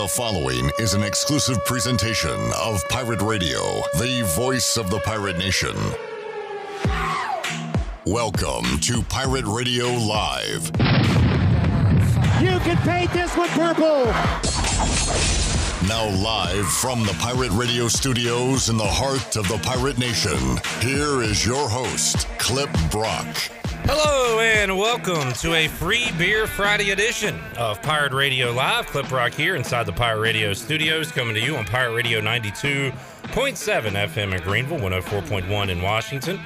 The following is an exclusive presentation of Pirate Radio, the voice of the Pirate Nation. Welcome to Pirate Radio Live. You can paint this one purple. Now, live from the Pirate Radio studios in the heart of the Pirate Nation, here is your host, Clip Brock. Hello and welcome to a free beer Friday edition of Pirate Radio Live. Clip Rock here inside the Pirate Radio studios, coming to you on Pirate Radio 92.7 FM in Greenville, 104.1 in Washington.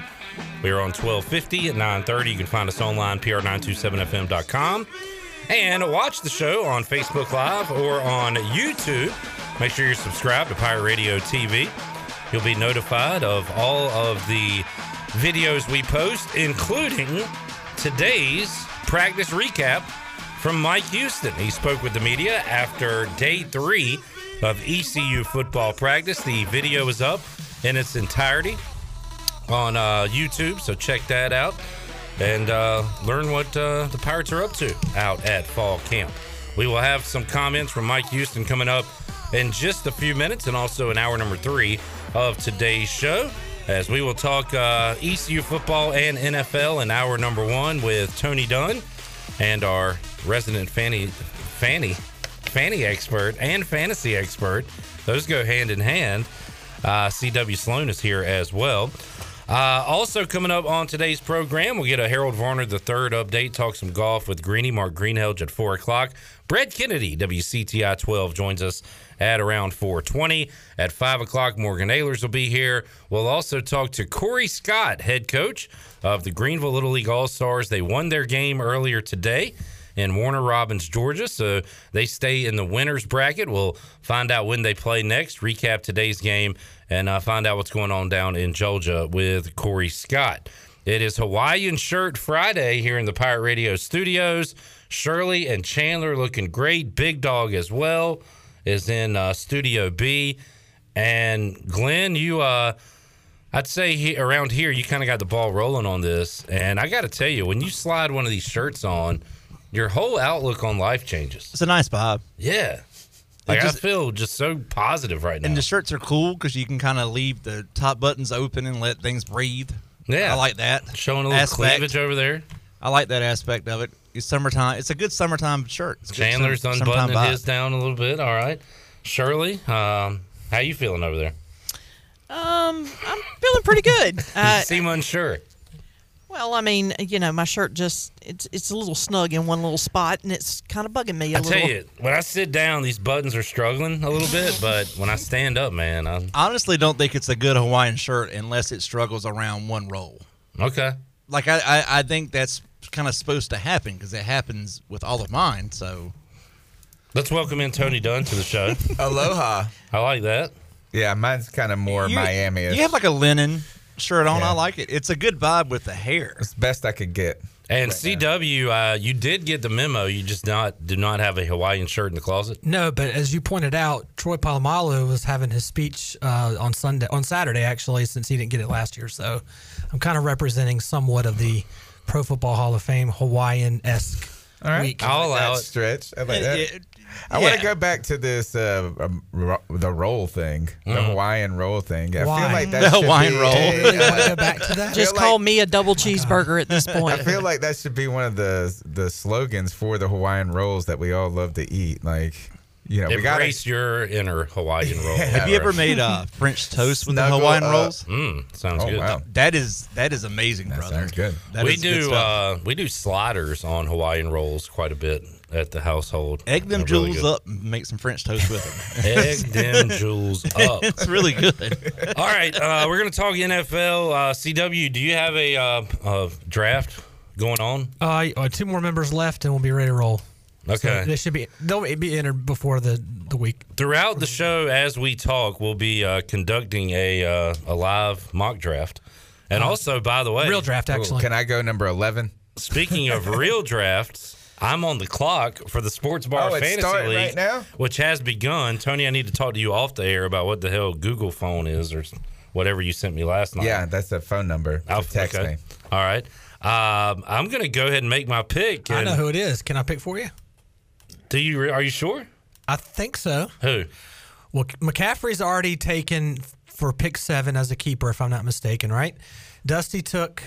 We are on 1250 at 930. You can find us online, pr927fm.com. And watch the show on Facebook Live or on YouTube. Make sure you're subscribed to Pirate Radio TV. You'll be notified of all of the videos we post, including today's practice recap from Mike Houston. He spoke with the media after day three of ECU football practice. The video is up in its entirety on uh, YouTube, so check that out and uh, learn what uh, the Pirates are up to out at fall camp. We will have some comments from Mike Houston coming up in just a few minutes, and also in hour number three of today's show, as we will talk uh, ECU football and NFL in hour number one with Tony Dunn and our resident fanny, fanny, fanny expert and fantasy expert. Those go hand in hand. Uh, CW Sloan is here as well. Uh, also coming up on today's program, we'll get a Harold Varner the third update, talk some golf with Greeny Mark Greenhelge at four o'clock. Brett Kennedy, WCTI 12, joins us at around 420. At five o'clock, Morgan Ahlers will be here. We'll also talk to Corey Scott, head coach of the Greenville Little League All Stars. They won their game earlier today in Warner Robins, Georgia. So they stay in the winners bracket. We'll find out when they play next, recap today's game, and uh, find out what's going on down in Georgia with Corey Scott. It is Hawaiian Shirt Friday here in the Pirate Radio studios. Shirley and Chandler looking great. Big Dog as well is in uh, Studio B. And Glenn, you, uh, I'd say he, around here, you kind of got the ball rolling on this. And I got to tell you, when you slide one of these shirts on, your whole outlook on life changes. It's a nice vibe. Yeah. Like just- I feel just so positive right now. And the shirts are cool because you can kind of leave the top buttons open and let things breathe. yeah. I like that. showing a little aspect. cleavage over there. I like that aspect of it. It's summertime. It's a good summertime shirt. It's a good Chandler's sum- summertime unbuttoning his down a little bit. All right. Shirley, um, how you feeling over there? Um, I'm feeling pretty good. Uh, you seem unsure. well, I mean, you know, my shirt just it's it's a little snug in one little spot, and it's kind of bugging me a I little. I'll tell you, when I sit down, these buttons are struggling a little bit, but when I stand up, man, I'm I honestly don't think it's a good Hawaiian shirt unless it struggles around one roll. okay. Like I, I, I think that's kind of supposed to happen because it happens with all of mine. So Let's welcome in Tony Dunn to the show. Aloha. I like that. Yeah, mine's kind of more you, Miami. You have like a linen shirt on. Yeah. I like it. It's a good vibe with the hair. it's best I could get. And Right. CW, uh, you did get the memo. You just not do not have a Hawaiian shirt in the closet. No, but as you pointed out, Troy Polamalu was having his speech uh, on Sunday, on Saturday actually, since he didn't get it last year. So I'm kind of representing somewhat of the Pro Football Hall of Fame Hawaiian esque All right. week. I'll allow That it. stretch. I like that. It- I want to go back to this uh, um, ro- the roll thing, the Mm. Hawaiian roll thing. I Why? feel like that The should Hawaiian be roll. a, Really want to go back to that? Just call like- me a double cheeseburger at this point. I feel like that should be one of the the slogans for the Hawaiian rolls that we all love to eat. Like, you know, we got Embrace your inner Hawaiian roll. Have you ever made uh, French toast with the Hawaiian up. rolls? Mm, sounds Oh good. wow, That is that is amazing, that brother. sounds good. That we is good do stuff. uh, we do sliders on Hawaiian rolls quite a bit at the household. Egg them They're really jewels up and make some French toast with them. Egg them jewels up. it's really good. All right, uh, we're going to talk NFL. Uh, CW, do you have a, uh, a draft going on? Uh, uh, two more members left, and we'll be ready to roll. Okay. So they should be they'll be entered before the the week. Throughout the show, as we talk, we'll be uh, conducting a uh, a live mock draft, and also, by the way, Real draft actually. Can I go number 11? Speaking of real drafts, I'm on the clock for the Sports Bar Oh, Fantasy League, right now? which has begun. Tony, I need to talk to you off the air about what the hell Google phone is or whatever you sent me last night. Yeah, that's the phone number. I'll text okay. me. All right. Um, I'm going to go ahead and make my pick. I know who it is. Can I pick for you? Do you? re- Are you sure? I think so. Who? Well, McCaffrey's already taken for pick seven as a keeper, if I'm not mistaken, right? Dusty took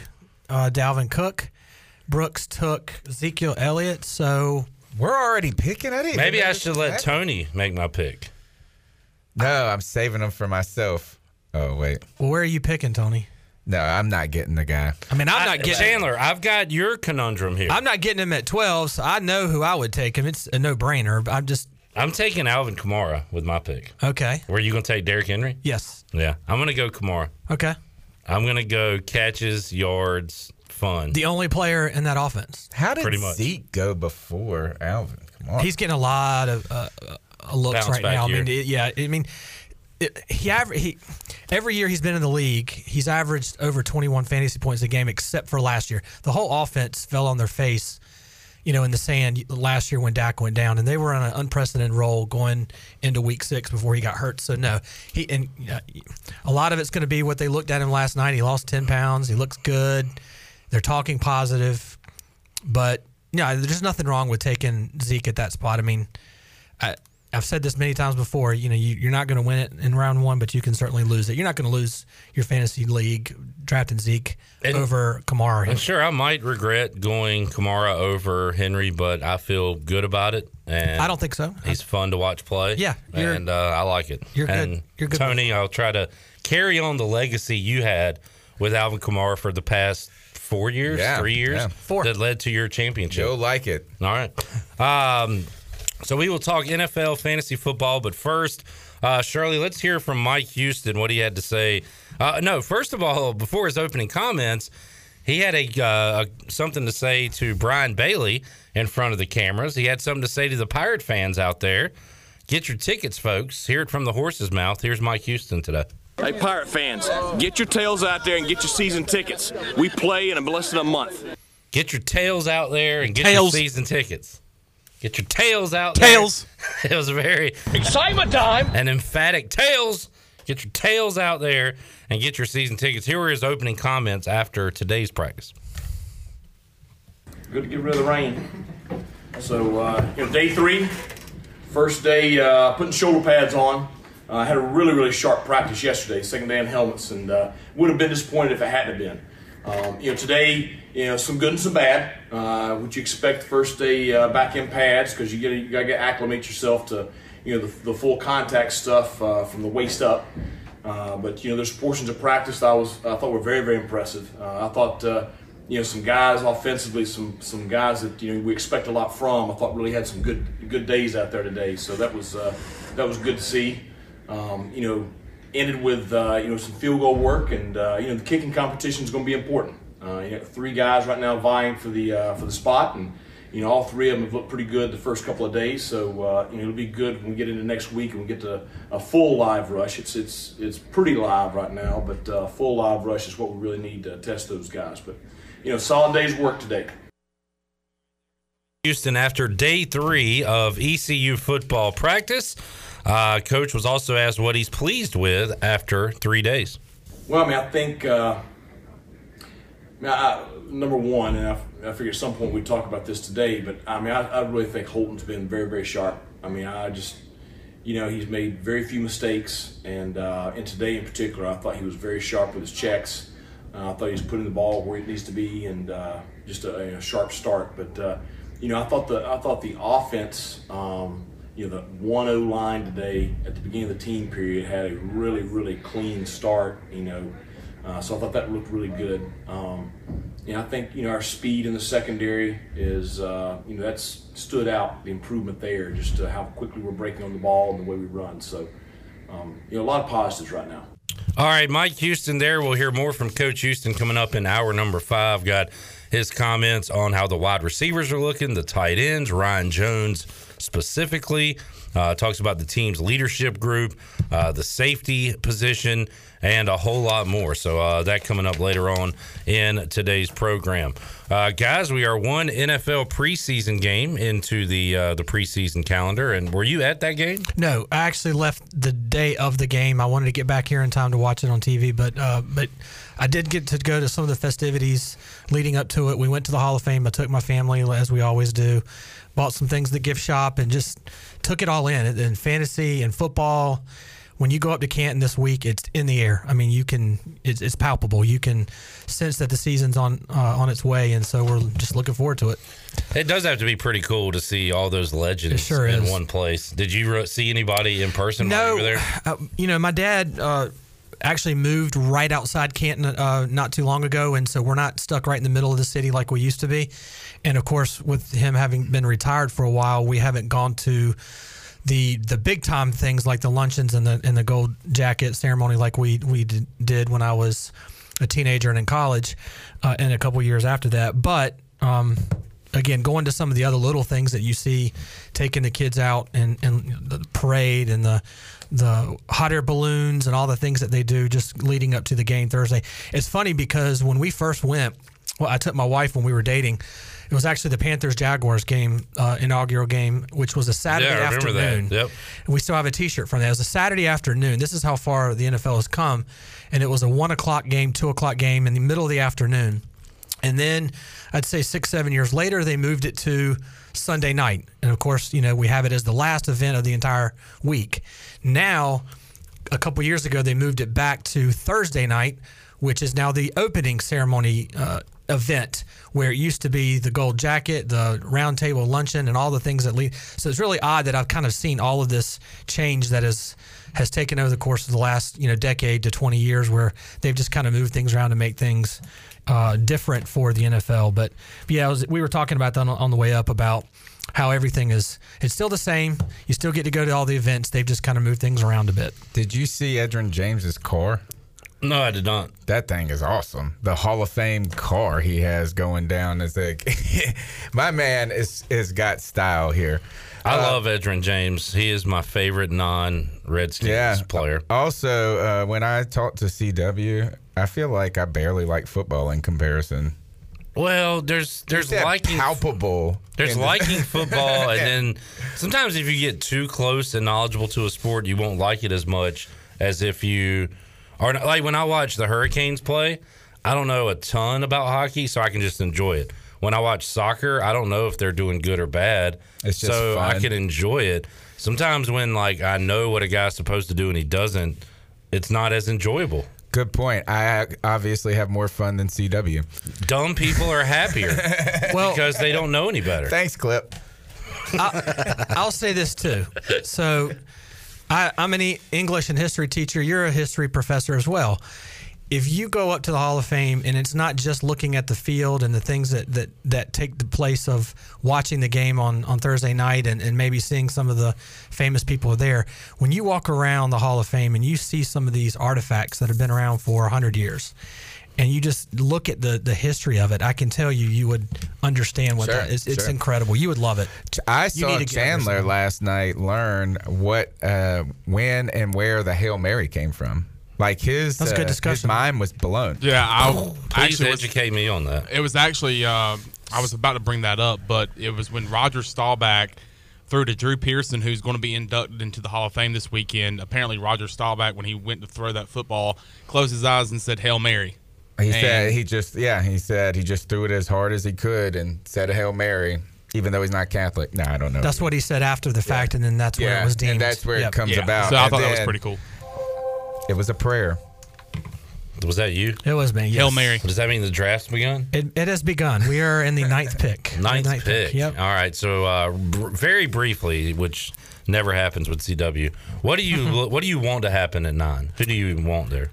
uh, Dalvin Cook. Brooks took Ezekiel Elliott. So We're already picking. I didn't Maybe I should let Tony make my pick. No, I'm saving them for myself. Oh wait, well, where are you picking, Tony? No, I'm not getting the guy. I mean, I'm I- not getting. Chandler. I've got your conundrum here. I'm not getting him at 12, so I know who I would take him. It's a no-brainer. I'm just I'm taking Alvin Kamara with my pick. okay. Were you going to take Derrick Henry? Yes. Yeah, I'm going to go Kamara. Okay. I'm going to go catches, yards, fun. The only player in that offense. How did Pretty much. Zeke go before Alvin? Come on. He's getting a lot of uh, uh, looks Bounce right back now. I mean, it- yeah. I mean, he, aver- he every year he's been in the league, he's averaged over 21 fantasy points a game, except for last year. The whole offense fell on their face, you know, in the sand last year when Dak went down, and they were on an unprecedented roll going into Week Six before he got hurt. So no, he and uh, a lot of it's going to be what they looked at him last night. He lost 10 pounds. He looks good. They're talking positive, but yeah, there's nothing wrong with taking Zeke at that spot. I mean, I, I've said this many times before. You know, you, you're not going to win it in round one, but you can certainly lose it. You're not going to lose your fantasy league drafting Zeke And- over Kamara. And sure, I might regret going Kamara over Henry, but I feel good about it. And I don't think so. He's fun to watch play. Yeah, and uh, I like it. you're good. You're good Tony. I'll try to carry on the legacy you had with Alvin Kamara for the past four years, Yeah, three years, yeah. Four. that led to your championship. Joe like it. All right. Um, so we will talk NFL fantasy football, but first, uh, Shirley, let's hear from Mike Houston what he had to say. Uh, no, first of all, before his opening comments, he had a uh, something to say to Brian Bailey in front of the cameras. He had something to say to the Pirate fans out there. Get your tickets, folks. Hear it from the horse's mouth. Here's Mike Houston today. Hey, Pirate fans, get your tails out there and get your season tickets. We play in less than a month. Get your tails out there and get Tails. your season tickets. Get your tails out Tails. there. it was a very Excitement time! an emphatic tails. Get your tails out there and get your season tickets. Here were his opening comments after today's practice. Good to get rid of the rain. So, uh, you know, day three, first day uh, putting shoulder pads on. Uh, I had a really, really sharp practice yesterday, second day in helmets, and uh, would have been disappointed if it hadn't been. Um, you know, today, you know, some good and some bad. Uh, what you expect the first day uh, back in pads because you you got to get acclimate yourself to you know the, the full contact stuff uh, from the waist up. Uh, but you know, there's portions of practice that I was I thought were very very impressive. Uh, I thought uh, you know some guys offensively, some some guys that you know we expect a lot from. I thought really had some good good days out there today. So that was that was good to see. Um, you know, ended with you know some field goal work, and you know the kicking competition is going to be important. Uh, you got three guys right now vying for the uh, for the spot, and you know all three of them have looked pretty good the first couple of days. So uh, you know it'll be good when we get into next week and we get to a full live rush. It's it's it's pretty live right now, but uh, full live rush is what we really need to test those guys. But you know, solid day's work today. Houston, after day three of ECU football practice, uh, coach was also asked what he's pleased with after three days. Well, I mean, I think uh, I, number one, and I, I figure at some point we talk about this today, but I mean, I, I really think Holton's been very, very sharp. I mean, I just, you know, he's made very few mistakes, and uh, and today in particular, I thought he was very sharp with his checks. Uh, I thought he was putting the ball where it needs to be, and uh, just a, a sharp start. But uh, you know, I thought the I thought the offense. Um, you know, the 1 0 line today at the beginning of the team period had a really, really clean start, you know. Uh, so I thought that looked really good. Um, you know, I think, you know, our speed in the secondary is, uh, you know, that's stood out, the improvement there, just how quickly we're breaking on the ball and the way we run. So, um, you know, a lot of positives right now. All right, Mike Houston there. We'll hear more from Coach Houston coming up in hour number five. Got his comments on how the wide receivers are looking, the tight ends, Ryan Jones specifically. Uh, talks about the team's leadership group, uh, the safety position, and a whole lot more. So uh, that coming up later on in today's program, uh, guys. We are one NFL preseason game into the uh, the preseason calendar, and were you at that game? No, I actually left the day of the game. I wanted to get back here in time to watch it on TV, but uh, but I did get to go to some of the festivities leading up to it. We went to the Hall of Fame. I took my family as we always do. Bought some things at the gift shop and just took it all in. And fantasy and football. When you go up to Canton this week, it's in the air. I mean, you can it's, it's palpable. You can sense that the season's on uh, on its way, and so we're just looking forward to it. It does have to be pretty cool to see all those legends sure in is. one place. Did you re- see anybody in person while you were there? Uh, you know, my dad uh, actually moved right outside Canton uh, not too long ago, and so we're not stuck right in the middle of the city like we used to be. And of course, with him having been retired for a while, we haven't gone to the the big time things like the luncheons and the and the gold jacket ceremony like we we did when I was a teenager and in college, uh, and a couple years after that. But um, again, going to some of the other little things that you see, taking the kids out and, and the parade and the the hot air balloons and all the things that they do just leading up to the game Thursday. It's funny because when we first went, well, I took my wife when we were dating. It was actually the Panthers Jaguars game, uh, inaugural game, which was a Saturday Yeah, I remember that. afternoon. Yep. And we still have a T-shirt from that. It was a Saturday afternoon. This is how far the NFL has come, and it was a one o'clock game, two o'clock game in the middle of the afternoon. And then I'd say six, seven years later, they moved it to Sunday night. And of course, you know, we have it as the last event of the entire week. Now, a couple years ago, they moved it back to Thursday night, which is now the opening ceremony uh, event, where it used to be the gold jacket, the round table luncheon, and all the things that lead. So it's really odd that I've kind of seen all of this change that is has taken over the course of the last you know decade to 20 years, where they've just kind of moved things around to make things uh, different for the NFL. But yeah, was, we were talking about that on, on the way up about how everything is it's still the same. You still get to go to all the events. They've just kind of moved things around a bit. Did you see Edgerrin James's car? No, I did not. That thing is awesome. The Hall of Fame car he has going down is like my man is is got style here. I Uh, love Edgerrin James. He is my favorite non-Redskins Yeah. player. Also, uh, when I talk to CW, I feel like I barely like football in comparison. Well, there's there's liking palpable. There's the- liking football, and then sometimes if you get too close and knowledgeable to a sport, you won't like it as much as if you are not, like when I watch the Hurricanes play. I don't know a ton about hockey, so I can just enjoy it. When I watch soccer, I don't know if they're doing good or bad, It's just so I can enjoy it. Sometimes when like I know what a guy's supposed to do and he doesn't, it's not as enjoyable. Good point. I obviously have more fun than CW. Dumb people are happier Well, because they don't know any better. Thanks, Clip. I'll say this too. So, I, I'm an English and history teacher. You're a history professor as well. If you go up to the Hall of Fame and it's not just looking at the field and the things that, that, that take the place of watching the game on, on Thursday night and, and maybe seeing some of the famous people there, when you walk around the Hall of Fame and you see some of these artifacts that have been around for 100 years, and you just look at the, the history of it, I can tell you, you would understand what Sure, that is. It's sure. incredible. You would love it. I saw need to get Chandler last night learn what, uh, when, and where the Hail Mary came from. Like his, That's a good uh, his discussion. mind was blown. Yeah, I Please actually was, educate me on that. it was actually uh, I was about to bring that up, but it was when Roger Staubach threw to Drew Pearson, who's going to be inducted into the Hall of Fame this weekend. Apparently, Roger Staubach, when he went to throw that football, closed his eyes and said "Hail Mary." He said he just, yeah, he said he just threw it as hard as he could and said a Hail Mary, even though he's not Catholic. No, I don't know. That's what he said after the fact, and then that's where it was deemed. and that's where Yep. it comes Yeah, about. so I And thought that was pretty cool. It was a prayer. Was that you? It was me. Yes. Hail Mary. Does that mean the draft's begun? It, it has begun. We are in the ninth pick. Ninth, pick. Yep. All right. So, uh, br- very briefly, which never happens with CW. What do you What do you want to happen at nine? Who do you even want there?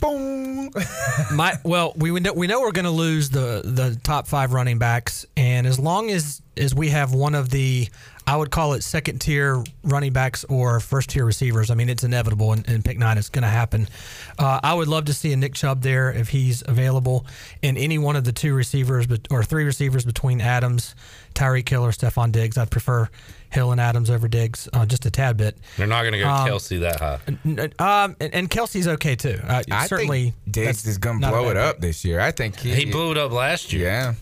Boom. My well, we know, we know we're going to lose the the top five running backs, and as long as is we have one of the I would call it second tier running backs or first tier receivers. I mean, it's inevitable in, in pick nine. It's going to happen. Uh, I would love to see a Nick Chubb there if he's available and any one of the two receivers or three receivers between Adams, Tyreek Hill, or Stefon Diggs. I'd prefer Hill and Adams over Diggs uh, just a tad bit. They're not going to go Um, Kelce that high. N- Um, and, and Kelce's okay too. Uh, I certainly, think Diggs is going to blow it pick. up this year. I think he, He blew it up last year. Yeah,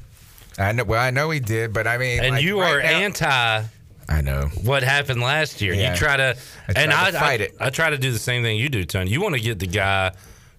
I know. Well, I know he did, but I mean, And like, you right are now- anti I know. what happened last year. Yeah. You try to, I and tried I, fight I, it. I try to do the same thing you do, Tony. You want to get the guy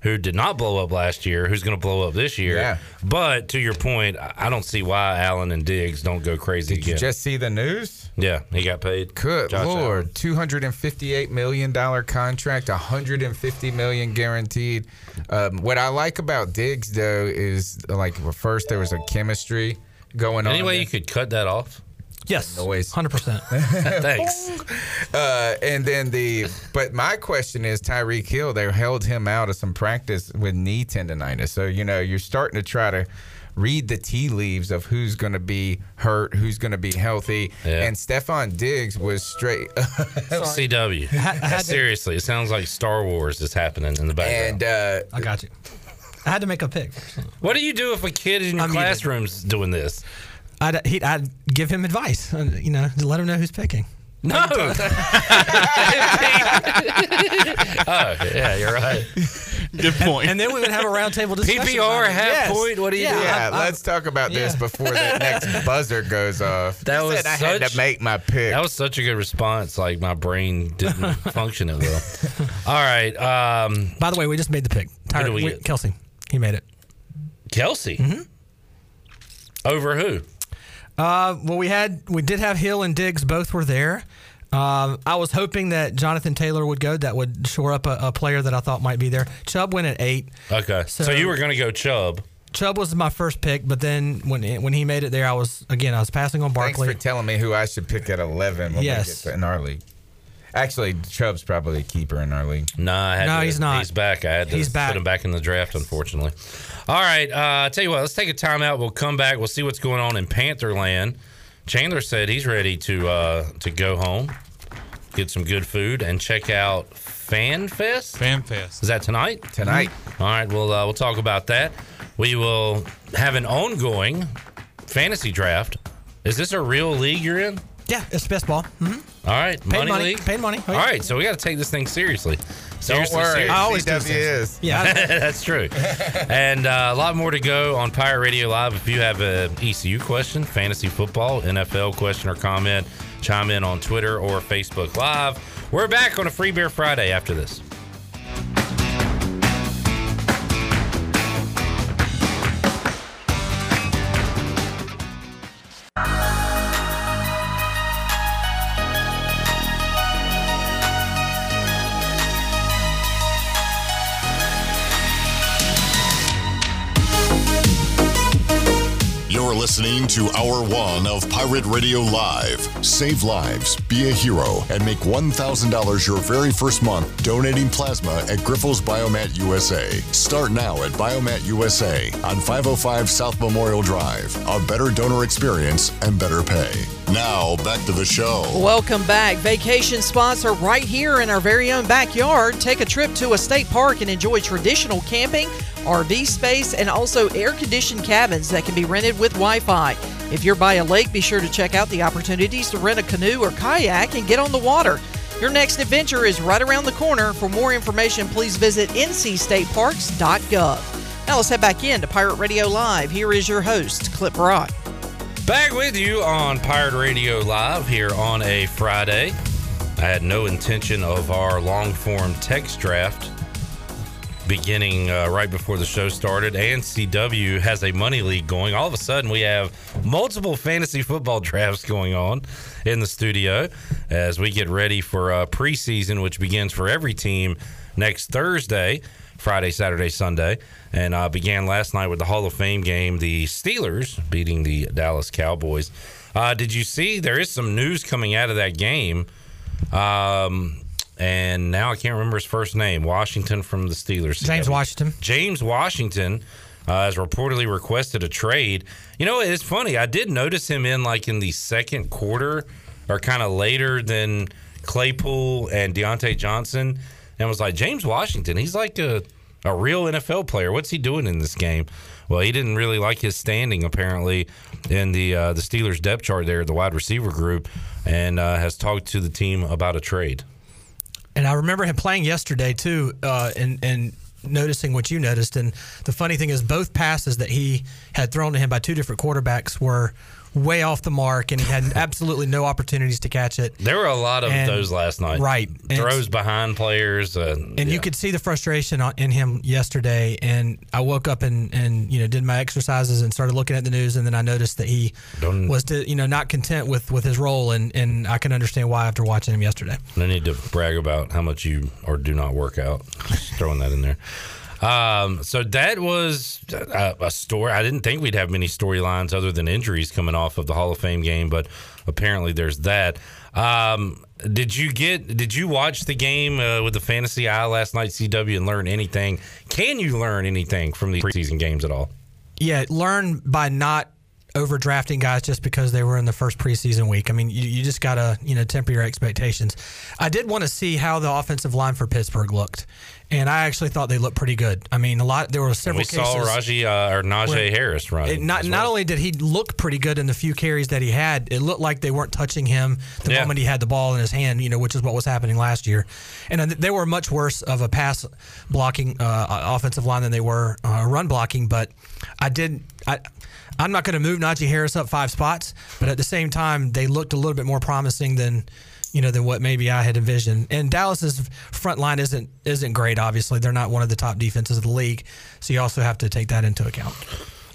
who did not blow up last year, who's going to blow up this year. Yeah. But to your point, I don't see why Allen and Diggs don't go crazy Did you just see the news? yeah, he got paid. Good Josh lord, two hundred and fifty-eight million dollar contract, hundred and fifty million guaranteed. Um, what I like about Diggs though is like first there was a chemistry going Any on. way there. you could cut that off? Yes, Noise. hundred percent. Thanks. Uh, and then the but my question is Tyreek Hill. They held him out of some practice with knee tendonitis. So you know you're starting to try to read the tea leaves of who's going to be hurt, who's going to be healthy. Yeah. And Stefon Diggs was straight. CW. had to- Seriously, it sounds like Star Wars is happening in the background. and uh, I got you. I had to make a pick. what do you do if a kid in your I'm muted. classroom's doing this? I'd, he'd, I'd give him advice, uh, you know, to let him know who's picking. No. oh, yeah, you're right. Good point. And then we would have a roundtable discussion. PPR, about half Yes. point, what do you yeah, do? yeah, I- I- let's talk about this before the next buzzer goes off. That was said I had such- to make my pick. That was such a good response. Like my brain didn't function at will. All right, um, By the way, we just made the pick. Who do we we- Kelce, he made it. Kelce. Mm-hmm. Over who? Uh, well, we had we did have Hill and Diggs both were there. Um, I was hoping that Jonathan Taylor would go. That would shore up a, a player that I thought might be there. Chubb went at eight. Okay, so, So- you were going to go Chubb. Chubb was my first pick, but then when when he made it there, I was again I was passing on Barkley. Thanks for telling me who I should pick at 11 when Yes. we get to, in our league. Actually, Chubb's probably a keeper in our league. Nah, I had No, to- he's not. He's back. I had to He's back. put him back in the draft, unfortunately. All right, uh, tell you what, let's take a timeout. We'll come back. We'll see what's going on in Pantherland. Chandler said he's ready to uh, to go home, get some good food, and check out Fan Fest. FanFest. Is that tonight? Tonight. All right, we'll uh, we'll talk about that. We will have an ongoing fantasy draft. Is this a real league you're in? Yeah, it's best ball. hmm All right, Paid money, money. league. Paid money. Oh, yeah. right, so we got to take this thing seriously. Don't Seriously, worry. seriously. I always do CW things. is. Yeah, That's true. and uh, a lot more to go on Pirate Radio Live. If you have a ECU question, fantasy football, NFL question or comment, chime in on Twitter or Facebook Live. We're back on a Free Beer Friday after this. Listening to Hour One of Pirate Radio Live. Save lives, be a hero, and make $1,000 your very first month donating plasma at Grifols Biomat USA. Start now at Biomat USA on 505 South Memorial Drive. A better donor experience and better pay. Now, back to the show. Welcome back. Vacation spots are right here in our very own backyard. Take a trip to a state park and enjoy traditional camping, RV space, and also air conditioned cabins that can be rented with Wi Fi. If you're by a lake, be sure to check out the opportunities to rent a canoe or kayak and get on the water. Your next adventure is right around the corner. For more information, please visit ncstateparks.gov. Now let's head back in to Pirate Radio Live. Here is your host, Clip Rock. Back with you on Pirate Radio Live here on a Friday. I had no intention of our long form text draft beginning uh, right before the show started. And CW has a money league going. All of a sudden, we have multiple fantasy football drafts going on in the studio as we get ready for uh, preseason, which begins for every team next Thursday. Friday, Saturday, Sunday, and uh, began last night with the Hall of Fame game. The Steelers beating the Dallas Cowboys. Uh, did you see? There is some news coming out of that game, um, and now I can't remember his first name. Washington from the Steelers. James Washington. James Washington uh, has reportedly requested a trade. You know, it's funny. I did notice him in like in the second quarter or kind of later than Claypool and Diontae Johnson, and was like James Washington. He's like a a real NFL player. What's he doing in this game? Well, he didn't really like his standing apparently in the uh, the Steelers depth chart there, the wide receiver group, and uh, has talked to the team about a trade. And I remember him playing yesterday too, uh, and and noticing what you noticed. And the funny thing is, both passes that he had thrown to him by two different quarterbacks were way off the mark, and he had absolutely no opportunities to catch it. There were a lot of And- those last night. right. Throws behind players. Uh, And you could see the frustration in him yesterday. And I woke up and, and you know did my exercises and started looking at the news, and then I noticed that he Don't- was you know not content with, with his role, and, and I can understand why after watching him yesterday. No need to brag about how much you or do not work out. Just throwing that in there. Um, so that was a, a story. I didn't think we'd have many storylines other than injuries coming off of the Hall of Fame game, but apparently there's that. Um, did you get? Did you watch the game uh, with the fantasy eye last night, CW, and learn anything? Can you learn anything from these preseason games at all? Yeah, learn by not overdrafting guys just because they were in the first preseason week. I mean, you, you just gotta you know temper your expectations. I did want to see how the offensive line for Pittsburgh looked, and I actually thought they looked pretty good. I mean, a lot there were several we cases. saw Raji uh, or Najee where- Harris run. It not not only did he look pretty good in the few carries that he had, it looked like they weren't touching him the Yeah. moment he had the ball in his hand. You know, which is what was happening last year. And they were much worse of a pass blocking uh, offensive line than they were uh, run blocking. But I did I. I'm not going to move Najee Harris up five spots, but at the same time, they looked a little bit more promising than, you know, than what maybe I had envisioned. And Dallas's front line isn't isn't great. Obviously, they're not one of the top defenses of the league, so you also have to take that into account.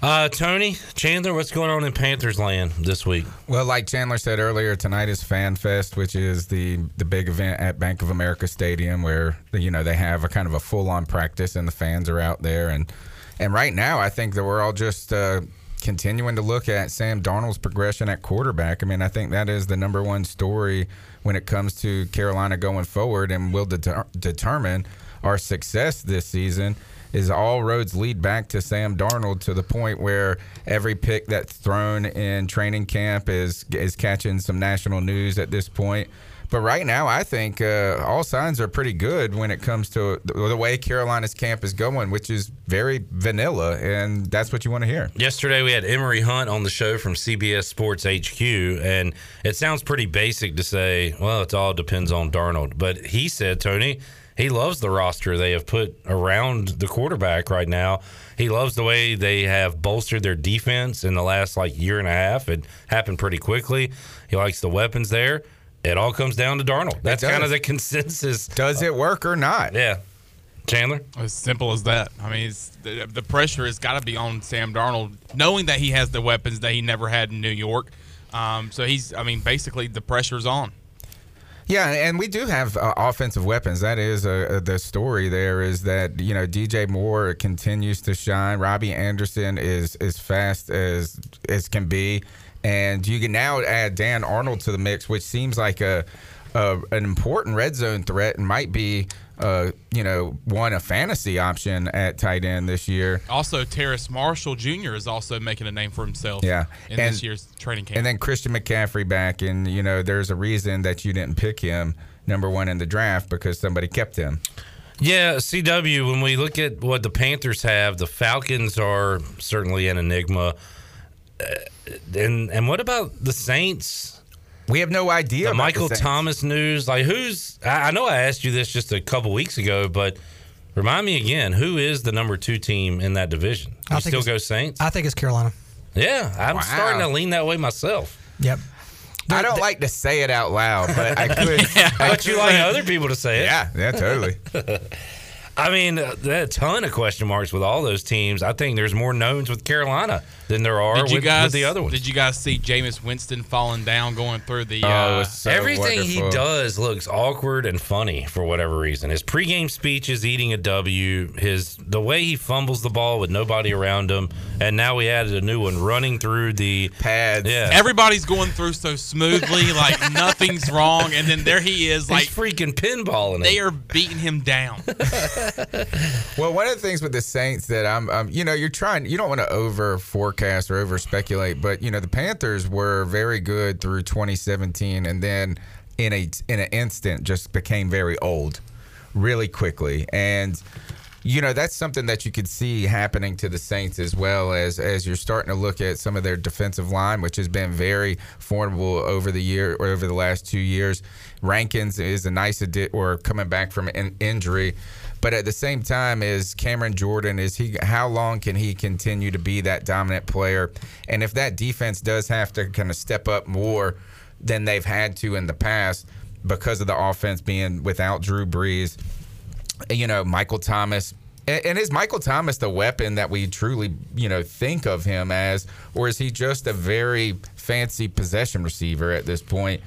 Uh, Tony Chandler, what's going on in Panthers land this week? Well, like Chandler said earlier, tonight is Fan Fest, which is the the big event at Bank of America Stadium, where you know they have a kind of a full on practice, and the fans are out there. and And right now, I think that we're all just uh, continuing to look at Sam Darnold's progression at quarterback. I mean, I think that is the number one story when it comes to Carolina going forward, and will deter- determine our success this season is all roads lead back to Sam Darnold to the point where every pick that's thrown in training camp is is catching some national news at this point. But right now, I think uh, all signs are pretty good when it comes to the, way Carolina's camp is going, which is very vanilla, and that's what you want to hear. Yesterday we had Emery Hunt on the show from CBS Sports HQ, and it sounds pretty basic to say, well, it all depends on Darnold. But he said, Tony, he loves the roster they have put around the quarterback right now. He loves the way they have bolstered their defense in the last like year and a half. It happened pretty quickly. He likes the weapons there. It all comes down to Darnold. That's kind of the consensus. Does it work or not? Yeah. Chandler? As simple as that. I mean, it's, the, the pressure has got to be on Sam Darnold, knowing that he has the weapons that he never had in New York. Um, so he's, I mean, basically the pressure's on. Yeah, and we do have uh, offensive weapons. That is uh, the story. There is that you know DJ Moore continues to shine. Robbie Anderson is as fast as as can be, and you can now add Dan Arnold to the mix, which seems like a, a an important red zone threat and might be uh, you know one a fantasy option at tight end this year. Also, Terrace Marshall Jr. is also making a name for himself. Yeah, in and- this year's training camp. And then Christian McCaffrey back, and you know there's a reason that you didn't pick him number one in the draft because somebody kept him. Yeah, CW, when we look at what the Panthers have, the Falcons are certainly an enigma. Uh, and and what about the Saints? We have no idea. The about Michael the Thomas news. Like, who's. I, I know I asked you this just a couple weeks ago, but remind me again who is the number two team in that division? I think still go Saints? I think it's Carolina. Yeah, I'm Wow. starting to lean that way myself. Yep. I don't like to say it out loud, but I could. But you like other people to say it. Yeah, yeah, totally. I mean, uh, a ton of question marks with all those teams. I think there's more knowns with Carolina than there are did you with, guys with the other ones. Did you guys see Jameis Winston falling down going through the? Oh, uh, was so Everything he does looks awkward and funny for whatever reason. His pregame speech is eating a W. His the way he fumbles the ball with nobody around him, and now we added a new one running through the pads. Yeah, Everybody's going through so smoothly, like nothing's wrong, and then there he is, like he's freaking pinballing. they it. are beating him down. well, one of the things with the Saints that I'm, um, you know, you're trying, you don't want to over forecast or over speculate, but you know, the Panthers were very good through 2017, and then in a in an instant just became very old, really quickly, and you know that's something that you could see happening to the Saints as well as as you're starting to look at some of their defensive line, which has been very formidable over the year or over the last two years. Rankins is a nice addition or coming back from an injury. But at the same time, is Cameron Jordan is he? How long can he continue to be that dominant player? And if that defense does have to kind of step up more than they've had to in the past because of the offense being without Drew Brees, you know, Michael Thomas. And is Michael Thomas the weapon that we truly, you know, think of him as, or is he just a very fancy possession receiver at this point?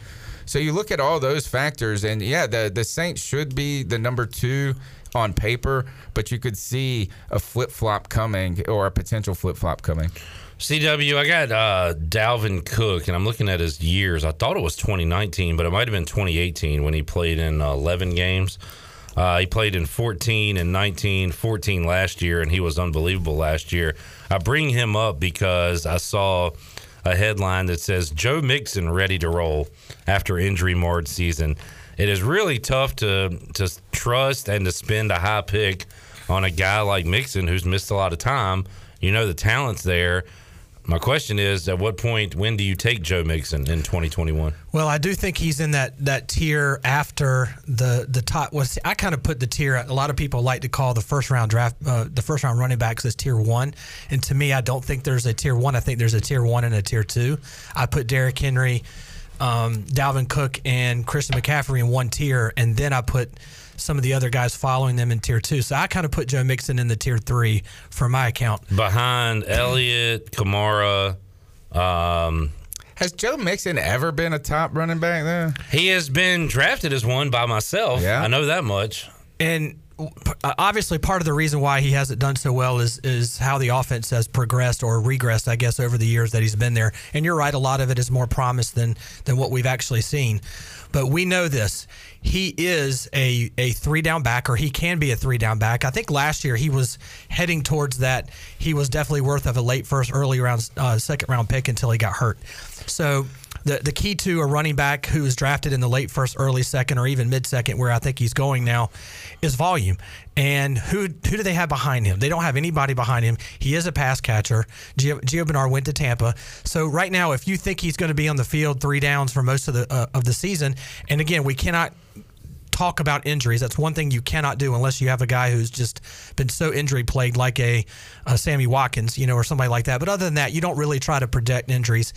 So you look at all those factors, and yeah, the the Saints should be the number two on paper, but you could see a flip flop coming or a potential flip flop coming. CW, I got uh, Dalvin Cook, and I'm looking at his years. I thought it was 2019, but it might have been 2018 when he played in uh, 11 games. Uh, he played in 14 and 19, 14 last year, and he was unbelievable last year. I bring him up because I saw a headline that says Joe Mixon ready to roll after injury marred season. It is really tough to to trust and to spend a high pick on a guy like Mixon who's missed a lot of time. You know the talent's there. My question is, at what point, when do you take Joe Mixon in 2021? Well, I do think he's in that that tier after the the top. Was I kind of put the tier? A lot of people like to call the first round draft, uh, the first round running backs as tier one, and to me, I don't think there's a tier one. I think there's a tier one and a tier two. I put Derrick Henry, um, Dalvin Cook, and Christian McCaffrey in one tier, and then I put some of the other guys following them in tier two. So I kind of put Joe Mixon in the tier three for my account. Behind Elliott, Kamara. Um, has Joe Mixon ever been a top running back there? He has been drafted as one by myself. Yeah. I know that much. And obviously part of the reason why he hasn't done so well is is how the offense has progressed or regressed, I guess, over the years that he's been there. And you're right, a lot of it is more promise than than what we've actually seen. But we know this. He is a, a three down back, or he can be a three down back. I think last year he was heading towards that. He was definitely worth of a late first, early round, uh, second round pick until he got hurt. So the the key to a running back who is drafted in the late first, early second, or even mid second, where I think he's going now, is volume. And who who do they have behind him? They don't have anybody behind him. He is a pass catcher. Gio, Gio Bernard went to Tampa, so right now, if you think he's going to be on the field three downs for most of the uh, of the season, and again, we cannot talk about injuries. That's one thing you cannot do unless you have a guy who's just been so injury plagued, like a, a Sammy Watkins, you know, or somebody like that. But other than that, you don't really try to predict injuries.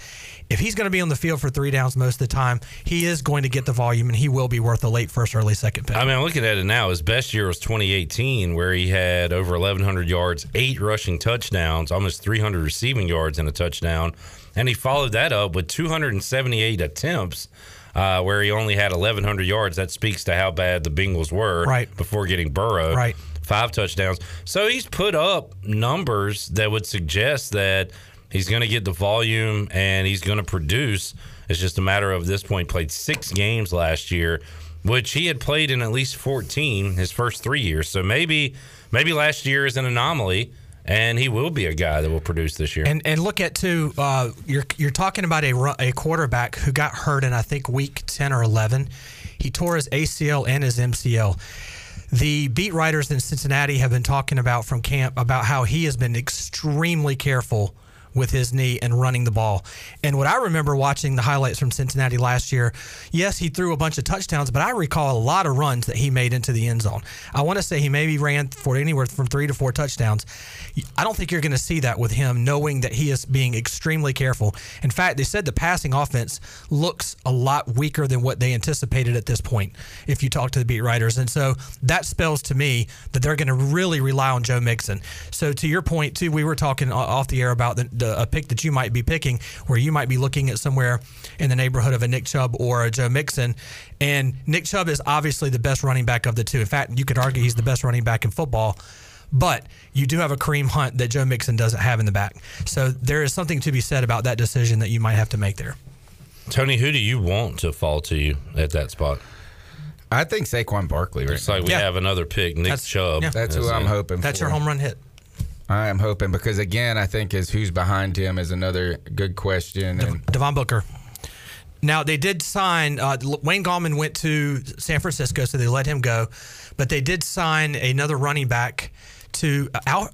If he's going to be on the field for three downs most of the time, he is going to get the volume, and he will be worth a late first, early second pick. I mean, looking at it now. His best year was 2018, where he had over 1,100 yards, eight rushing touchdowns, almost 300 receiving yards, and a touchdown. And he followed that up with 278 attempts uh, where he only had 1,100 yards. That speaks to how bad the Bengals were right. before getting Burrow. Right. Five touchdowns. So he's put up numbers that would suggest that he's going to get the volume and he's going to produce. It's just a matter of this point. Played six games last year, which he had played in at least 14 his first three years. So maybe maybe last year is an anomaly and he will be a guy that will produce this year. And and look at too, uh, you're you're talking about a a quarterback who got hurt in I think week ten or eleven. He tore his ACL and his MCL. The beat writers in Cincinnati have been talking about from camp about how he has been extremely careful with his knee and running the ball. And what I remember watching the highlights from Cincinnati last year, yes, he threw a bunch of touchdowns, but I recall a lot of runs that he made into the end zone. I want to say he maybe ran for anywhere from three to four touchdowns. I don't think you're going to see that with him, knowing that he is being extremely careful. In fact, they said the passing offense looks a lot weaker than what they anticipated at this point, if you talk to the beat writers. And so that spells to me that they're going to really rely on Joe Mixon. So to your point, too, we were talking off the air about the, the, a pick that you might be picking, where you might be looking at somewhere in the neighborhood of a Nick Chubb or a Joe Mixon. And Nick Chubb is obviously the best running back of the two. In fact, you could argue he's the best running back in football. But you do have a Kareem Hunt that Joe Mixon doesn't have in the back. So there is something to be said about that decision that you might have to make there. Tony, who do you want to fall to you at that spot? I think Saquon Barkley. Right Looks like we Yeah. have another pick, Nick That's- Chubb. yeah. That's who That's I'm it. hoping. That's for. your home run hit. I am hoping because again, I think is who's behind him is another good question. And Devon Booker. Now they did sign uh, Wayne Gallman went to San Francisco, so they let him go, but they did sign another running back to uh, Al,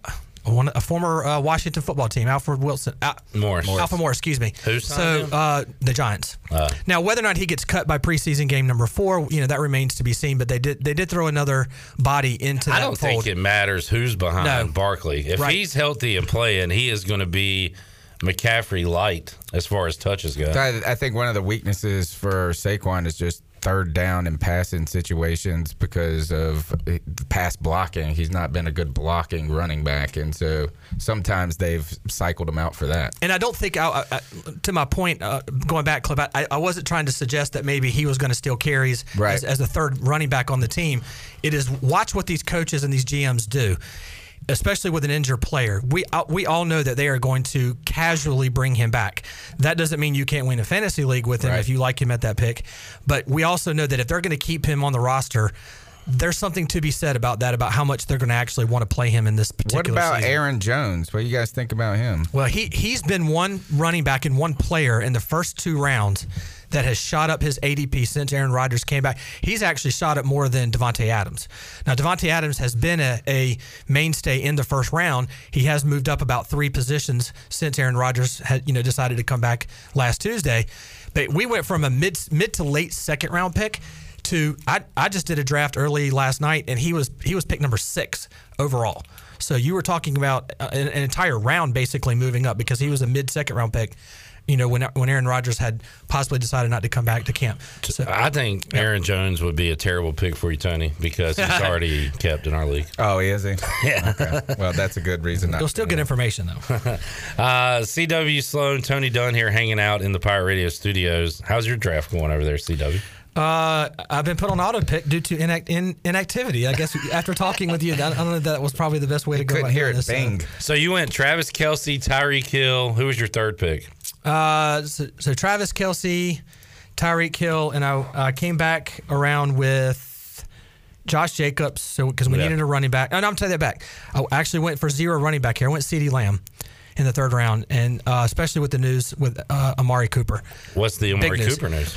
one a former uh, Washington football team, Alfred Wilson, Al, Morris. Alfred Morris, excuse me. Who's so uh, the Giants. Uh. now whether or not he gets cut by preseason game number four, you know that remains to be seen. But they did they did throw another body into that I don't fold. think it matters who's behind No. Barkley. If Right. he's healthy and playing, he is going to be McCaffrey light as far as touches go. I, I think one of the weaknesses for Saquon is just third down and passing situations because of pass blocking. He's not been a good blocking running back, and so sometimes they've cycled him out for that. And I don't think, I, I, to my point, uh, going back, Clip, I, I wasn't trying to suggest that maybe he was going to steal carries Right. as, as a third running back on the team. It is watch what these coaches and these GMs do. Especially with an injured player, we uh, we all know that they are going to casually bring him back. That doesn't mean you can't win a fantasy league with him Right. if you like him at that pick. But we also know that if they're going to keep him on the roster, there's something to be said about that, about how much they're going to actually want to play him in this particular. What about season. Aaron Jones? What do you guys think about him? Well, he he's been one running back and one player in the first two rounds that has shot up his ADP since Aaron Rodgers came back. He's actually shot up more than Davante Adams. Now, Davante Adams has been a, a mainstay in the first round. He has moved up about three positions since Aaron Rodgers had you know decided to come back last Tuesday. But we went from a mid mid to late second round pick to I, I just did a draft early last night and he was he was pick number six overall. So you were talking about uh, an, an entire round basically moving up because he was a mid second round pick. You know when when Aaron Rodgers had possibly decided not to come back to camp. So, I think Aaron Jones would be a terrible pick for you, Tony, because he's already kept in our league. Oh, is he? Yeah. Okay. Well, that's a good reason. Not you'll still get information though. Uh, CW Sloan, Tony Dunn here hanging out in the Pirate Radio studios. How's your draft going over there, CW? Uh, I've been put on auto pick due to inact, in, inactivity. I guess after talking with you, I don't know that was probably the best way to go. Couldn't hear it this, uh, bang. So you went Travis Kelce, Tyreek Hill. Who was your third pick? Uh, so, so Travis Kelce, Tyreek Hill, and I uh, came back around with Josh Jacobs. So because we Yeah. needed a running back, and I'm taking that back. I actually went for zero running back here. I went CeeDee Lamb in the third round, and uh, especially with the news with uh, Amari Cooper. What's the Amari news. Cooper news?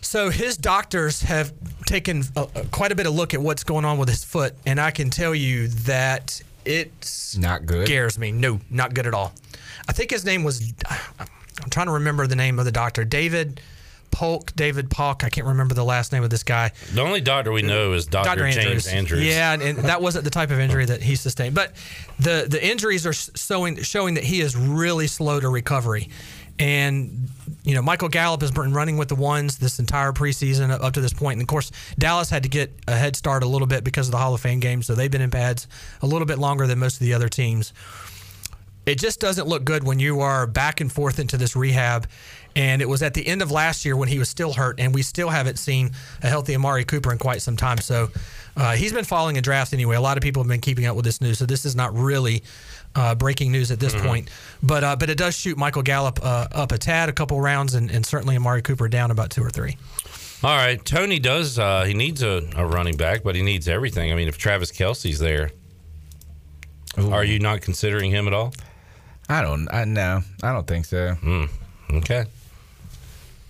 So his doctors have taken a, a- quite a bit of look at what's going on with his foot, and I can tell you that it's Not good. scares me. No, not good at all. I think his name was. I'm trying to remember the name of the doctor. David Polk. David Polk. I can't remember the last name of this guy. The only doctor we know is Dr. James Andrews. Yeah, and, and that wasn't the type of injury that he sustained. But the the injuries are showing showing that he is really slow to recovery. And you know, Michael Gallup has been running with the ones this entire preseason up to this point. And of course, Dallas had to get a head start a little bit because of the Hall of Fame game, so they've been in pads a little bit longer than most of the other teams it just doesn't look good when you are back and forth into this rehab. And it was at the end of last year when he was still hurt, and we still haven't seen a healthy Amari Cooper in quite some time. So uh, he's been following a draft anyway. A lot of people have been keeping up with this news, so this is not really uh, breaking news at this point. But uh, but it does shoot Michael Gallup uh, up a tad, a couple rounds, and, and certainly Amari Cooper down about two or three. All right, Tony does. Uh, he needs a, a running back, but he needs everything. I mean, if Travis Kelce's there, are you not considering him at all? I don't. I no. I don't think so. Okay.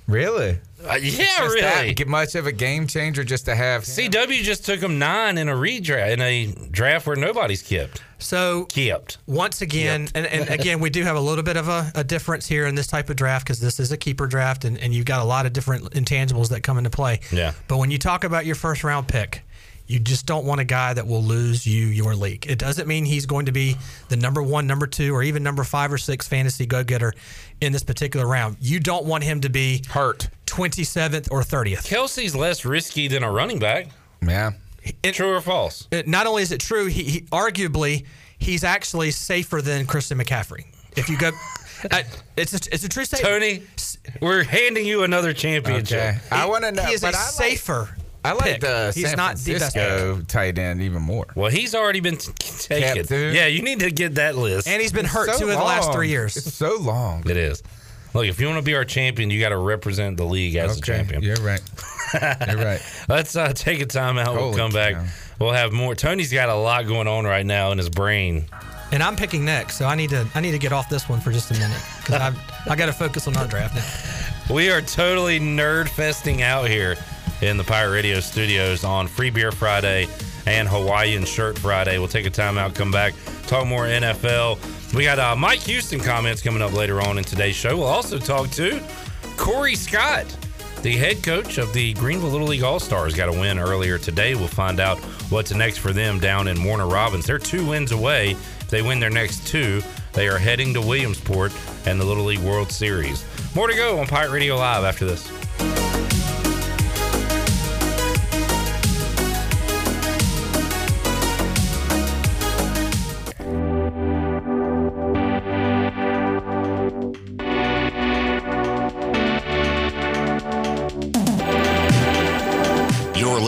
Really? Uh, yeah, Just really. that get much of a game changer just to have. CW just took him nine in a redraft in a draft where nobody's kept. So Kept. once again, and, and again, we do have a little bit of a, a difference here in this type of draft because this is a keeper draft, and, and you've got a lot of different intangibles that come into play. Yeah. But when you talk about your first round pick, you just don't want a guy that will lose you your league. It doesn't mean he's going to be the number one, number two, or even number five or six fantasy go getter in this particular round. You don't want him to be hurt 27th or 30th. Kelce's less risky than a running back. Yeah. True or false? it- not only is it true, he, he arguably he's actually safer than Christian McCaffrey. If you go, uh, it's a, it's a true statement. Tony, we're handing you another championship. Okay. I want to know. He is a but I like, safer. I like pick. the He's San not the best Francisco tight end even more. Well, he's already been t- taken. Kept, yeah, you need to get that list. and he's been hurt So two of the last three years. It's so long. it is. Look, if you want to be our champion, you got to represent the league as a champion. You're right. You're right. Let's uh, take a time out. We'll Holy come back. We'll have more. Tony's got a lot going on right now in his brain. And I'm picking next, so I need to I need to get off this one for just a minute because I I got to focus on our draft now. We are totally nerd festing out here in the Pirate Radio studios on Free Beer Friday and Hawaiian Shirt Friday. We'll take a time out, come back, talk more NFL. We got uh, Mike Houston comments coming up later on in today's show. We'll also talk to Corey Scott, the head coach of the Greenville Little League All Stars. Got a win earlier today. We'll find out what's next for them down in Warner Robins. They're two wins away. If they win their next two, they are heading to Williamsport and the Little League World Series. More to go on Pirate Radio Live after this.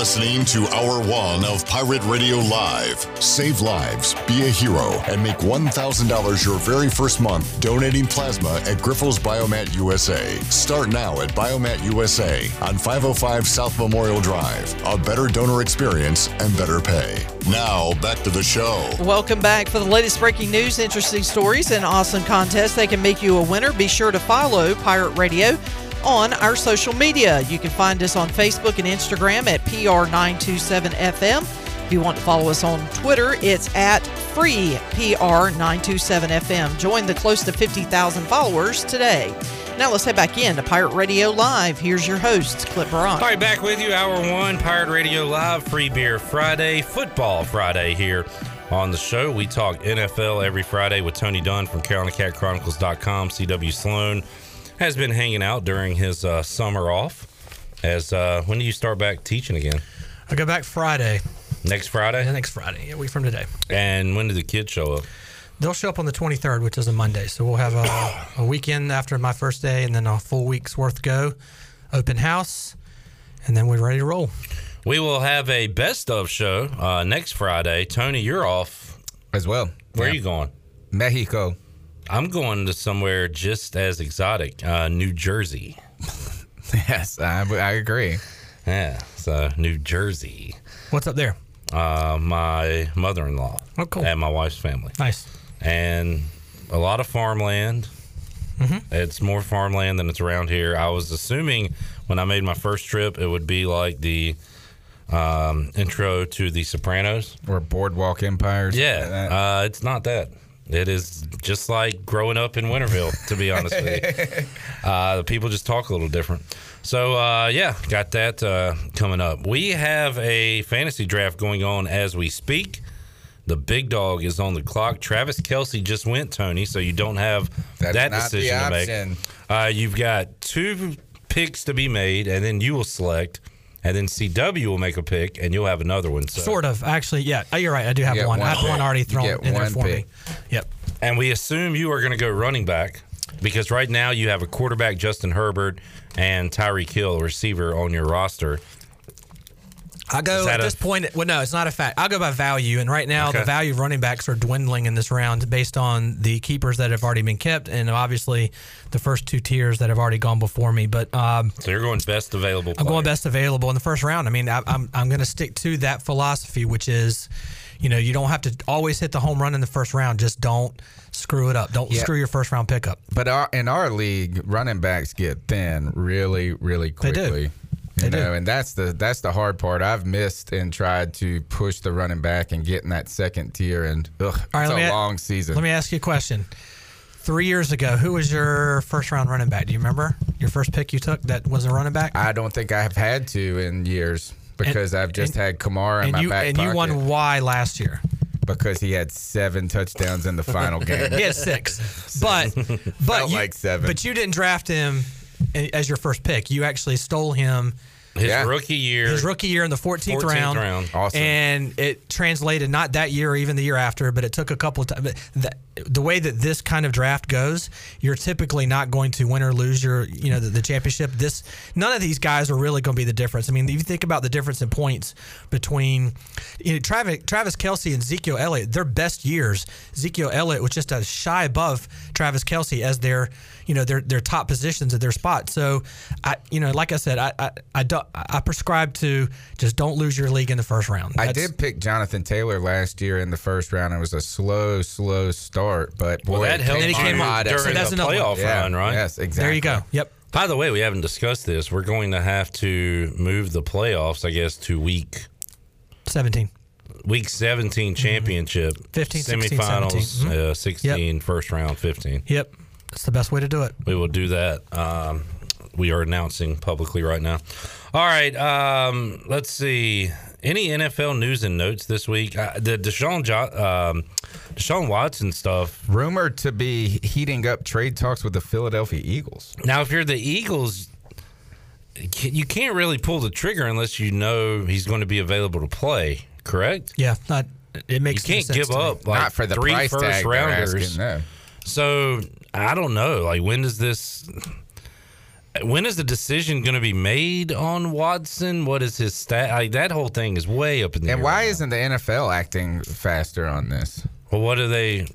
Listening to Hour One of Pirate Radio Live. Save lives, be a hero, and make $1,000 your very first month donating plasma at Grifols Biomat USA. Start now at Biomat USA on 505 South Memorial Drive. A better donor experience and better pay. Now, back to the show. Welcome back for the latest breaking news, interesting stories, and awesome contests that can make you a winner. Be sure to follow Pirate Radio on our social media. You can find us on Facebook and Instagram at PR927FM. If you want to follow us on Twitter, it's at free PR927FM. Join the close to 50,000 followers today. Now let's head back in to Pirate Radio Live. Here's your host, Clip Brock. All right, back with you, Hour One, Pirate Radio Live, Free Beer Friday, Football Friday here on the show. We talk NFL every Friday with Tony Dunn from CarolinaCatChronicles.com. CW Sloan has been hanging out during his uh, summer off. As uh, when do you start back teaching again? I go back Friday. Next Friday. Yeah, next Friday. Yeah, a week from today. And when do the kids show up? They'll show up on the 23rd, which is a Monday. So we'll have a, a weekend after my first day, and then a full week's worth go. Open house, and then we're ready to roll. We will have a best of show uh, next Friday. Tony, you're off as well. Where Yeah. are you going? Mexico. I'm going to somewhere just as exotic, uh, New Jersey. yes, I, I agree. Yeah, so New Jersey. What's up there? Uh, my mother-in-law. Oh, cool. And my wife's family. Nice. And a lot of farmland. Mhm. It's more farmland than it's around here. I was assuming when I made my first trip, it would be like the um, intro to The Sopranos or Boardwalk Empires. Yeah, uh, it's not that. It is just like growing up in Winterville, to be honest with you. Uh, people just talk a little different. So, uh, yeah, got that uh, coming up. We have a fantasy draft going on as we speak. The big dog is on the clock. Travis Kelce just went, Tony, so you don't have That's that decision to make. Uh, you've got two picks to be made, and then you will select, and then CW will make a pick, and you'll have another one. So. Sort of. Actually, yeah. Oh, you're right. I do have one. one I have pick. one already thrown in there for pick. me. Yep. And we assume you are going to go running back because right now you have a quarterback, Justin Herbert, and Tyreek Hill, receiver, on your roster. I go Is that at a- this point. Well, no, it's not a fact. I'll go by value, and right now Okay. the value of running backs are dwindling in this round based on the keepers that have already been kept, and obviously the first two tiers that have already gone before me. But um, So you're going best available. I'm player. going best available in the first round. I mean, I, I'm I'm going to stick to that philosophy, which is, you know, you don't have to always hit the home run in the first round. Just don't screw it up. Don't Yeah. screw your first round pickup. But our, in our league, running backs get thin really, really They do. quickly. You know, and that's the that's the hard part. I've missed and tried to push the running back and get in that second tier, and ugh, right, it's a a- long season. Let me ask you a question. Three years ago, who was your first round running back? Do you remember your first pick you took that was a running back? I don't think I have had to in years because I've just and- had Kamara in my you back and you pocket won why last year? because he had seven touchdowns in the final game. He had six, but but Felt you, like seven. But you didn't draft him as your first pick. You actually stole him His rookie year. his rookie year in the 14th, 14th round. round. Awesome. And it translated not that year or even the year after, but it took a couple of times. The, the way that this kind of draft goes, you're typically not going to win or lose your, you know, the, the championship. This none of these guys are really going to be the difference. I mean, if you think about the difference in points between you know, Travis Travis Kelce and Ezekiel Elliott, their best years, Ezekiel Elliott was just a shy above Travis Kelce as their, you know their their top positions at their spot. So, I you know, like I said, I I I, do, I prescribe to just don't lose your league in the first round. I did pick Jonathan Taylor last year in the first round. It was a slow, slow start, but boy, Well, that helped came he came on on during So that's the another one. playoff Yeah, run, right? Yes, exactly. There you go. Yep. By the way, we haven't discussed this. We're going to have to move the playoffs, I guess, to week 17. week 17 championship 15, 16, semifinals 17. uh, 16 first round 15 Yep. That's the best way to do it. we will do that um, we are announcing publicly right now all right um, let's see any nfl news and notes this week uh, the deshaun, jo- um, deshaun watson stuff Rumored to be heating up trade talks with the Philadelphia Eagles. now if you're the eagles you can't really pull the trigger unless you know he's going to be available to play correct Yeah. Not. It you makes no can't sense give to up like Not for the three price first tag rounders asking, no. So I don't know. Like, when does this? When is the decision going to be made on Watson? What is his stat? Like, that whole thing is way up in the And air And why right isn't the NFL acting faster on this? Well, what are they?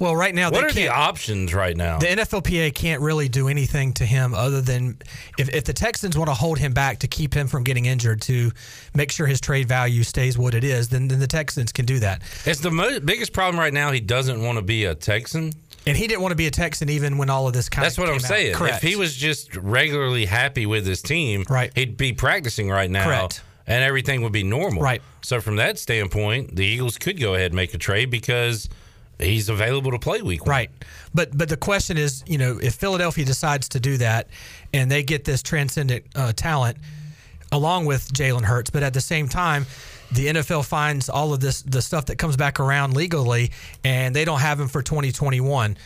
Well, right now What they are the can't. options right now? The NFLPA can't really do anything to him other than if, if the Texans want to hold him back to keep him from getting injured to make sure his trade value stays what it is, then, then the Texans can do that. It's the mo- biggest problem right now. He doesn't want to be a Texan. And he didn't want to be a Texan even when all of this kind That's of what I'm saying. Correct. If he was just regularly happy with his team, Right. he'd be practicing right now. Correct. And everything would be normal. Right. So from that standpoint, the Eagles could go ahead and make a trade because he's available to play week one. Right. But but the question is, you know, if Philadelphia decides to do that and they get this transcendent uh, talent along with Jalen Hurts, but at the same time, the NFL finds all of this the stuff that comes back around legally and they don't have him for 2021.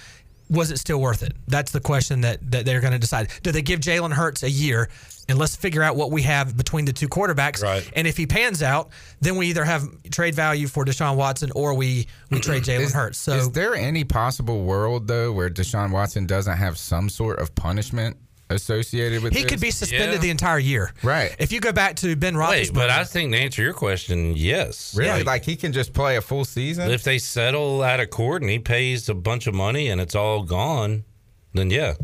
Was it still worth it? That's the question that, that they're going to decide. Do they give Jalen Hurts a year and let's figure out what we have between the two quarterbacks? Right. And if he pans out, then we either have trade value for Deshaun Watson or we we trade Jalen Hurts. So is there any possible world though where Deshaun Watson doesn't have some sort of punishment associated with He this? could be suspended Yeah. the entire year. Right. If you go back to Ben Wait, but I think to answer your question, yes. really like he can just play a full season. If they settle out of court and he pays a bunch of money and it's all gone, then yeah.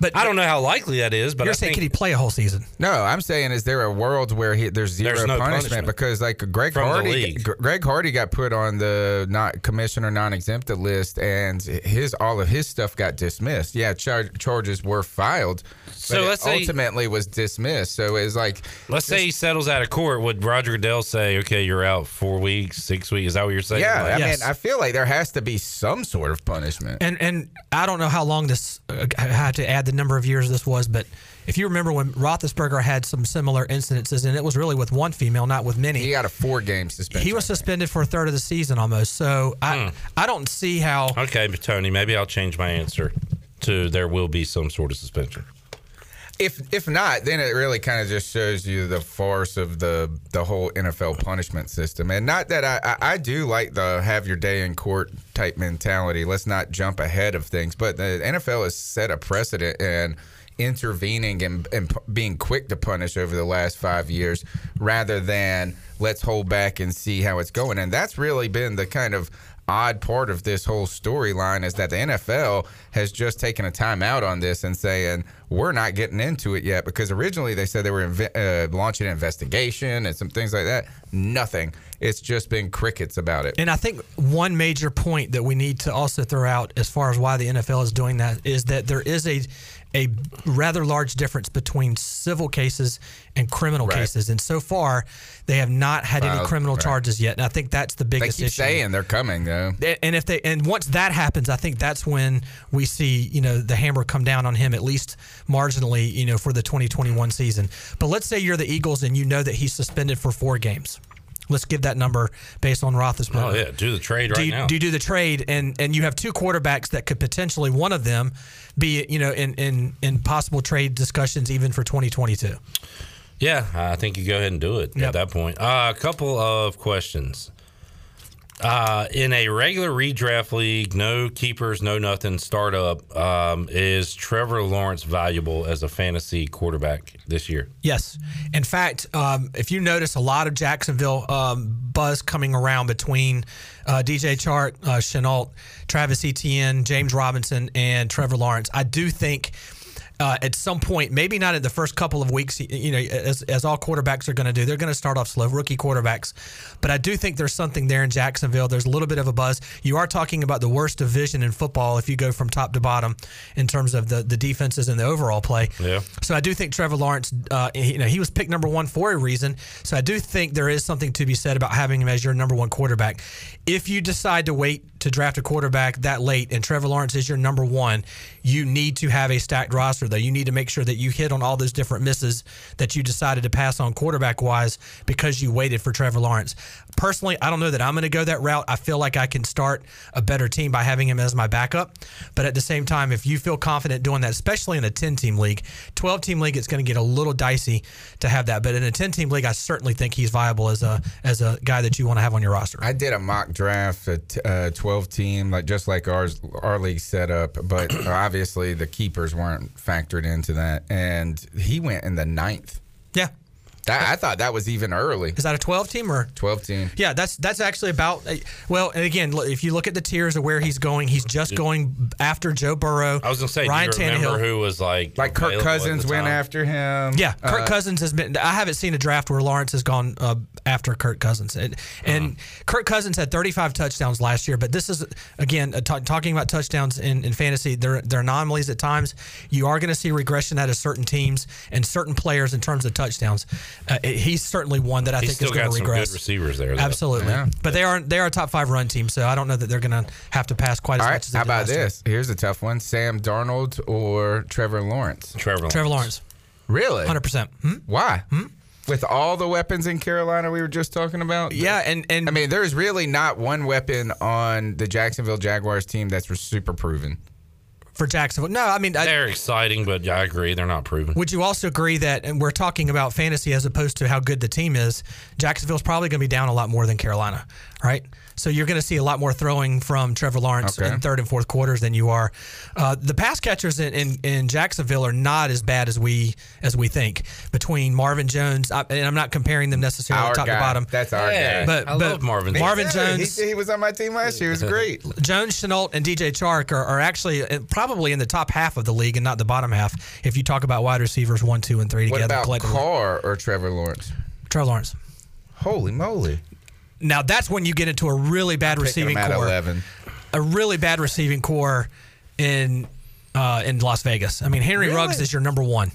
But I don't know how likely that is, but You're I saying think could he play a whole season? No, I'm saying is there a world where he, there's zero There's no punishment, punishment. because like Greg From Hardy, Greg Hardy got put on the not commissioner non-exempted list, and his all of his stuff got dismissed. Yeah, char- charges were filed, So but let's say- ultimately was dismissed. So it's like let's say he settles out of court. Would Roger Goodell say, "Okay, you're out four weeks, six weeks"? Is that what you're saying? yeah, Like, I Yes. mean, I feel like there has to be some sort of punishment. And and I don't know how long this. Uh, I had to add the number of years this was, but if you remember when Roethlisberger had some similar incidences, and it was really with one female, not with many. he got a four-game suspension. He was suspended for a third of the season almost. So Hmm. I I don't see how. okay, but Tony, maybe I'll change my answer to there will be some sort of suspension. If if not, then it really kind of just shows you the force of the the whole NFL punishment system. And not that I, I I do like the have your day in court type mentality. Let's not jump ahead of things. But the NFL has set a precedent and intervening and, and p- being quick to punish over the last five years rather than let's hold back and see how it's going. And that's really been the kind of odd part of this whole storyline is that the NFL has just taken a time out on this and saying we're not getting into it yet because originally they said they were inve- uh, launching an investigation and some things like that. Nothing. It's just been crickets about it. And I think one major point that we need to also throw out as far as why the NFL is doing that is that there is a a rather large difference between civil cases and criminal Right. cases. And so far, they have not had any criminal right. charges yet. And I think that's the They biggest keep issue. saying they're coming though. and if they and once that happens, I think that's when we see you know the hammer come down on him at least marginally, you know, for the 2021 season. But let's say you're the Eagles and you know that he's suspended for four games. Let's give that number based on Roethlisberger. Oh yeah, do the trade right do you, now. do you do the trade and and you have two quarterbacks that could potentially one of them be you know in in in possible trade discussions even for 2022 yeah, I think you go ahead and do it Yep. at that point. Uh, a couple of questions. Uh, in a regular redraft league, no keepers, no nothing, startup, um, is Trevor Lawrence valuable as a fantasy quarterback this year? Yes. In fact, um, if you notice a lot of Jacksonville um, buzz coming around between uh, DJ Chark, uh, Shenault, Travis Etienne, James Robinson, and Trevor Lawrence, I do think uh, at some point, maybe not in the first couple of weeks, you know, as, as all quarterbacks are going to do, they're going to start off slow, rookie quarterbacks. But I do think there's something there in Jacksonville. There's a little bit of a buzz. You are talking about the worst division in football if you go from top to bottom in terms of the, the defenses and the overall play. Yeah. So I do think Trevor Lawrence, uh, you know, he was picked number one for a reason. So I do think there is something to be said about having him as your number one quarterback. If you decide to wait to draft a quarterback that late and Trevor Lawrence is your number one, you need to have a stacked roster, though. You need to make sure that you hit on all those different misses that you decided to pass on quarterback wise because you waited for Trevor Lawrence. Personally, I don't know that I'm going to go that route. I feel like I can start a better team by having him as my backup. But at the same time, if you feel confident doing that, especially in a 10 team league, 12 team league, it's going to get a little dicey to have that. But in a 10 team league, I certainly think he's viable as a as a guy that you want to have on your roster. I did a mock draft, a t- uh, 12 team, like just like ours, our league set up, but obviously the keepers weren't factored into that. And he went in the ninth. Yeah. That, I thought that was even early. Is that a 12 team or 12 team? Yeah, that's that's actually about uh, well, and again, if you look at the tiers of where he's going, he's just going after Joe Burrow. I was going to say, Ryan do you Tannehill. who was like Like Kirk Cousins went after him. Yeah, Kirk Uh, Cousins has been. I haven't seen a draft where Lawrence has gone uh, after Kirk Cousins, and, and Kirk Cousins had 35 touchdowns last year. But this is again uh, ta- talking about touchdowns in, in fantasy. They're they're anomalies at times. You are going to see regression out of certain teams and certain players in terms of touchdowns. Uh, he's certainly one that I He's think still is going to regress. good receivers there. though. Absolutely, Yeah. but they are they are a top five run team, so I don't know that they're going to have to pass quite as All much as they How about last year. this? Here's a tough one: Sam Darnold or Trevor Lawrence. Trevor Lawrence. Trevor Lawrence, Really? hundred percent. Hmm? Why? With all the weapons in Carolina we were just talking about. Yeah, and and I mean, there's really not one weapon on the Jacksonville Jaguars team that's super proven. For Jacksonville, no, I mean They're exciting, but yeah, I agree. They're not proven. Would you also agree that, and we're talking about fantasy as opposed to how good the team is, Jacksonville's probably going to be down a lot more than Carolina, right? So you're going to see a lot more throwing from Trevor Lawrence Okay. in third and fourth quarters than you are. Uh, the pass catchers in, in, in Jacksonville are not as bad as we as we think. Between Marvin Jones, I, and I'm not comparing them necessarily Our top guy. to bottom. That's our Yeah, guy. But- I but love Marvin. Marvin Jones- He, he was on my team last year. He was great. Jones, Shenault, and DJ Chark are, are actually uh, probably in the top half of the league and not the bottom half. If you talk about wide receivers one, two, and three What together about. Carr or Trevor Lawrence? Trevor Lawrence. Holy moly! Now that's when you get into a really bad Picking receiving him at corps. 11. A really bad receiving core in uh, in Las Vegas. I mean, Henry Really? Ruggs is your number one.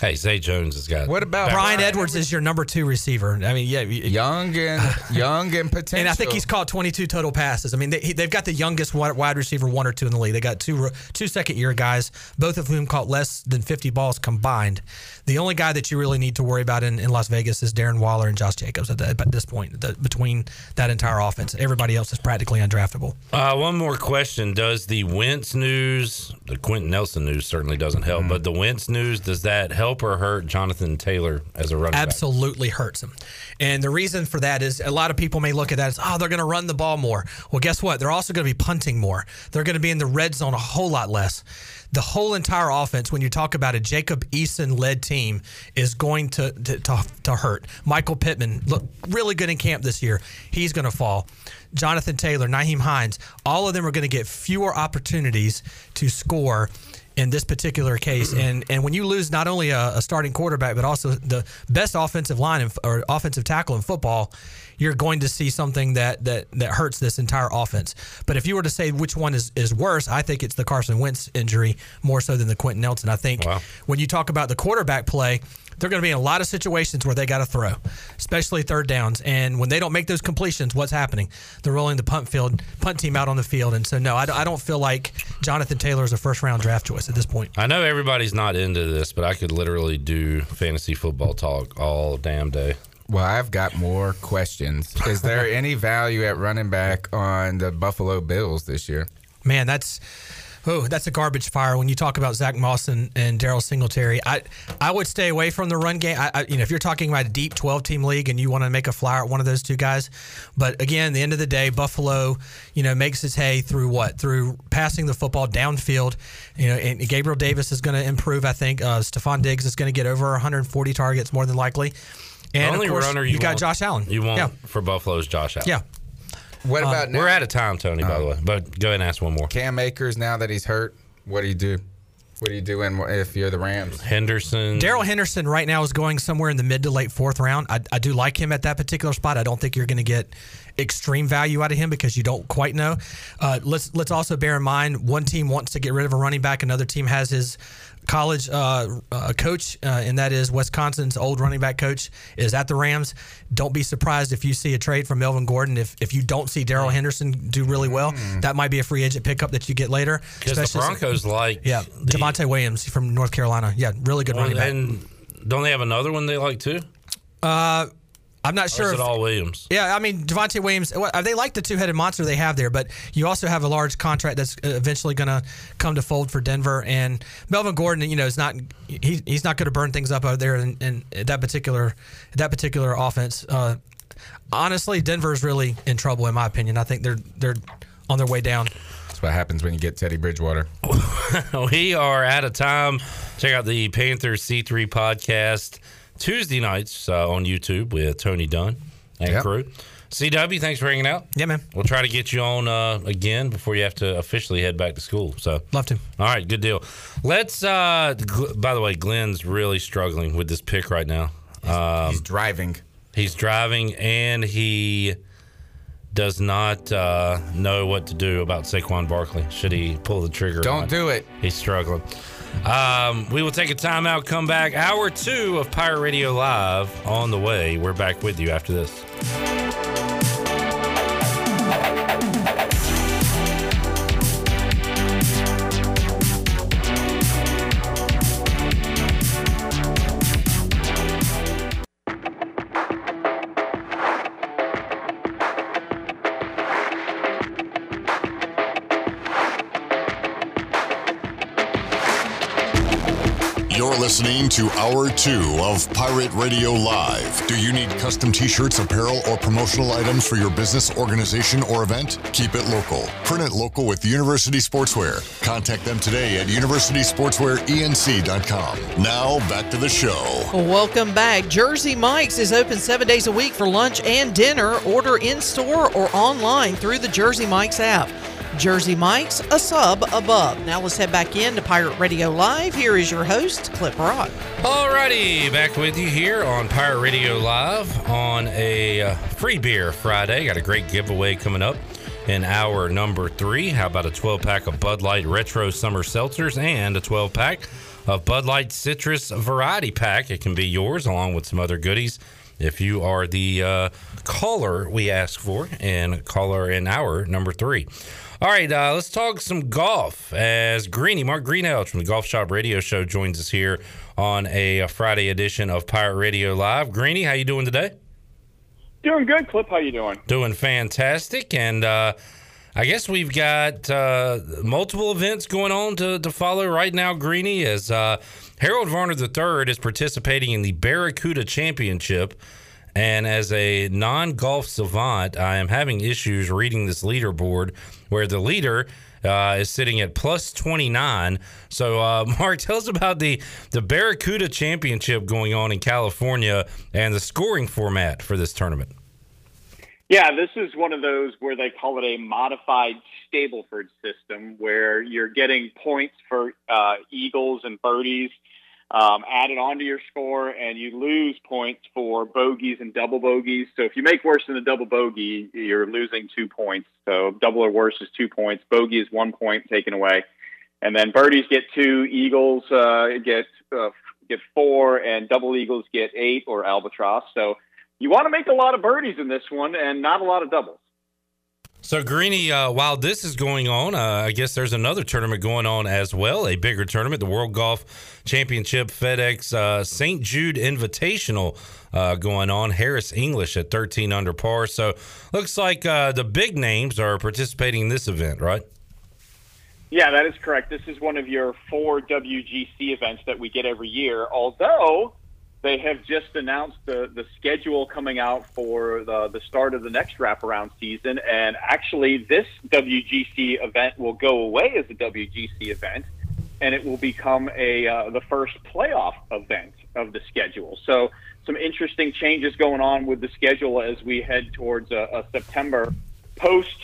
Hey, Zay Jones has got. What about Brian Bryan Edwards is your number two receiver. I mean, yeah. Young and young and potential. And I think he's caught 22 total passes. I mean, they they've got the youngest wide wide receiver one or two in the league. They got two two second year guys, both of whom caught less than 50 balls combined. The only guy that you really need to worry about in, in Las Vegas is Darren Waller and Josh Jacobs at, the, at this point. The, between that entire offense, everybody else is practically undraftable. Uh, one more question: Does the Wentz news, the Quenton Nelson news, certainly doesn't help, Mm. but the Wentz news does that help or hurt Jonathan Taylor as a running back? absolutely hurts him. And the reason for that is a lot of people may look at that as, oh, they're going to run the ball more. Well, guess what? They're also going to be punting more. They're going to be in the red zone a whole lot less. The whole entire offense, when you talk about a Jacob Eason led team, is going to, to, to, to hurt. Michael Pittman, look really good in camp this year. He's going to fall. Jonathan Taylor, Nyheim Hines, all of them are going to get fewer opportunities to score in this particular case. And and when you lose not only a, a starting quarterback but also the best offensive line in, or offensive tackle in football, you're going to see something that that that hurts this entire offense. But if you were to say which one is is worse, I think it's the Carson Wentz injury more so than the Quenton Nelson. I think Wow. when you talk about the quarterback play. They're going to be in a lot of situations where they got to throw, especially third downs. And when they don't make those completions, what's happening? They're rolling the punt field, punt team out on the field. And so, no, I, I don't feel like Jonathan Taylor is a first round draft choice at this point. I know everybody's not into this, but I could literally do fantasy football talk all damn day. Well, I've got more questions. Is there any value at running back on the Buffalo Bills this year? Man, that's Oh, that's a garbage fire. When you talk about Zach Moss and, and Daryl Singletary, I I would stay away from the run game. I, I, you know, if you're talking about a deep 12 team league and you want to make a flyer at one of those two guys, but again, the end of the day, Buffalo, you know, makes its hay through what? Through passing the football downfield. You know, and Gabriel Davis is going to improve. I think uh, Stefon Diggs is going to get over 140 targets more than likely. And the only of course, runner you, you, got Josh Allen. You want yeah, for Buffalo is Josh Allen. yeah. What about now? We're out of time, Tony. By the way, but go ahead and ask one more. Cam Akers now that he's hurt? What do you do? What do you do in, if you're the Rams? Henderson. Darrell Henderson right now is going somewhere in the mid to late fourth round. I, I do like him at that particular spot. I don't think you're going to get extreme value out of him because you don't quite know. Uh, let's let's also bear in mind one team wants to get rid of a running back, another team has his college uh, uh, coach, uh, and that is Wisconsin's old running back coach is at the Rams. Don't be surprised if you see a trade from Melvin Gordon. If if you don't see Darrell Henderson do really well, that might be a free agent pickup that you get later. Because the Broncos like yeah, the- Javonte Williams from North Carolina. Yeah, really good running back. and don't they have another one they like too? Uh, I'm not Or sure. is if- it all Williams? yeah, I mean Javonte Williams. They like the two-headed monster they have there, but you also have a large contract that's uh, eventually going to come to fold for Denver. And Melvin Gordon, you know, is not he, he's not going to burn things up out there in, in that particular that particular offense. Uh, honestly, Denver's really in trouble in my opinion. I think they're they're on their way down. That's what happens when you get Teddy Bridgewater. we are out of time. Check out the Panthers C3 podcast Tuesday nights uh, on YouTube with Tony Dunn and Yep. crew. CW, thanks for hanging out. Yeah, man. We'll try to get you on uh, again before you have to officially head back to school. So Love to. All right, good deal. Let's. Uh, Gl- by the way, Glenn's really struggling with this pick right now. Um, He's driving. He's driving and he does not uh, know what to do about Saquon Barkley. Should he pull the trigger? Don't do it. He's struggling. Um, we will take a timeout, come back. Hour two of Pirate Radio Live on the way. We're back with you after this. Listening to Hour 2 of Pirate Radio Live. Do you need custom t shirts, apparel, or promotional items for your business, organization, or event? Keep it local. Print it local with University Sportswear. Contact them today at universitysportswearenc.com. Now, back to the show. Welcome back. Jersey Mike's is open seven days a week for lunch and dinner. Order in store or online through the Jersey Mike's app. Jersey Mike's, a sub above. Now let's head back in to Pirate Radio Live. Here is your host, Clip Rock. Alrighty, back with you here on Pirate Radio Live on a uh, free beer Friday. Got a great giveaway coming up in hour number three. How about a 12 pack of Bud Light Retro Summer Seltzers and a 12 pack of Bud Light Citrus Variety Pack? It can be yours along with some other goodies if you are the uh, caller we ask for and caller in hour number three. All right, uh, let's talk some golf as Greeny, Mark Greenhouse from the Golf Shop Radio Show joins us here on a, Friday edition of Pirate Radio Live. Greeny, how you doing today? Doing good, Clip. How you doing? Doing fantastic, and uh, I guess we've got uh, multiple events going on to, to follow right now. Greeny, as uh, Harold Varner III is participating in the Barracuda Championship, and as a non-golf savant, I am having issues reading this leaderboard where the leader. Uh, is sitting at plus 29. So, uh, Mark, tell us about the, the Barracuda Championship going on in California and the scoring format for this tournament. Yeah, this is one of those where they call it a modified Stableford system, where you're getting points for uh, eagles and birdies um, added onto your score, and you lose points for bogeys and double bogeys. So if you make worse than a double bogey, you're losing two points. So double or worse is two points. Bogey is one point taken away, and then birdies get two, eagles uh, get uh, get four, and double eagles get eight or albatross. So you want to make a lot of birdies in this one and not a lot of doubles. So, Greeny, uh, while this is going on, uh, I guess there's another tournament going on as well, a bigger tournament, the World Golf Championship FedEx uh, St. Jude Invitational uh, going on. Harris English at 13 under par. So, looks like uh, the big names are participating in this event, right? Yeah, that is correct. This is one of your four WGC events that we get every year. Although they have just announced the, the schedule coming out for the, the start of the next wraparound season. And actually, this WGC event will go away as a WGC event, and it will become a uh, the first playoff event of the schedule. So, some interesting changes going on with the schedule as we head towards a, a September post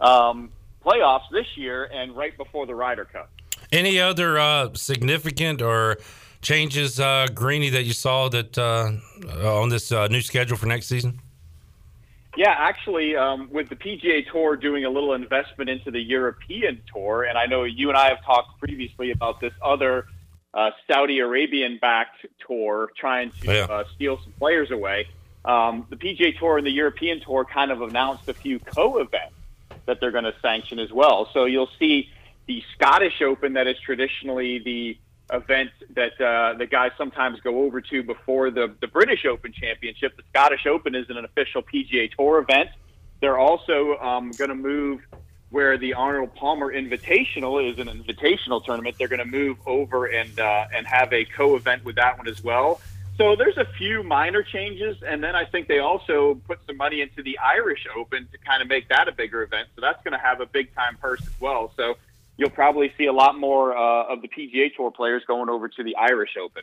um, playoffs this year and right before the Ryder Cup. Any other uh, significant or changes, uh, Greeny, that you saw that uh, on this uh, new schedule for next season? Yeah, actually, um, with the PGA Tour doing a little investment into the European Tour, and I know you and I have talked previously about this other uh, Saudi Arabian backed tour trying to Yeah. uh, steal some players away. Um, the PGA Tour and the European Tour kind of announced a few co events that they're going to sanction as well. So you'll see the Scottish Open, that is traditionally the event that uh, the guys sometimes go over to before the, the British Open Championship. The Scottish Open is an official PGA Tour event. They're also um, going to move where the Arnold Palmer Invitational is an invitational tournament. They're going to move over and uh, and have a co-event with that one as well. So there's a few minor changes, and then I think they also put some money into the Irish Open to kind of make that a bigger event. So that's going to have a big time purse as well. So you'll probably see a lot more uh, of the PGA Tour players going over to the Irish Open.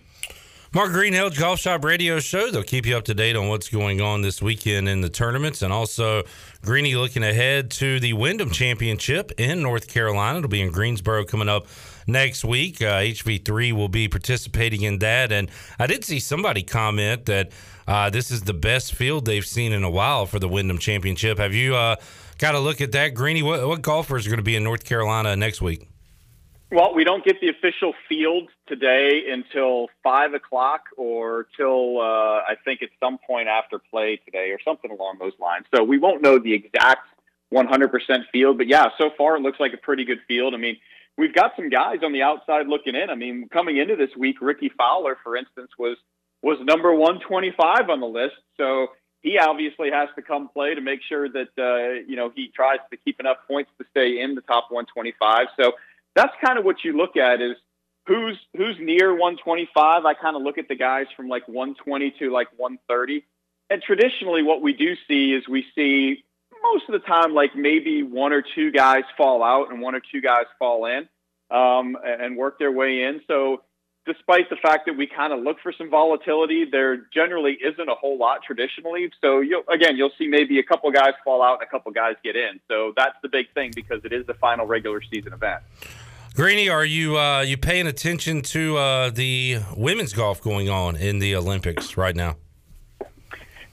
Mark Greenhill, Golf Shop Radio Show. They'll keep you up to date on what's going on this weekend in the tournaments. And also, Greeny looking ahead to the Wyndham Championship in North Carolina. It'll be in Greensboro coming up next week. Uh, HV3 will be participating in that. And I did see somebody comment that uh, this is the best field they've seen in a while for the Wyndham Championship. Have you uh, got to look at that, Greeny? What, what golfers are going to be in North Carolina next week? Well, we don't get the official field today until five o'clock or till uh, I think at some point after play today or something along those lines. So we won't know the exact 100% field, but yeah, so far it looks like a pretty good field. I mean, we've got some guys on the outside looking in. I mean, coming into this week, Rickie Fowler, for instance, was was number 125 on the list. So he obviously has to come play to make sure that uh, you know he tries to keep enough points to stay in the top 125. So that's kind of what you look at is who's who's near 125. I kind of look at the guys from like 120 to like 130. And traditionally, what we do see is we see most of the time like maybe one or two guys fall out and one or two guys fall in um, and work their way in. So despite the fact that we kind of look for some volatility, there generally isn't a whole lot traditionally. So you'll, again, you'll see maybe a couple guys fall out and a couple guys get in. So that's the big thing because it is the final regular season event. Greeny, are you uh, you paying attention to uh, the women's golf going on in the Olympics right now?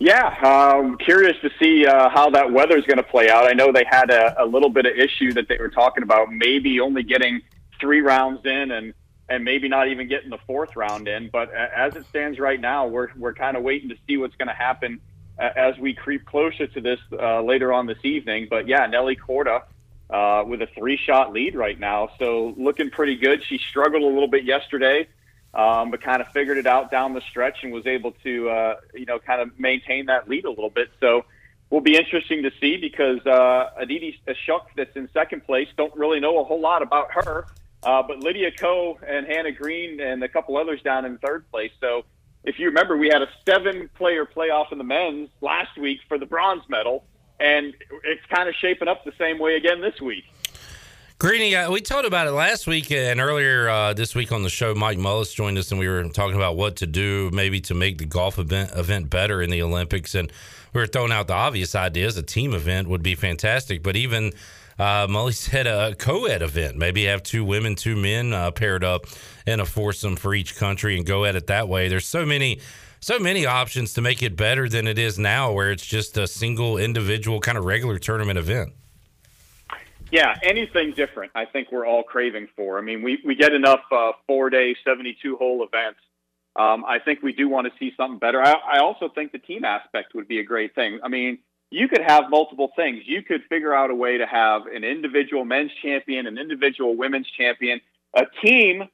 Yeah, um, curious to see uh, how that weather is going to play out. I know they had a, a little bit of issue that they were talking about, maybe only getting three rounds in and and maybe not even getting the fourth round in. But as it stands right now, we're we're kind of waiting to see what's going to happen uh, as we creep closer to this uh, later on this evening. But yeah, Nelly Korda uh, with a three-shot lead right now, so looking pretty good. She struggled a little bit yesterday, um, but kind of figured it out down the stretch and was able to uh, you know kind of maintain that lead a little bit. So. Will be interesting to see because uh, Aditi Ashok, that's in second place, don't really know a whole lot about her. Uh, but Lydia Ko and Hannah Green and a couple others down in third place. So if you remember, we had a seven player playoff in the men's last week for the bronze medal, and it's kind of shaping up the same way again this week. Greeny, uh, we talked about it last week and earlier uh, this week on the show. Mike Mullis joined us, and we were talking about what to do maybe to make the golf event event better in the Olympics. And we were throwing out the obvious ideas. A team event would be fantastic, but even uh, Mully said a co-ed event. Maybe have two women, two men uh, paired up in a foursome for each country and go at it that way. There's so many. So many options to make it better than it is now, where it's just a single individual kind of regular tournament event. Yeah, anything different, I think we're all craving for. I mean, we, we get enough uh, four day, 72 hole events. Um, I think we do want to see something better. I, I also think the team aspect would be a great thing. I mean, you could have multiple things. You could figure out a way to have an individual men's champion, an individual women's champion, a team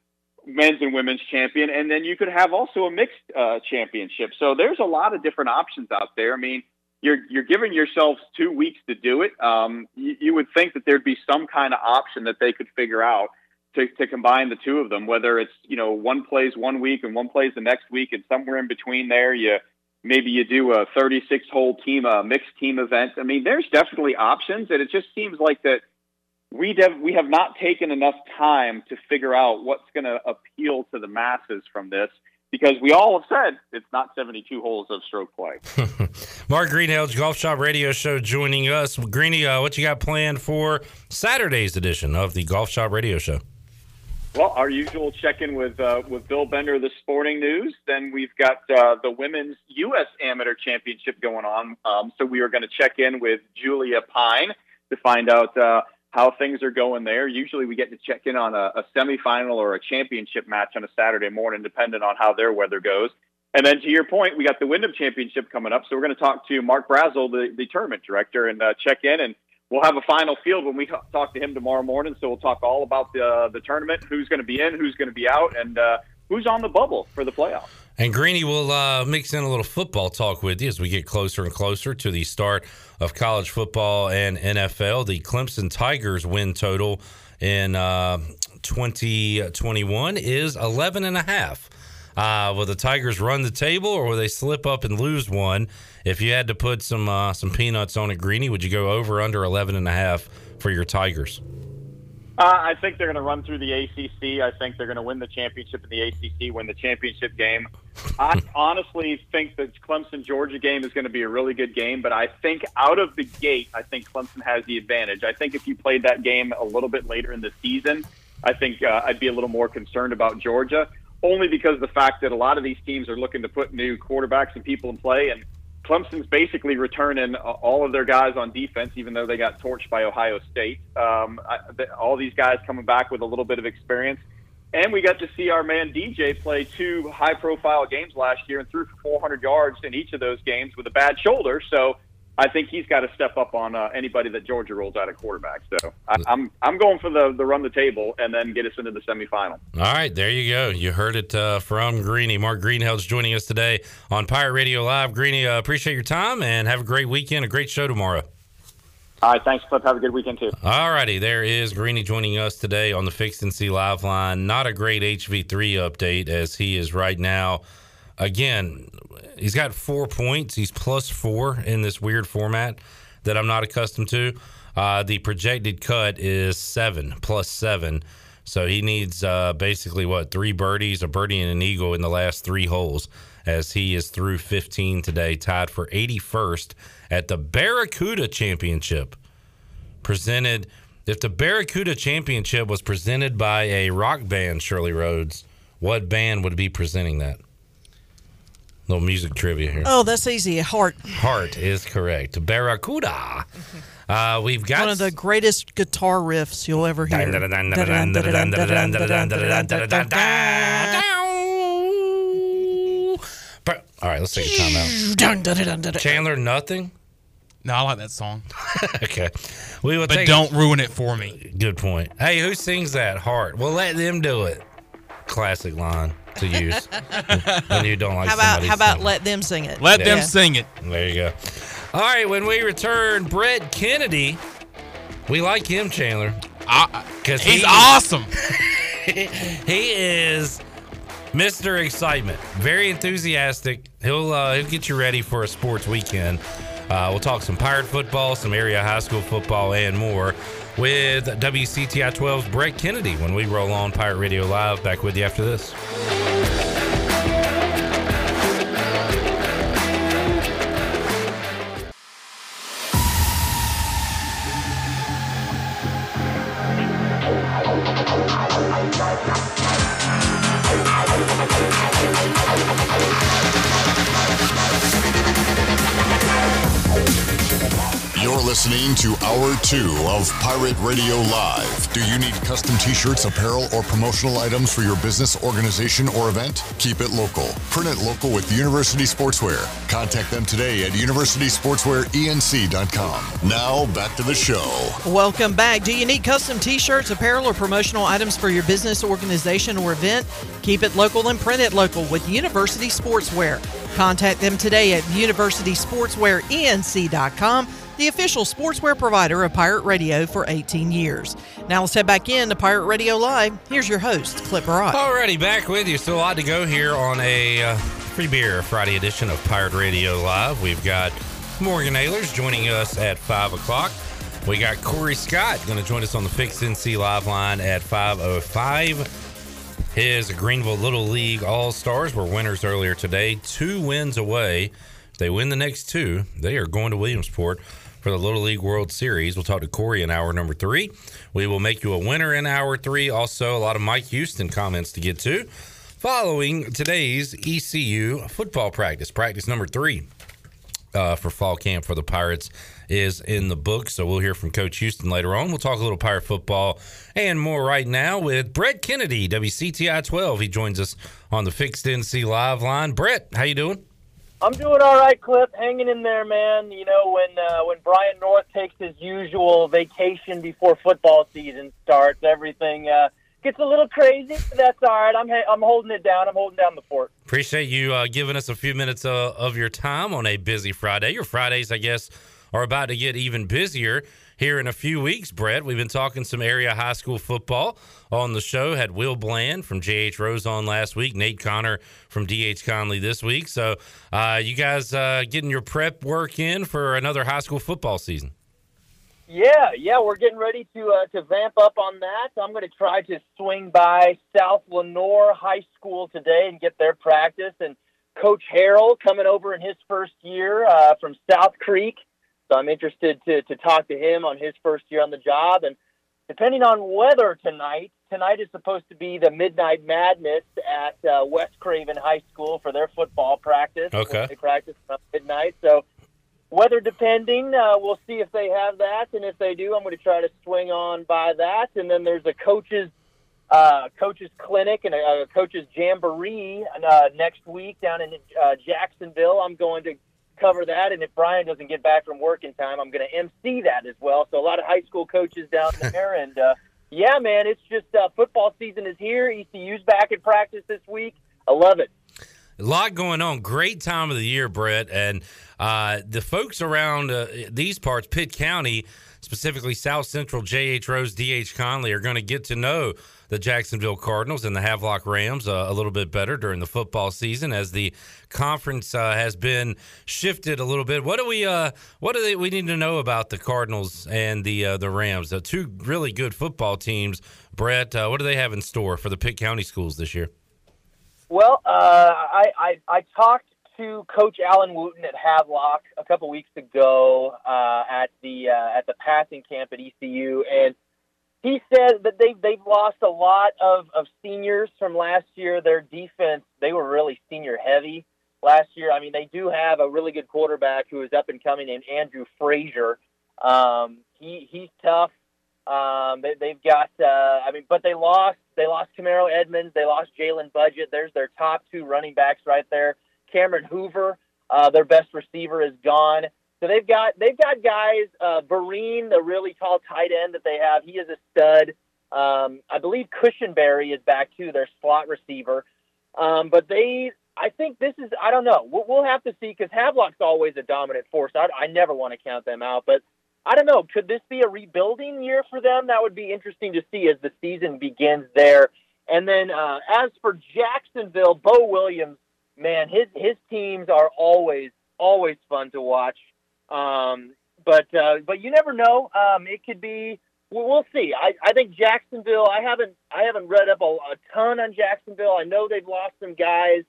men's and women's champion, and then you could have also a mixed uh, championship. So there's a lot of different options out there. I mean, you're you're giving yourselves two weeks to do it. Um, you, you would think that there'd be some kind of option that they could figure out to, to combine the two of them. Whether it's you know one plays one week and one plays the next week, and somewhere in between there, you maybe you do a 36 hole team, a mixed team event. I mean, there's definitely options, and it just seems like that we dev- we have not taken enough time to figure out what's going to appeal to the masses from this because we all have said it's not 72 holes of stroke play. Mark Greenhalgh, Golf Shop Radio Show, joining us. Greeny, uh, what you got planned for Saturday's edition of the Golf Shop Radio Show? Well, our usual check-in with uh, with Bill Bender, the Sporting News. Then we've got uh, the Women's U.S. Amateur Championship going on. Um, so we are going to check in with Julia Pine to find out uh, how things are going there. Usually we get to check in on a, a semifinal or a championship match on a Saturday morning, depending on how their weather goes. And then to your point, we got the Wyndham Championship coming up. So we're going to talk to Mark Brazil, the, the tournament director, and uh, check in and we'll have a final field when we talk to him tomorrow morning. So we'll talk all about the the tournament, who's going to be in, who's going to be out, and uh, who's on the bubble for the playoffs. And Greeny will uh, mix in a little football talk with you as we get closer and closer to the start of college football and NFL. The Clemson Tigers win total in uh, 2021 is 11 and a half. Uh, will the Tigers run the table or will they slip up and lose one? If you had to put some uh, some peanuts on it, Greeny, would you go over under 11 and a half for your Tigers? Uh, I think they're going to run through the ACC. I think they're going to win the championship in the ACC, win the championship game. I honestly think that Clemson Georgia game is going to be a really good game, but I think out of the gate, I think Clemson has the advantage. I think if you played that game a little bit later in the season, I think uh, I'd be a little more concerned about Georgia, only because of the fact that a lot of these teams are looking to put new quarterbacks and people in play, and Clemson's basically returning all of their guys on defense, even though they got torched by Ohio State. Um, I, all these guys coming back with a little bit of experience. And we got to see our man DJ play two high profile games last year and threw for 400 yards in each of those games with a bad shoulder. So I think he's got to step up on uh, anybody that Georgia rolls out of quarterback. So I, I'm I'm going for the the run the table and then get us into the semifinal. All right, there you go. You heard it uh, from Greeny. Mark Greenhalgh's joining us today on Pirate Radio Live. Greeny, uh, appreciate your time and have a great weekend. A great show tomorrow. All right, thanks, Cliff. Have a good weekend too. All righty, there is Greeny joining us today on the Fixed and See Live line. Not a great HV3 update as he is right now. Again, he's got four points. He's plus four in this weird format that I'm not accustomed to. Uh, the projected cut is seven plus seven. So he needs uh, basically what three birdies, a birdie and an eagle in the last three holes, as he is through 15 today, tied for 81st at the Barracuda Championship. Presented, if the Barracuda Championship was presented by a rock band, Shirley Rhodes, what band would be presenting that? Little music trivia here. Oh, that's easy. Heart. Heart is correct. Barracuda. Uh, we've got one of the greatest guitar riffs you'll ever hear. All right, let's take a time out. Chandler, nothing. No, I like that song. okay, we will. But take don't ruin it for me. Good point. Hey, who sings that? Heart. Well, let them do it. Classic line to use when you don't like. How about how about singing. let them sing it? Let them sing it. There you go. All right, when we return, Brett Kennedy. We like him, Chandler. Because He's awesome. he is Mr. Excitement. Very enthusiastic. He'll uh, he'll get you ready for a sports weekend. Uh, we'll talk some pirate football, some area high school football, and more with WCTI 12's Brett Kennedy when we roll on Pirate Radio Live. Back with you after this. Listening to Hour 2 of Pirate Radio Live. Do you need custom t shirts, apparel, or promotional items for your business, organization, or event? Keep it local. Print it local with University Sportswear. Contact them today at universitysportswearenc.com. Now, back to the show. Welcome back. Do you need custom t shirts, apparel, or promotional items for your business, organization, or event? Keep it local and print it local with University Sportswear. Contact them today at universitysportswearenc.com, the official sportswear provider of Pirate Radio for 18 years. Now let's head back in to Pirate Radio Live. Here's your host, Cliff Brock. Alrighty, back with you. Still a lot to go here on a uh, free beer Friday edition of Pirate Radio Live. We've got Morgan Ahlers joining us at 5 o'clock. We got Corey Scott going to join us on the Fix NC Live line at 5.05. His Greenville Little League All Stars were winners earlier today, two wins away. If they win the next two, they are going to Williamsport for the Little League World Series. We'll talk to Corey in hour number three. We will make you a winner in hour three. Also, a lot of Mike Houston comments to get to. Following today's ECU football practice, practice number three uh, for fall camp for the Pirates is in the book. So we'll hear from Coach Houston later on. We'll talk a little Pirate football and more right now with Brett Kennedy, WCTI 12. He joins us on the Fixed NC Live line. Brett, how you doing? I'm doing all right, Cliff. Hanging in there, man. You know, when uh, when Brian North takes his usual vacation before football season starts, everything uh, gets a little crazy. That's all right. I'm I'm holding it down. I'm holding down the fort. Appreciate you uh, giving us a few minutes uh, of your time on a busy Friday. Your Fridays, I guess, are about to get even busier here in a few weeks, Brett. We've been talking some area high school football on the show. Had Will Bland from JH Rose on last week, Nate Connor from DH Conley this week. So, uh, you guys uh, getting your prep work in for another high school football season? Yeah, yeah, we're getting ready to uh, to vamp up on that. I'm going to try to swing by South Lenoir High School today and get their practice. And Coach Harrell coming over in his first year uh, from South Creek so I'm interested to, to talk to him on his first year on the job. And depending on weather tonight, tonight is supposed to be the Midnight Madness at uh, West Craven High School for their football practice. Okay. They practice at midnight. So weather depending, uh, we'll see if they have that. And if they do, I'm going to try to swing on by that. And then there's a coach's uh, coaches clinic and a, a coaches jamboree uh, next week down in uh, Jacksonville. I'm going to cover that. And if Brian doesn't get back from work in time, I'm going to MC that as well. So a lot of high school coaches down there. and uh, yeah, man, it's just uh, football season is here. ECU's back in practice this week. I love it. A lot going on. Great time of the year, Brett. And uh, the folks around uh, these parts, Pitt County, specifically South Central, J.H. Rose, D.H. Conley, are going to get to know the Jacksonville Cardinals and the Havelock Rams uh, a little bit better during the football season as the conference uh, has been shifted a little bit. What do we uh, what do they, we need to know about the Cardinals and the uh, the Rams? The two really good football teams. Brett, uh, what do they have in store for the Pitt County schools this year? Well, uh, I, I I talked to Coach Alan Wooten at Havelock a couple weeks ago at the at the passing camp at ECU and he said that they've they've lost a lot of, of seniors from last year. Their defense they were really senior heavy last year. I mean, they do have a really good quarterback who is up and coming named Andrew Frazier. Um, he he's tough. Um, they, they've got uh, I mean, but they lost they lost Camaro Edmonds. They lost Jalen Budget. There's their top two running backs right there. Cameron Hoover, uh, their best receiver, is gone. So they've got they've got guys. Uh, Vereen, the really tall tight end that they have, he is a stud. Um, I believe Cushenberry is back too, their slot receiver. Um, but they, I think this is I don't know. We'll, we'll have to see because Havelock's always a dominant force. I, I never want to count them out, but I don't know. Could this be a rebuilding year for them? That would be interesting to see as the season begins there. And then uh, as for Jacksonville, Bo Williams, man, his his teams are always always fun to watch. Um, but uh, but you never know. Um, it could be. Well, we'll see. I, I think Jacksonville. I haven't I haven't read up a, a ton on Jacksonville. I know they've lost some guys,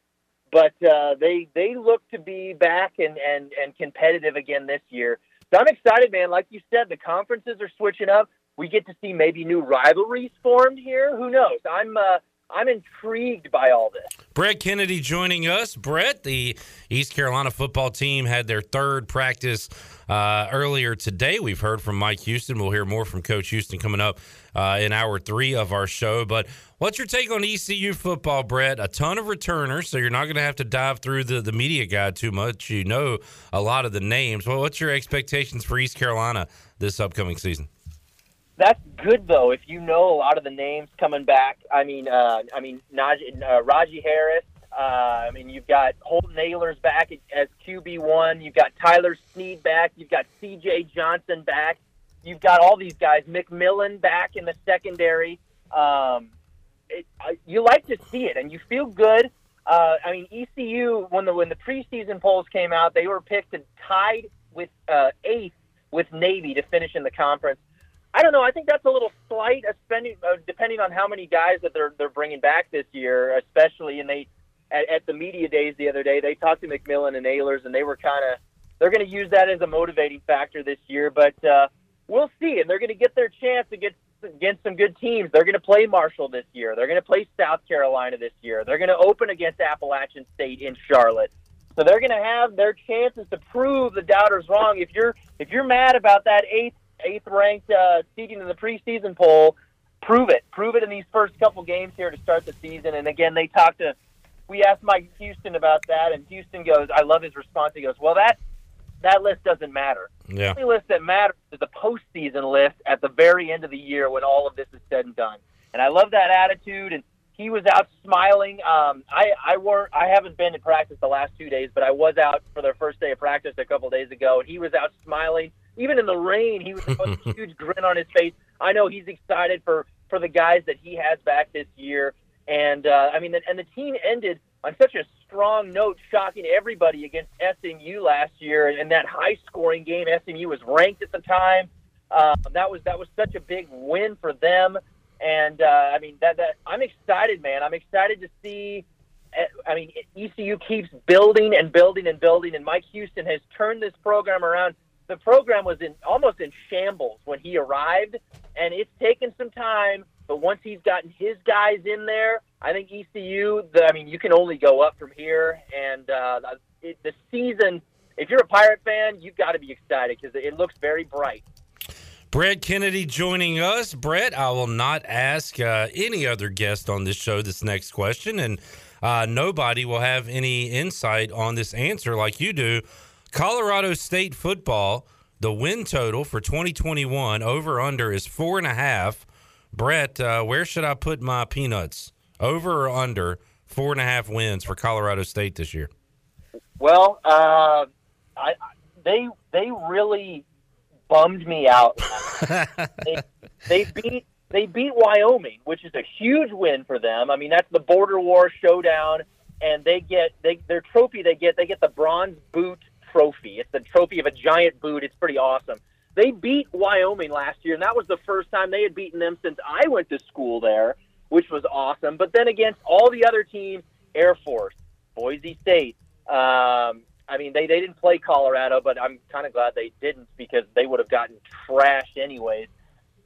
but uh, they they look to be back and, and and competitive again this year. So I'm excited, man. Like you said, the conferences are switching up. We get to see maybe new rivalries formed here. Who knows? I'm uh, I'm intrigued by all this. Brett Kennedy joining us. Brett, the East Carolina football team had their third practice uh, earlier today. We've heard from Mike Houston. We'll hear more from Coach Houston coming up uh, in hour three of our show. But what's your take on ECU football, Brett? A ton of returners, so you're not going to have to dive through the, the media guide too much. You know a lot of the names. Well, what's your expectations for East Carolina this upcoming season? That's good though. If you know a lot of the names coming back, I mean, uh, I mean, Najee, uh, Rahjai Harris. Uh, I mean, you've got Holton Ahlers back as QB one. You've got Tyler Snead back. You've got C.J. Johnson back. You've got all these guys. McMillan back in the secondary. Um, it, you like to see it, and you feel good. Uh, I mean, ECU when the when the preseason polls came out, they were picked and tied with uh, eighth with Navy to finish in the conference. I don't know. I think that's a little slight, spending, uh, depending on how many guys that they're they're bringing back this year, especially. And they at, at the media days the other day, they talked to McMillan and Ahlers, and they were kind of they're going to use that as a motivating factor this year. But uh, we'll see, and they're going to get their chance against against some good teams. They're going to play Marshall this year. They're going to play South Carolina this year. They're going to open against Appalachian State in Charlotte. So they're going to have their chances to prove the doubters wrong. If you're if you're mad about that eighth eighth ranked uh, seeding in the preseason poll. Prove it. Prove it in these first couple games here to start the season. And again, they talked to. We asked Mike Houston about that, and Houston goes, "I love his response." He goes, "Well, that that list doesn't matter. Yeah. The only list that matters is the postseason list at the very end of the year when all of this is said and done." And I love that attitude. And he was out smiling. Um, I I were I haven't been to practice the last two days, but I was out for their first day of practice a couple days ago, and he was out smiling even in the rain, he was a huge grin on his face. I know he's excited for for the guys that he has back this year, and uh, I mean, and the team ended on such a strong note, shocking everybody against SMU last year, and that high scoring game. SMU was ranked at the time. Uh, that was that was such a big win for them, and uh, I mean that that I'm excited, man. I'm excited to see. eh, I mean, ECU keeps building and building and building, and Mike Houston has turned this program around the program was in almost in shambles when he arrived, and it's taken some time. But once he's gotten his guys in there, I think ECU. The, I mean, you can only go up from here. And uh, it, the season, if you're a Pirate fan, you've got to be excited because it looks very bright. Brett Kennedy joining us. Brett, I will not ask uh, any other guest on this show this next question, and uh, nobody will have any insight on this answer like you do. Colorado State football, the win total for 2021 over under is four and a half. Brett, uh, where should I put my peanuts? Over or under four and a half wins for Colorado State this year? Well, uh, I, they they really bummed me out. they, they beat they beat Wyoming, which is a huge win for them. I mean, that's the border war showdown, and they get they their trophy. They get they get the bronze boot trophy. It's the trophy of a giant boot. It's pretty awesome. They beat Wyoming last year, and that was the first time they had beaten them since I went to school there, which was awesome. But then against all the other teams, Air Force, Boise State. Um, I mean, they, they didn't play Colorado, but I'm kind of glad they didn't because they would have gotten trashed anyways.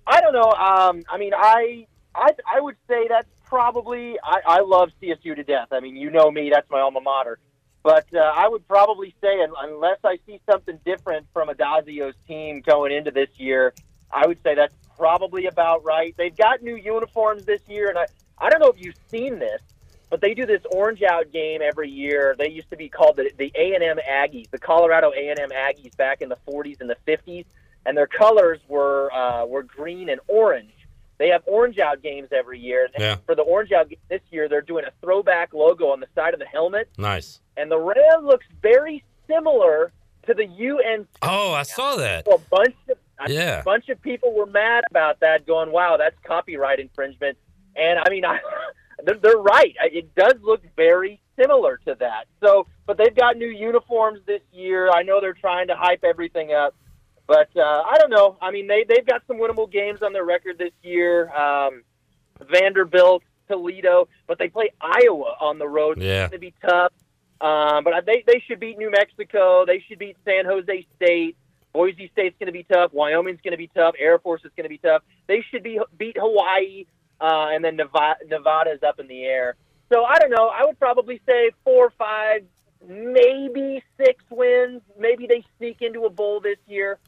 I don't know. Um, I mean, I I I would say that's probably I, I love CSU to death. I mean, you know me, that's my alma mater. But uh, I would probably say, unless I see something different from Addazio's team going into this year, I would say that's probably about right. They've got new uniforms this year, and I, I don't know if you've seen this, but they do this orange out game every year. They used to be called the, the A&M Aggies, the Colorado A&M Aggies back in the 40s and the 50s, and their colors were uh, were green and orange. They have orange out games every year. Yeah. For the orange out game this year, they're doing a throwback logo on the side of the helmet Nice. and the ram looks very similar to the UN. Oh, I saw that. A bunch of Yeah. a bunch of people were mad about that, going, "Wow, that's copyright infringement." And I mean, I, they're, they're right. It does look very similar to that. So, but they've got new uniforms this year. I know they're trying to hype everything up, but uh, I don't know. I mean, they they've got some winnable games on their record this year. Um, Vanderbilt, Toledo, but they play Iowa on the road. Yeah. It's going to be tough. Um, but they they should beat New Mexico. They should beat San Jose State. Boise State's going to be tough. Wyoming's going to be tough. Air Force is going to be tough. They should be beat Hawaii. uh, and then Nevada, Nevada's up in the air. So I don't know. I would probably say four, five, maybe six wins. Maybe they sneak into a bowl this year.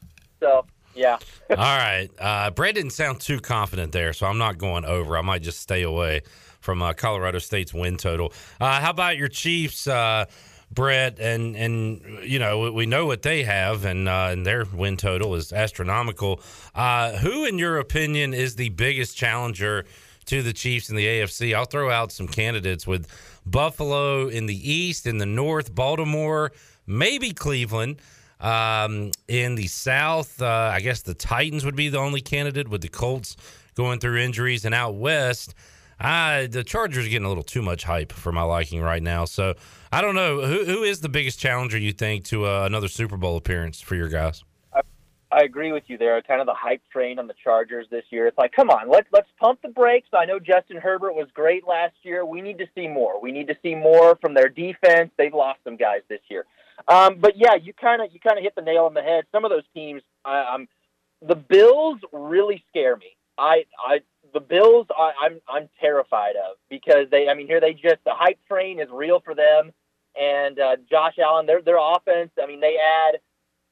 So yeah. All right. Uh, Brett didn't sound too confident there, so I'm not going over. I might just stay away from uh, Colorado State's win total. Uh, how about your Chiefs, uh, Brett? And and you know we know what they have, and uh, and their win total is astronomical. Uh, who, in your opinion, is the biggest challenger to the Chiefs in the AFC? I'll throw out some candidates with Buffalo in the East, in the North, Baltimore, maybe Cleveland. Um, in the South, uh, I guess the Titans would be the only candidate with the Colts going through injuries, and out west, the Chargers are getting a little too much hype for my liking right now. So I don't know who who is the biggest challenger you think to uh, another Super Bowl appearance for your guys. I agree with you there. Kind of the hype train on the Chargers this year. It's like, come on, let's let's pump the brakes. I know Justin Herbert was great last year. We need to see more. We need to see more from their defense. They've lost some guys this year. Um, but yeah, you kind of you kind of hit the nail on the head. Some of those teams, the Bills really scare me. I I the Bills I, I'm I'm terrified of because they I mean here they just the hype train is real for them and uh, Josh Allen their their offense I mean they add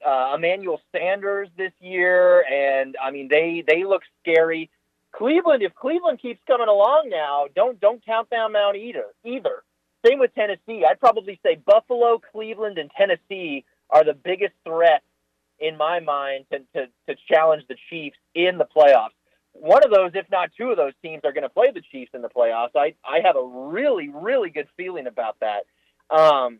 uh, Emmanuel Sanders this year and I mean they they look scary. Cleveland if Cleveland keeps coming along now don't don't count them out either either. Same with Tennessee. I'd probably say Buffalo, Cleveland, and Tennessee are the biggest threats in my mind to, to, to challenge the Chiefs in the playoffs. One of those, if not two of those teams, are going to play the Chiefs in the playoffs. I, I have a really, really good feeling about that. Um,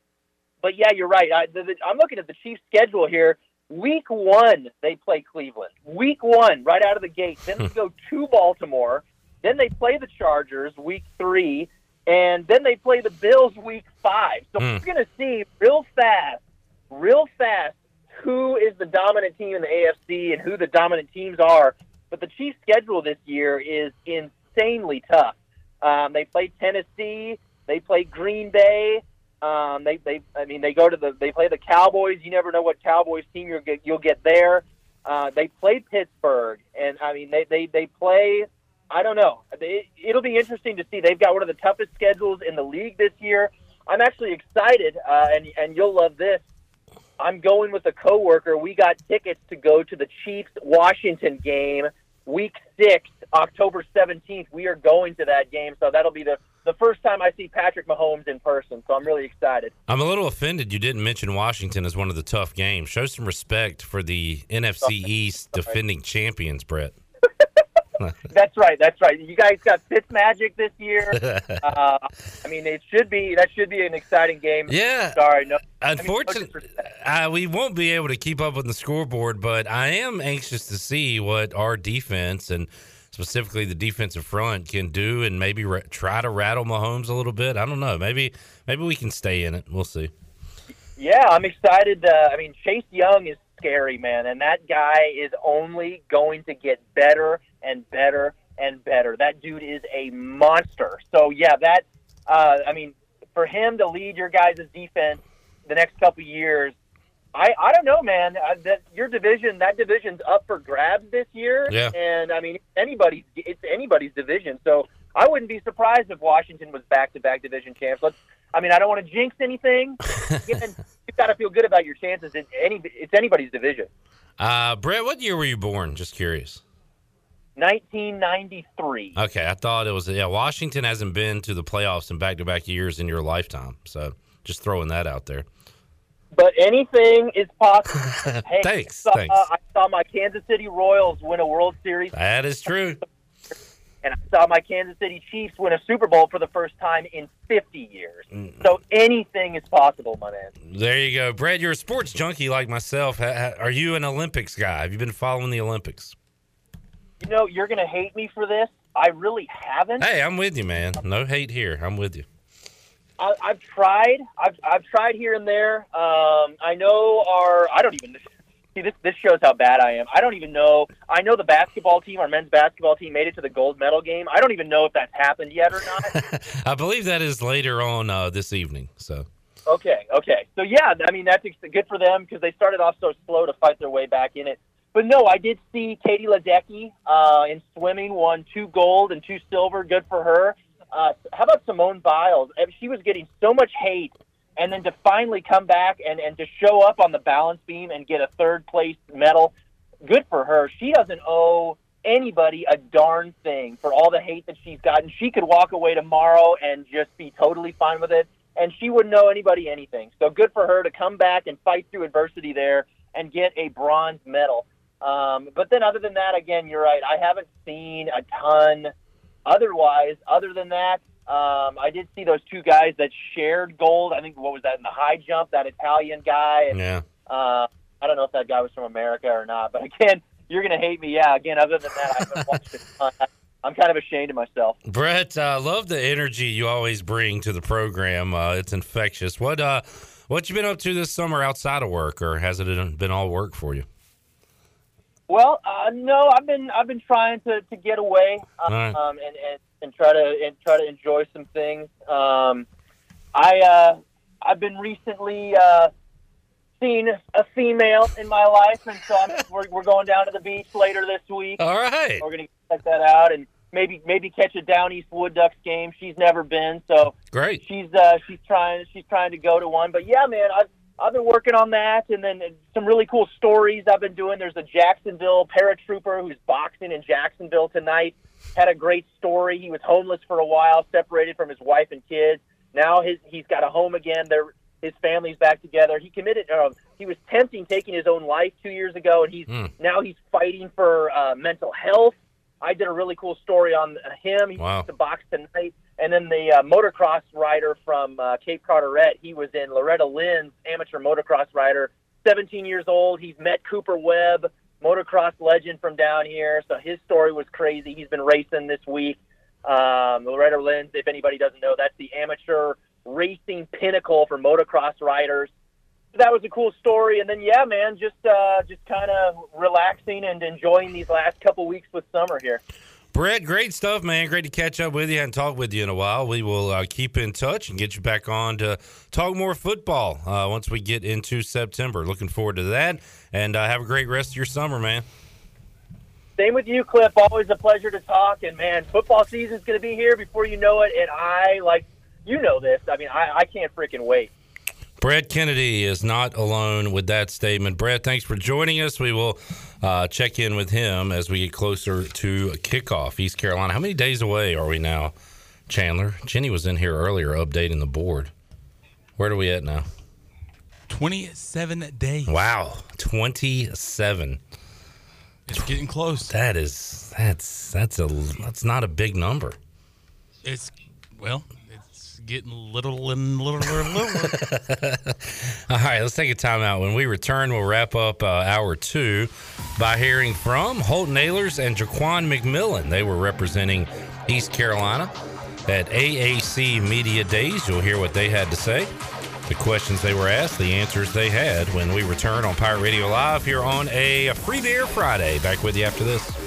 but yeah, you're right. I, the, the, I'm looking at the Chiefs' schedule here. Week one, they play Cleveland. Week one, right out of the gate. Then they go to Baltimore. Then they play the Chargers week three and then they play the Bills week five. So Hmm. we're going to see real fast, real fast, who is the dominant team in the AFC and who the dominant teams are. But the Chiefs' schedule this year is insanely tough. Um, they play Tennessee, they play Green Bay. Um, they, they, I mean, they go to the, they play the Cowboys. You never know what Cowboys team you'll get, you'll get there. Uh, they play Pittsburgh, and I mean, they, they, they play I don't know. It, it'll be interesting to see. They've got one of the toughest schedules in the league this year. I'm actually excited, uh, and and you'll love this. I'm going with a coworker. We got tickets to go to the Chiefs Washington game, Week Six, October 17th. We are going to that game, so that'll be the the first time I see Patrick Mahomes in person. So I'm really excited. I'm a little offended you didn't mention Washington as one of the tough games. Show some respect for the NFC East defending champions, Brett. That's right. That's right. You guys got Fitz Magic this year. uh, I mean, it should be that should be an exciting game. Yeah. Sorry, no. Unfortunately, uh, we won't be able to keep up with the scoreboard, but I am anxious to see what our defense and specifically the defensive front can do, and maybe ra- try to rattle Mahomes a little bit. I don't know. Maybe maybe we can stay in it. We'll see. Yeah, I'm excited. Uh, I mean, Chase Young is scary, man, and that guy is only going to get better and better and better. That dude is a monster. So yeah, that. Uh, I mean, for him to lead your guys' defense the next couple years, I I don't know, man. Uh, that your division, that division's up for grabs this year, Yeah. and I mean, anybody's it's anybody's division. So I wouldn't be surprised if Washington was back-to-back division champs. Let's. I mean, I don't want to jinx anything. You've got to feel good about your chances. It's any it's anybody's division. Uh, Brett, what year were you born? Just curious. 1993. Okay, I thought it was. Yeah, Washington hasn't been to the playoffs in back-to-back years in your lifetime, so just throwing that out there. But anything is possible. Hey, Thanks, I saw, thanks. I saw my Kansas City Royals win a World Series, That is true. and I saw my Kansas City Chiefs win a Super Bowl for the first time in 50 years. Mm. So anything is possible, my man. There you go, Brad, You're a sports junkie like myself. Are you an Olympics guy? Have you been following the Olympics? You know, you're going to hate me for this. I really haven't. Hey, I'm with you, man. No hate here. I'm with you. I, I've tried. I've, I've tried here and there. Um, I know our. I don't even see this. This shows how bad I am. I don't even know. I know the basketball team, our men's basketball team, made it to the gold medal game. I don't even know if that's happened yet or not. I believe that is later on uh, this evening. So okay, okay. So yeah, I mean that's good for them because they started off so slow to fight their way back in it. But no, I did see Katie Ledecky uh, in swimming won two gold and two silver. Good for her. Uh, how about Simone Biles? She was getting so much hate, and then to finally come back and, and to show up on the balance beam and get a third place medal, good for her. She doesn't owe anybody a darn thing for all the hate that she's gotten. She could walk away tomorrow and just be totally fine with it, and she wouldn't owe anybody anything. So good for her to come back and fight through adversity there and get a bronze medal. Um, but then, other than that, again, you're right. I haven't seen a ton otherwise. Other than that, um, I did see those two guys that shared gold. I think what was that in the high jump? That Italian guy. And, Yeah. uh, I don't know if that guy was from America or not. But again, you're gonna hate me. Yeah. Again, other than that, I haven't watched a ton. I'm kind of ashamed of myself. Brett, I uh, love the energy you always bring to the program. Uh, it's infectious. What uh, what you been up to this summer outside of work, or has it been all work for you? Well, uh, no, I've been I've been trying to, to get away um, right. um, and, and and try to and try to enjoy some things. Um, I uh, I've been recently uh, seeing a female in my life, and so I'm, we're we're going down to the beach later this week. All right, we're gonna check that out and maybe maybe catch a Down East Wood Ducks game. She's never been, so Great. she's uh, she's trying she's trying to go to one. But yeah, man, I've I've been working on that, and then some really cool stories I've been doing. There's a Jacksonville paratrooper who's boxing in Jacksonville tonight. Had a great story. He was homeless for a while, separated from his wife and kids. Now his he's got a home again. They're, his family's back together. He committed. Uh, he was tempting taking his own life two years ago, and he's Hmm. now he's fighting for uh, mental health. I did a really cool story on him. He Wow. to box tonight. And then the uh, motocross rider from uh, Cape Carteret, he was in Loretta Lynn's amateur motocross rider, 17 years old. He's met Cooper Webb, motocross legend from down here. So his story was crazy. He's been racing this week. Um, Loretta Lynn's, if anybody doesn't know, that's the amateur racing pinnacle for motocross riders. That was a cool story. And then, yeah, man, just uh, just kind of relaxing and enjoying these last couple weeks with summer here. Brett, great stuff, man. Great to catch up with you and talk with you in a while. We will uh, keep in touch and get you back on to talk more football uh, once we get into September. Looking forward to that. And uh, have a great rest of your summer, man. Same with you, Cliff. Always a pleasure to talk. And man, football season's going to be here before you know it. And I like, you know this. I mean, I, I can't freaking wait. Brett Kennedy is not alone with that statement. Brett, thanks for joining us. We will uh, check in with him as we get closer to kickoff. East Carolina. How many days away are we now, Chandler? Jenny was in here earlier updating the board. Where are we at now? 27 days. Wow, 27. It's getting close. That is that's that's a that's not a big number. It's, well, it's getting little and little and little. All right, let's take a timeout. When we return, we'll wrap up uh, hour two by hearing from Holton Ahlers and Jaquan McMillan. They were representing East Carolina at AAC Media Days. You'll hear what they had to say, the questions they were asked, the answers they had when we return on Pirate Radio Live here on a Free Beer Friday. Back with you after this.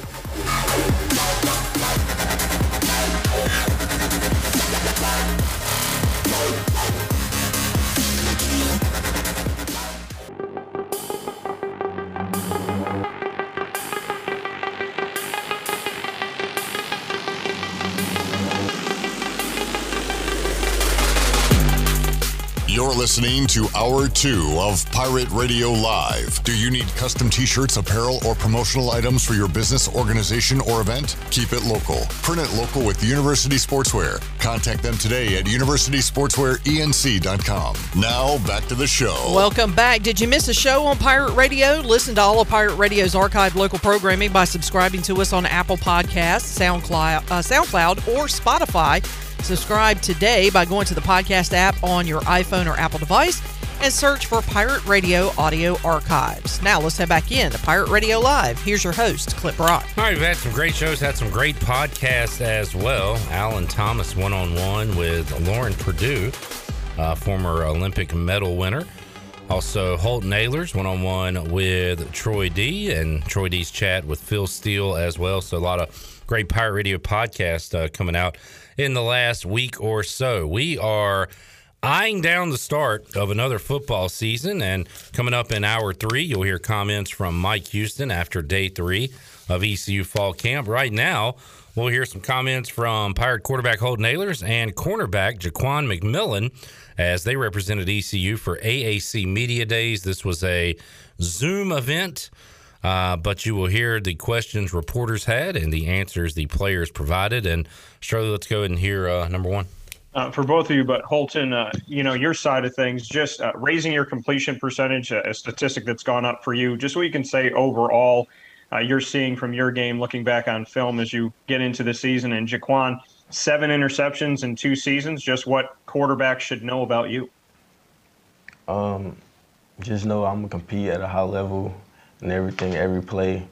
Listening to Hour 2 of Pirate Radio Live. Do you need custom t shirts, apparel, or promotional items for your business, organization, or event? Keep it local. Print it local with University Sportswear. Contact them today at universitysportswearenc.com. Now, back to the show. Welcome back. Did you miss a show on Pirate Radio? Listen to all of Pirate Radio's archived local programming by subscribing to us on Apple Podcasts, SoundCloud, uh, SoundCloud, or Spotify. Subscribe today by going to the podcast app on your iPhone or Apple device and search for Pirate Radio Audio Archives. Now let's head back in to Pirate Radio Live. Here's your host, Cliff Brock. All right, we've had some great shows, had some great podcasts as well. Alan Thomas one on one with Lauren Perdue, uh, former Olympic medal winner. Also, Holton Ahlers' one on one with Troy D and Troy D's chat with Phil Steele as well. So, a lot of great Pirate Radio podcasts uh, coming out in the last week or so. We are eyeing down the start of another football season. And coming up in hour three, you'll hear comments from Mike Houston after day three of ECU fall camp. Right now, we'll hear some comments from Pirate quarterback Holton Ahlers and cornerback Jaquan McMillan as they represented ECU for AAC Media Days. This was a Zoom event. Uh, but you will hear the questions reporters had and the answers the players provided. And Shirley, let's go ahead and hear uh, number one. Uh, for both of you, but Holton, uh, you know, your side of things, just uh, raising your completion percentage, a statistic that's gone up for you, just what you can say overall uh, you're seeing from your game looking back on film as you get into the season. And Jaquan, seven interceptions in two seasons, just what quarterbacks should know about you? Um, just know I'm going to compete at a high level and everything, every play.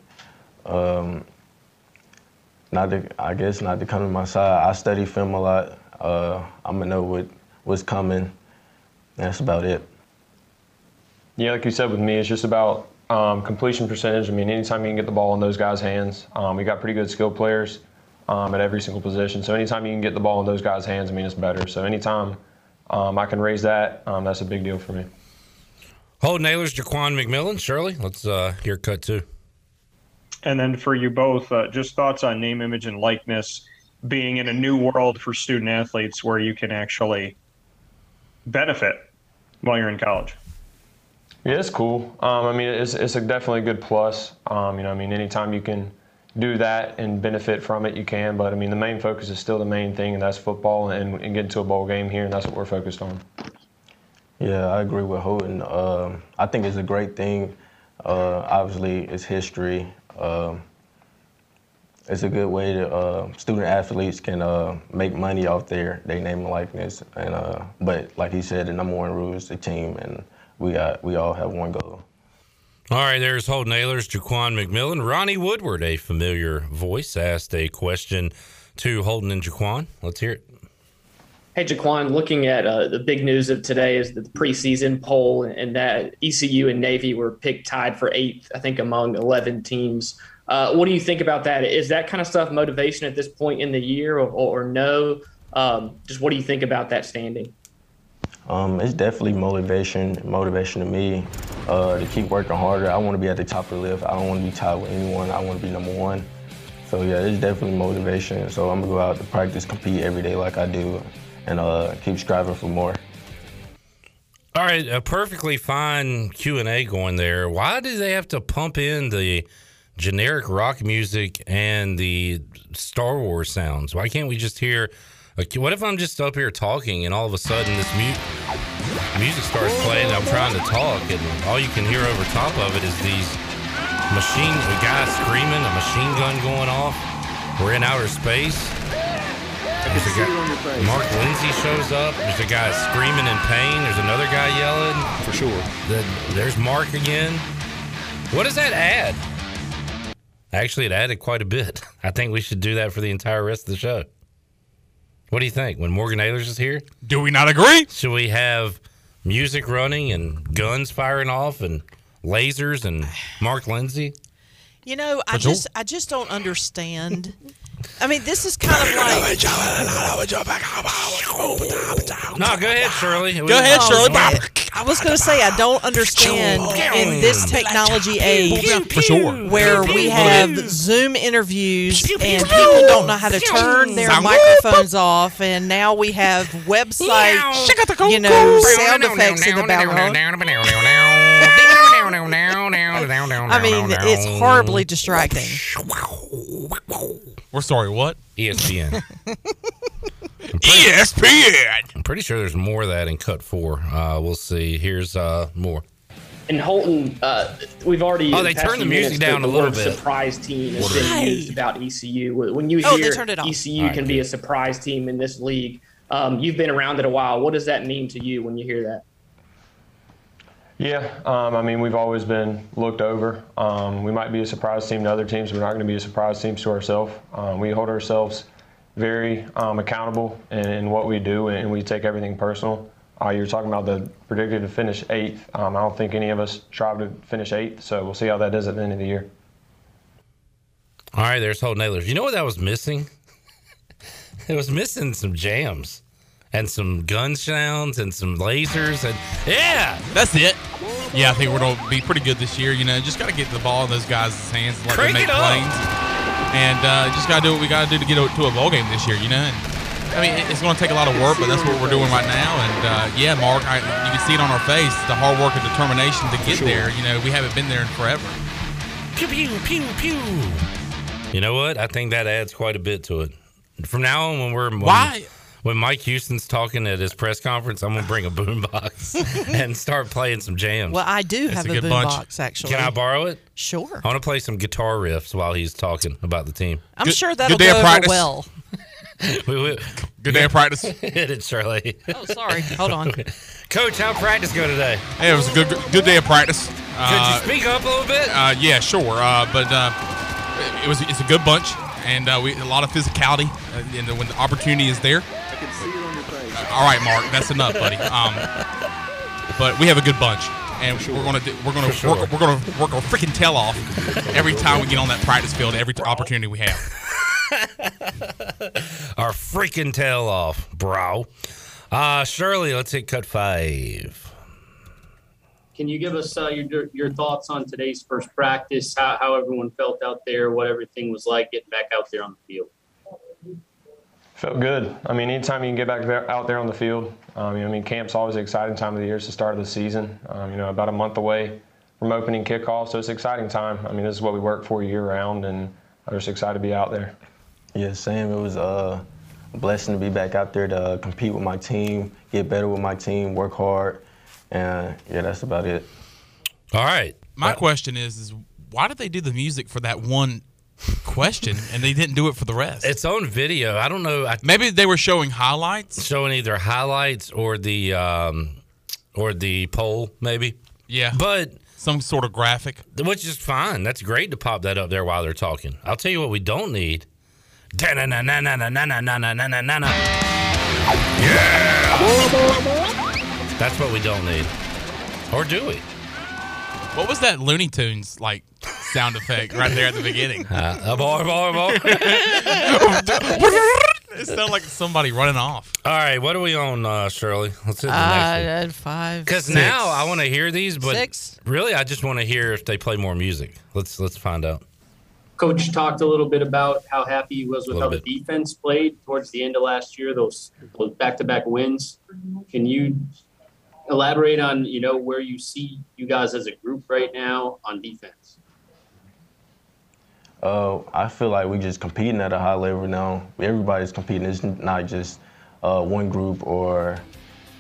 Um, not to, I guess not to come to my side. I study film a lot. Uh, I'm gonna know what what's coming. That's about it. Yeah, like you said with me, it's just about um, completion percentage. I mean, anytime you can get the ball in those guys' hands, um, we got pretty good skill players um, at every single position. So anytime you can get the ball in those guys' hands, I mean, it's better. So anytime um, I can raise that, um, that's a big deal for me. Holton Ahlers, Jaquan McMillan. Shirley, let's uh, hear cut two. And then for you both, uh, just thoughts on name, image, and likeness being in a new world for student athletes where you can actually benefit while you're in college. Yeah, it's cool. Um, I mean, it's, it's a definitely a good plus. Um, you know, I mean, anytime you can do that and benefit from it, you can. But I mean, the main focus is still the main thing, and that's football and, and getting to a bowl game here, and that's what we're focused on. Yeah, I agree with Holton. Uh, I think it's a great thing. Uh, obviously, it's history. Uh, it's a good way to uh, student athletes can uh, make money off their their name and likeness. And uh, but like he said, the number one rule is the team, and we got we all have one goal. All right, there's Holton Ahlers, Jaquan McMillan, Ronnie Woodward, a familiar voice, asked a question to Holton and Jaquan. Let's hear it. Hey, Jaquan, looking at uh, the big news of today is the preseason poll and that ECU and Navy were picked tied for eighth, I think, among 11 teams. Uh, what do you think about that? Is that kind of stuff motivation at this point in the year or, or no? Um, just what do you think about that standing? Um, it's definitely motivation, motivation to me uh, to keep working harder. I want to be at the top of the list. I don't want to be tied with anyone. I want to be number one. So yeah, it's definitely motivation. So I'm gonna go out to practice, compete every day like I do, and uh, keep striving for more. All right, a perfectly fine Q and A going there. Why do they have to pump in the generic rock music and the Star Wars sounds? Why can't we just hear? Like, what if I'm just up here talking and all of a sudden this mu- music starts playing and I'm trying to talk and all you can hear over top of it is these machine a guy screaming, a machine gun going off. We're in outer space. There's a guy, Mark Lindsay shows up. There's a guy screaming in pain. There's another guy yelling. For sure. The, there's Mark again. What does that add? Actually, it added quite a bit. I think we should do that for the entire rest of the show. What do you think? When Morgan Ahlers is here? Do we not agree? Should we have music running and guns firing off and lasers and Mark Lindsay? You know, I just I just don't understand. I mean, this is kind of like. No, go ahead, Shirley. Go ahead, Shirley. I was going to say I don't understand in this technology age For sure. where we have Zoom interviews and people don't know how to turn their microphones off, and now we have website, you know, sound effects in the background. I mean, it's horribly distracting. We're sorry, what? ESPN. ESPN. I'm pretty sure there's more of that in cut four. Uh, we'll see. Here's uh, more. And Holton, uh, we've already. Oh, they the turned the music minutes, down the a little bit. Surprise team has Order. been used about ECU. When you Oh, they hear turned it off. ECU All right, can be a surprise team in this league, um, you've been around it a while. What does that mean to you when you hear that? Yeah, um, I mean, we've always been looked over. Um, we might be a surprise team to other teams. We're not going to be a surprise team to ourselves. Um, we hold ourselves very um, accountable in, in what we do, and we take everything personal. Uh, you were talking about the predicted to finish eighth. Um, I don't think any of us strive to finish eighth, so we'll see how that is at the end of the year. All right, there's Holton Ahlers. You know what that was missing? it was missing some jams. And some gun sounds and some lasers and yeah, That's it. Yeah, I think we're to be pretty good this year. You know, just got to get the ball in those guys' hands and let Crank them make it up. plays. And uh, just got to do what we got to do to get to a bowl game this year, you know? And, I mean, it's going to take a lot of work, but that's what we're doing right now. And uh, yeah, Mark, I, you can see it on our face the hard work and determination to get sure. there. You know, we haven't been there in forever. pew pew pew pew. You know what? I think that adds quite a bit to it. From now on, when we're when, Why? When Mike Houston's talking at his press conference, I'm gonna bring a boombox and start playing some jams. Well, I do have a, boombox actually. Can I borrow it? Sure. I want to play some guitar riffs while he's talking about the team. I'm sure that'll go over well. We- we- Good day of practice. Hit it, Shirley. Oh, sorry. Hold on. Coach, how practice go today? Hey, it was a good good day of practice. Could Uh, you speak up a little bit? Uh, yeah, sure. Uh, but uh, it was it's a good bunch, and uh, we a lot of physicality, uh, and when the opportunity is there. I can see it on your face. Uh, all right, Mark, that's enough, buddy. Um, but we have a good bunch, and we're gonna do, we're gonna For sure. work, we're gonna work our freaking tail off every time we get on that practice field, every t- opportunity we have. Our freaking tail off, bro. Uh, Shirley, let's hit cut five. Can you give us uh, your your thoughts on today's first practice? How, how everyone felt out there? What everything was like getting back out there on the field? Felt good. I mean, anytime you can get back there, out there on the field, um, you know, I mean, camp's always an exciting time of the year. It's the start of the season. Um, you know, about a month away from opening kickoff, so it's an exciting time. I mean, this is what we work for year round, and I'm just excited to be out there. Yeah, same. It was uh, a blessing to be back out there to uh, compete with my team, get better with my team, work hard, and yeah, that's about it. All right. My question is, is why did they do the music for that one question, and they didn't do it for the rest. It's on video. I don't know. I, Maybe they were showing highlights. Showing either highlights or the um, or the poll, maybe. Yeah, but some sort of graphic, which is fine. That's great to pop that up there while they're talking. I'll tell you what we don't need. Yeah, that's what we don't need, or do we? What was that Looney Tunes like sound effect right there at the beginning? Uh, boy, boy, boy. it sounded like somebody running off. All right, what are we on, uh, Shirley? Let's hit the Uh, next one. five. Because now I want to hear these, but Six. really I just want to hear if they play more music. Let's let's find out. Coach talked a little bit about how happy he was with Little how the defense played towards the end of last year. Those those back-to-back wins. Can you elaborate on you know where you see you guys as a group right now on defense? Uh, I feel like we're just competing at a high level now. Everybody's competing. It's not just uh, one group or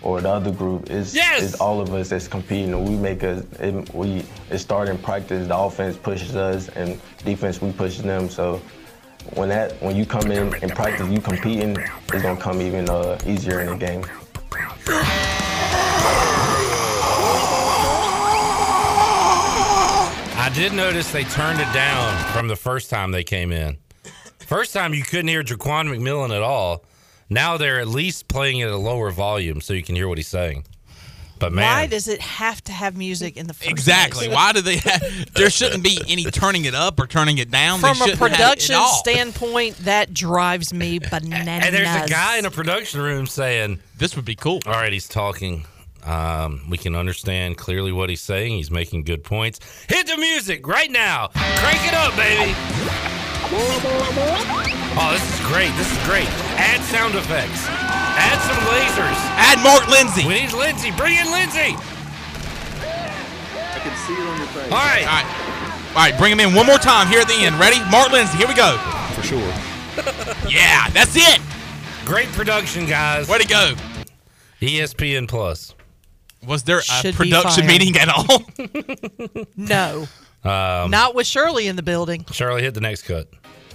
or the other group. It's, Yes! it's all of us that's competing. We make a it, we it start in practice. The offense pushes us, and defense we push them. So when that when you come in in practice, you competing, it's gonna come even uh, easier in the game. Did notice they turned it down from the first time they came in. First time you couldn't hear Jaquan McMillan at all. Now they're at least playing it at a lower volume so you can hear what he's saying. But man, Why does it have to have music in the first Exactly. place? Why do they? Have, there shouldn't be any turning it up or turning it down. From they a shouldn't have it production at all. standpoint, that drives me bananas. and there's a guy in a production room saying, "This would be cool." All right, he's talking. Um, we can understand clearly what he's saying. He's making good points. Hit the music right now. Crank it up, baby. Oh, this is great. This is great. Add sound effects. Add some lasers. Add Mark Lindsay. We need Lindsay. Bring in Lindsay. I can see it on your face. All right. All right. All right. Bring him in one more time here at the end. Ready? Mark Lindsay. Here we go. For sure. Yeah, that's it. Great production, guys. Where'd he go? ESPN Plus. Was there a Should be production fired. meeting at all? No, Um, not with Shirley in the building. Shirley, hit the next cut.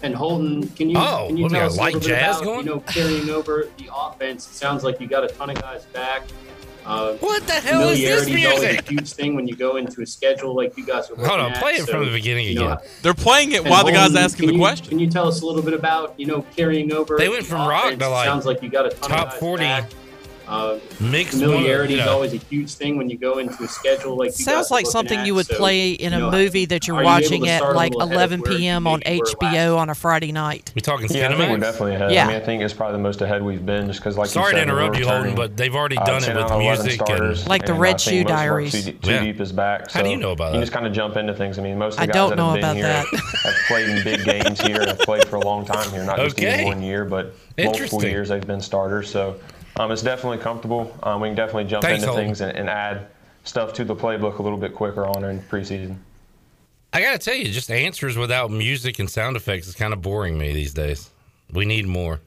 And Holton, can you Oh, can you what, we tell got us a light little bit jazz about going? you know carrying over the offense? It sounds like you got a ton of guys back. Uh, what the hell is this familiarity always music? a huge thing when you go into a schedule like you guys are. Hold on, at. play it So, from the beginning you know, again. They're playing it and while the guy's Holton, asking can the you- question. Can you tell us a little bit about you know carrying over? They went the from rock offense? to, like, sounds like you got a ton top of guys 40 back. Uh, Mixed familiarity one, is yeah. always a huge thing when you go into a schedule like. you Sounds like something at. you would So, play in you a know, movie that you're are you watching at like little ahead of 11 p.m. on HBO on a Friday night. We talking Yeah, I think we're Skinamax? definitely ahead. Yeah. I mean, I think it's probably the most ahead we've been, just because like Sorry you to said, we're interrupt you, Holton, but they've already uh, done it 10 with out of 11 music and- starters, Like the and Red Shoe think most of our Diaries. Too, too Yeah. deep is back. How do you know about that? You just kind of jump into things. I mean, most of I the guys don't that know have been about here that. have played in big games here. Have played for a long time here, not just even one year, but multiple Interesting. years they've been starters. So um, it's definitely comfortable. Um, we can definitely jump Thanks, into Holton. things and, and add stuff to the playbook a little bit quicker on in preseason. I gotta tell you, just answers without music and sound effects is kind of boring me these days. We need more.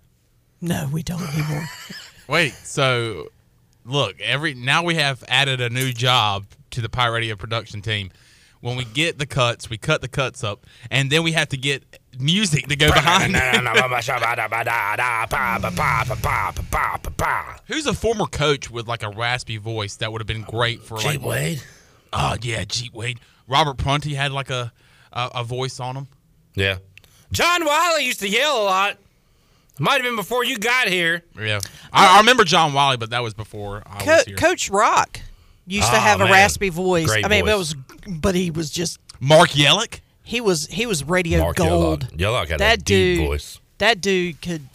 No, we don't need more. Wait, so look, every now we have added a new job to the Pirate Radio production team. When we get the cuts, we cut the cuts up, and then we have to get music to go behind. Who's a former coach with like a raspy voice that would have been great for like Wade? Oh yeah, Jeet Wade. Robert Prunty had like a a, a voice on him. Yeah. John Wiley used to yell a lot. Might have been before you got here. Yeah, I, I remember John Wiley, but that was before I Co- was here. Coach Rock used to Oh, have a raspy voice. Great I mean, voice. it was, but he was just Mark Yellick. He was he was radio Mark gold. Yellock. Yellock had a that deep dude, voice. That dude could,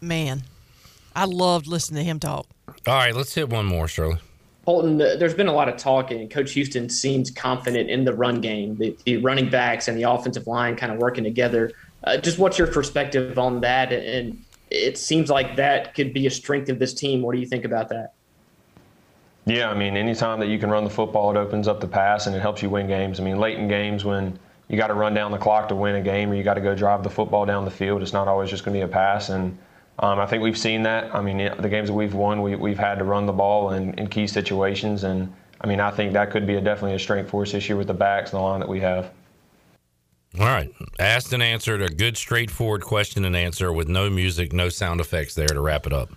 man, I loved listening to him talk. All right, let's hit one more, Shirley. Holton, there's been a lot of talk, and Coach Houston seems confident in the run game, the, the running backs and the offensive line kind of working together. Uh, just what's your perspective on that? And it seems like that could be a strength of this team. What do you think about that? Yeah, I mean, anytime that you can run the football, it opens up the pass and it helps you win games. I mean, late in games when you got to run down the clock to win a game or you got to go drive the football down the field, it's not always just going to be a pass. And um, I think we've seen that. I mean, the games that we've won, we, we've had to run the ball in, in key situations. And I mean, I think that could be a, definitely a strength for us this year with the backs and the line that we have. All right. Asked and answered a good, straightforward question and answer with no music, no sound effects there to wrap it up.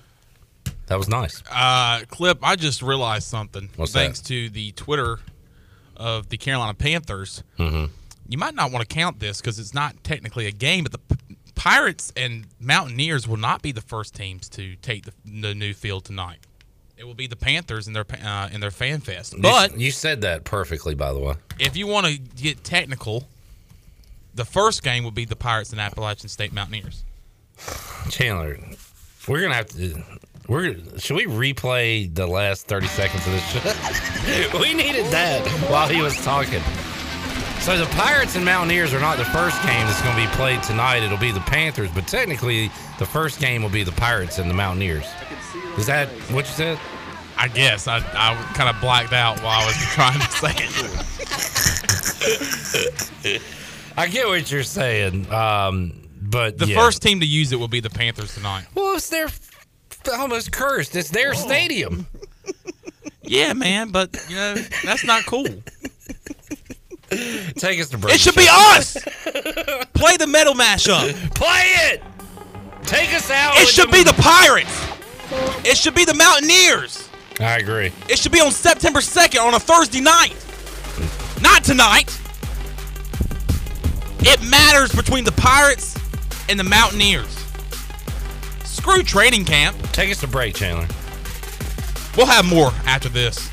That was nice. Uh, Cliff, I just realized something. What's thanks to the Twitter of the Carolina Panthers. Mm-hmm. You might not want to count this because it's not technically a game, but the P- Pirates and Mountaineers will not be the first teams to take the, the new field tonight. It will be the Panthers in their uh, in their fan fest. But you said that perfectly, by the way. if you want to get technical, the first game will be the Pirates and Appalachian State Mountaineers. Chandler, we're gonna have to. We're should we replay the last thirty seconds of this show? we needed that while he was talking. So the Pirates and Mountaineers are not the first game that's going to be played tonight. It'll be the Panthers, but technically the first game will be the Pirates and the Mountaineers. Is that what you said? I guess I, I kind of blacked out while I was trying to say it. I get what you're saying, um, but The yeah. first team to use it will be the Panthers tonight. Well, it's their almost cursed. It's their stadium. Yeah, man, but you know that's not cool. Take us to break. It should be us. Play the metal mashup. Play it. Take us out. It should be the Pirates. It should be the Mountaineers. I agree. It should be on September 2nd on a Thursday night. Not tonight. It matters between the Pirates and the Mountaineers. Screw training camp. Take us to break, Chandler. We'll have more after this.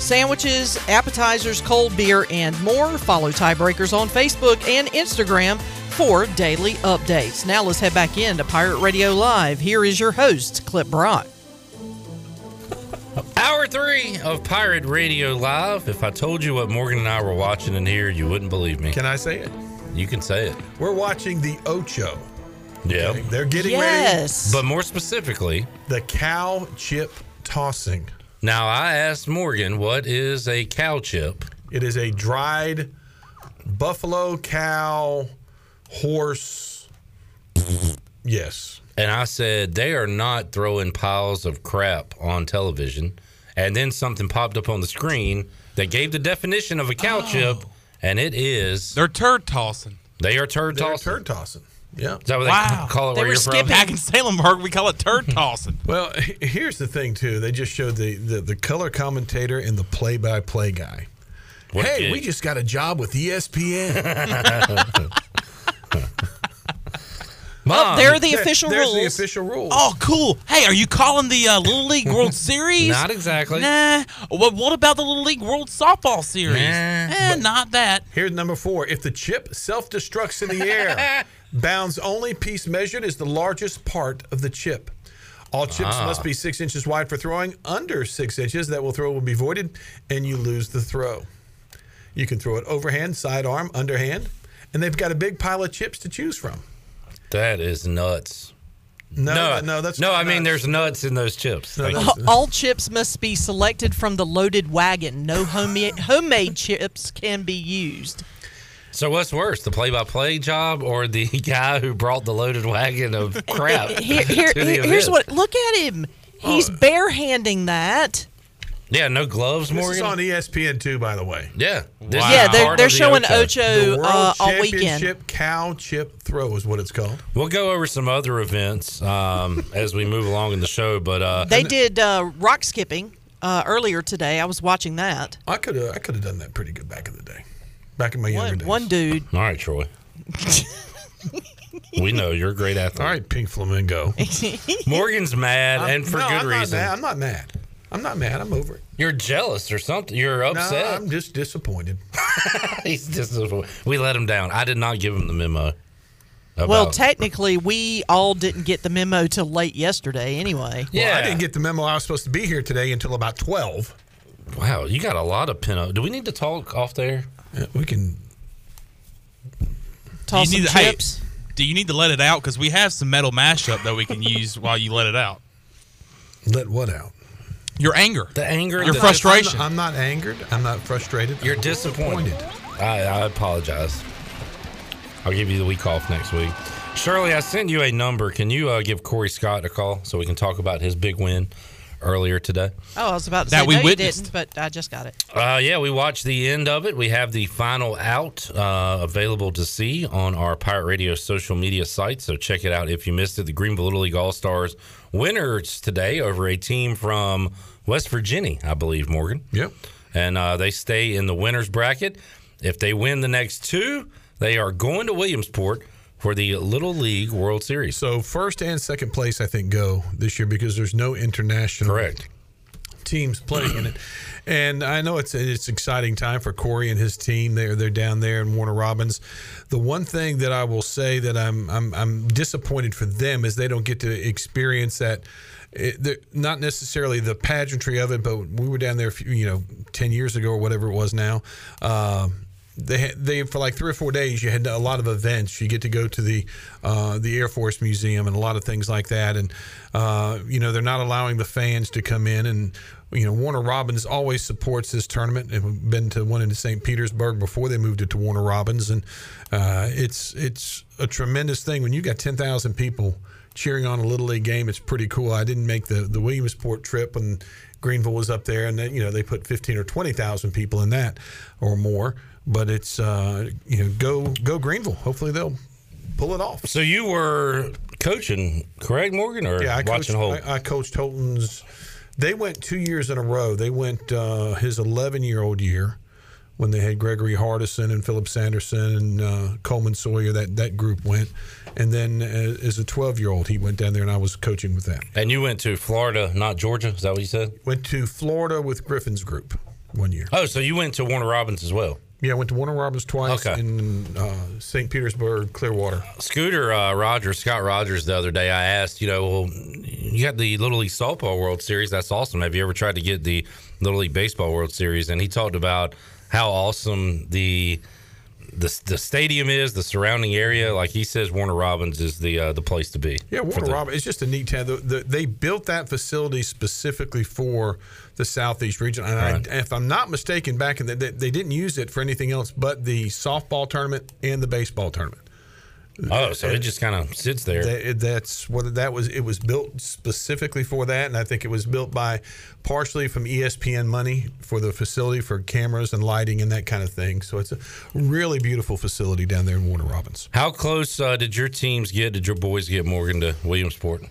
sandwiches, appetizers, cold beer, and more. Follow Tiebreakers on Facebook and Instagram for daily updates. Now let's head back into Pirate Radio Live. Here is your host, Cliff Brock. Hour three of Pirate Radio Live. If I told you what Morgan and I were watching in here, you wouldn't believe me. Can I say it? You can say it. We're watching the Ocho. Yeah. They're getting ready. But more specifically, The cow chip tossing. Now I asked Morgan, what is a cow chip? It is a dried buffalo, cow, horse. Yes. And I said they are not throwing piles of crap on television. And then something popped up on the screen that gave the definition of a cow oh. chip, and it is they're turd tossing. They are turd They're tossing. turd tossing. Yeah. Is that what Wow. they call it They where were you're from? Back in Salemburg, we call it turd tossing. Well, here's the thing too. They just showed the the, the color commentator and the play by play guy. What hey, gig? we just got a job with ESPN. Oh, there are the There- official there's the official rules. Oh, cool. Hey, are you calling the uh, Little League World Series? Not exactly. Nah. Well, what about the Little League World Softball Series? Eh, not that. Here's number four. If the chip self destructs in the air, bounds only piece measured is the largest part of the chip. All chips Ah. must be six inches wide for throwing. Under six inches, that will throw will be voided, and you lose the throw. You can throw it overhand, sidearm, underhand, and they've got a big pile of chips to choose from. That is nuts. No, no, no, that's no. not I mean, there's nuts in those chips. Thank you. All chips must be selected from the loaded wagon. No homemade, homemade chips can be used. So what's worse, the play-by-play job or the guy who brought the loaded wagon of crap? Here, here, to the here- here's what. Look at him. He's barehanding that. Yeah, no gloves, This Morgan. is on ESPN too, by the way. Yeah, this Wow. Yeah, they're- they're of the showing Ocho. Ocho, the World uh, all weekend. Championship Cow Chip Throw is what it's called. We'll go over some other events um, as we move along in the show, but uh, They did uh, rock skipping uh, earlier today. I was watching that. I could have I could have done that pretty good back in the day. Back in my younger One, days. one dude. All right, Troy. we know you're a great athlete. All right, Pink Flamingo. Morgan's mad, I'm- and for no, good I'm reason. mad. I'm not mad. I'm not mad. I'm over it. You're jealous or something. You're No, upset. I'm just disappointed. He's disappointed. We let him down. I did not give him the memo. Well, technically, we all didn't get the memo till late yesterday anyway. Well, I didn't get the memo. I was supposed to be here today until about twelve. Wow, you got a lot of pin up. Do we need to talk off there? We can. Toss you need some to, chips. Hey, do you need to let it out? Because we have some metal mashup that we can use while you let it out. Let what out? Your anger. The anger. Your the- frustration. I'm not, I'm not angered. I'm not frustrated. You're disappointed. I, I apologize. I'll give you the week off next week. Shirley, I sent you a number. Can you uh, give Corey Scott a call so we can talk about his big win earlier today? Oh, I was about to That say we no, you witnessed. didn't, but I just got it. Uh, yeah, we watched the end of it. We have the final out uh, available to see on our Pirate Radio social media site. So check it out if you missed it. The Greenville Little League All Stars winners today over a team from West Virginia, I believe, Morgan. Yep. And uh, they stay in the winners bracket. If they win the next two, they are going to Williamsport for the Little League World Series. So first and second place, I think, go this year because there's no international Correct. teams playing in it. And I know it's it's exciting time for Corey and his team. They're they're down there in Warner Robins. The one thing that I will say that I'm I'm I'm disappointed for them is they don't get to experience that. It, they're- not necessarily the pageantry of it, but we were down there, a few, you know, ten years ago or whatever it was now. Um, they they for like three or four days you had a lot of events. You get to go to the uh, the Air Force Museum and a lot of things like that. And uh, you know they're not allowing the fans to come in. And you know Warner Robins always supports this tournament. And we've been to one in St. Petersburg before they moved it to Warner Robins. And uh, it's it's a tremendous thing. When you've got 10,000 people cheering on a little league game it's pretty cool. I didn't make the the Williamsport trip and Greenville was up there. And then, you know they put 15 or 20,000 people in that or more but it's uh, you know go go Greenville. Hopefully they'll pull it off. So you were coaching, correct, Morgan, or Yeah, I coached, watching Holt? I, I coached Holton's. They went two years in a row. They went uh, his 11 year old year when they had Gregory Hardison and Philip Sanderson and uh, Coleman Sawyer. That that group went, and then as, as a 12 year old, he went down there, and I was coaching with them. And you went to Florida, not Georgia. Is that what you said? Went to Florida with Griffin's group one year. Oh, so you went to Warner Robins as well? Yeah, I went to Warner Robins twice Okay. in uh, St. Petersburg, Clearwater. Scooter uh, Rogers, Scott Rogers, the other day, I asked, you know, well, you got the Little League Softball World Series. That's awesome. Have you ever tried to get the Little League Baseball World Series? And he talked about how awesome the the the stadium is, the surrounding area. Like he says, Warner Robins is the uh, the place to be. Yeah, Warner Robins. It's just a neat town. The, the, they built that facility specifically for the southeast region. And Right. I, if I'm not mistaken, back in the they, they didn't use it for anything else but the softball tournament and the baseball tournament. Oh, so it just kind of sits there. That, that's what that was. It was built specifically for that, and I think it was built by partially from ESPN money for the facility for cameras and lighting and that kind of thing. So it's a really beautiful facility down there in Warner Robins. How close uh, did your teams get? Did your boys get Morgan to Williamsport?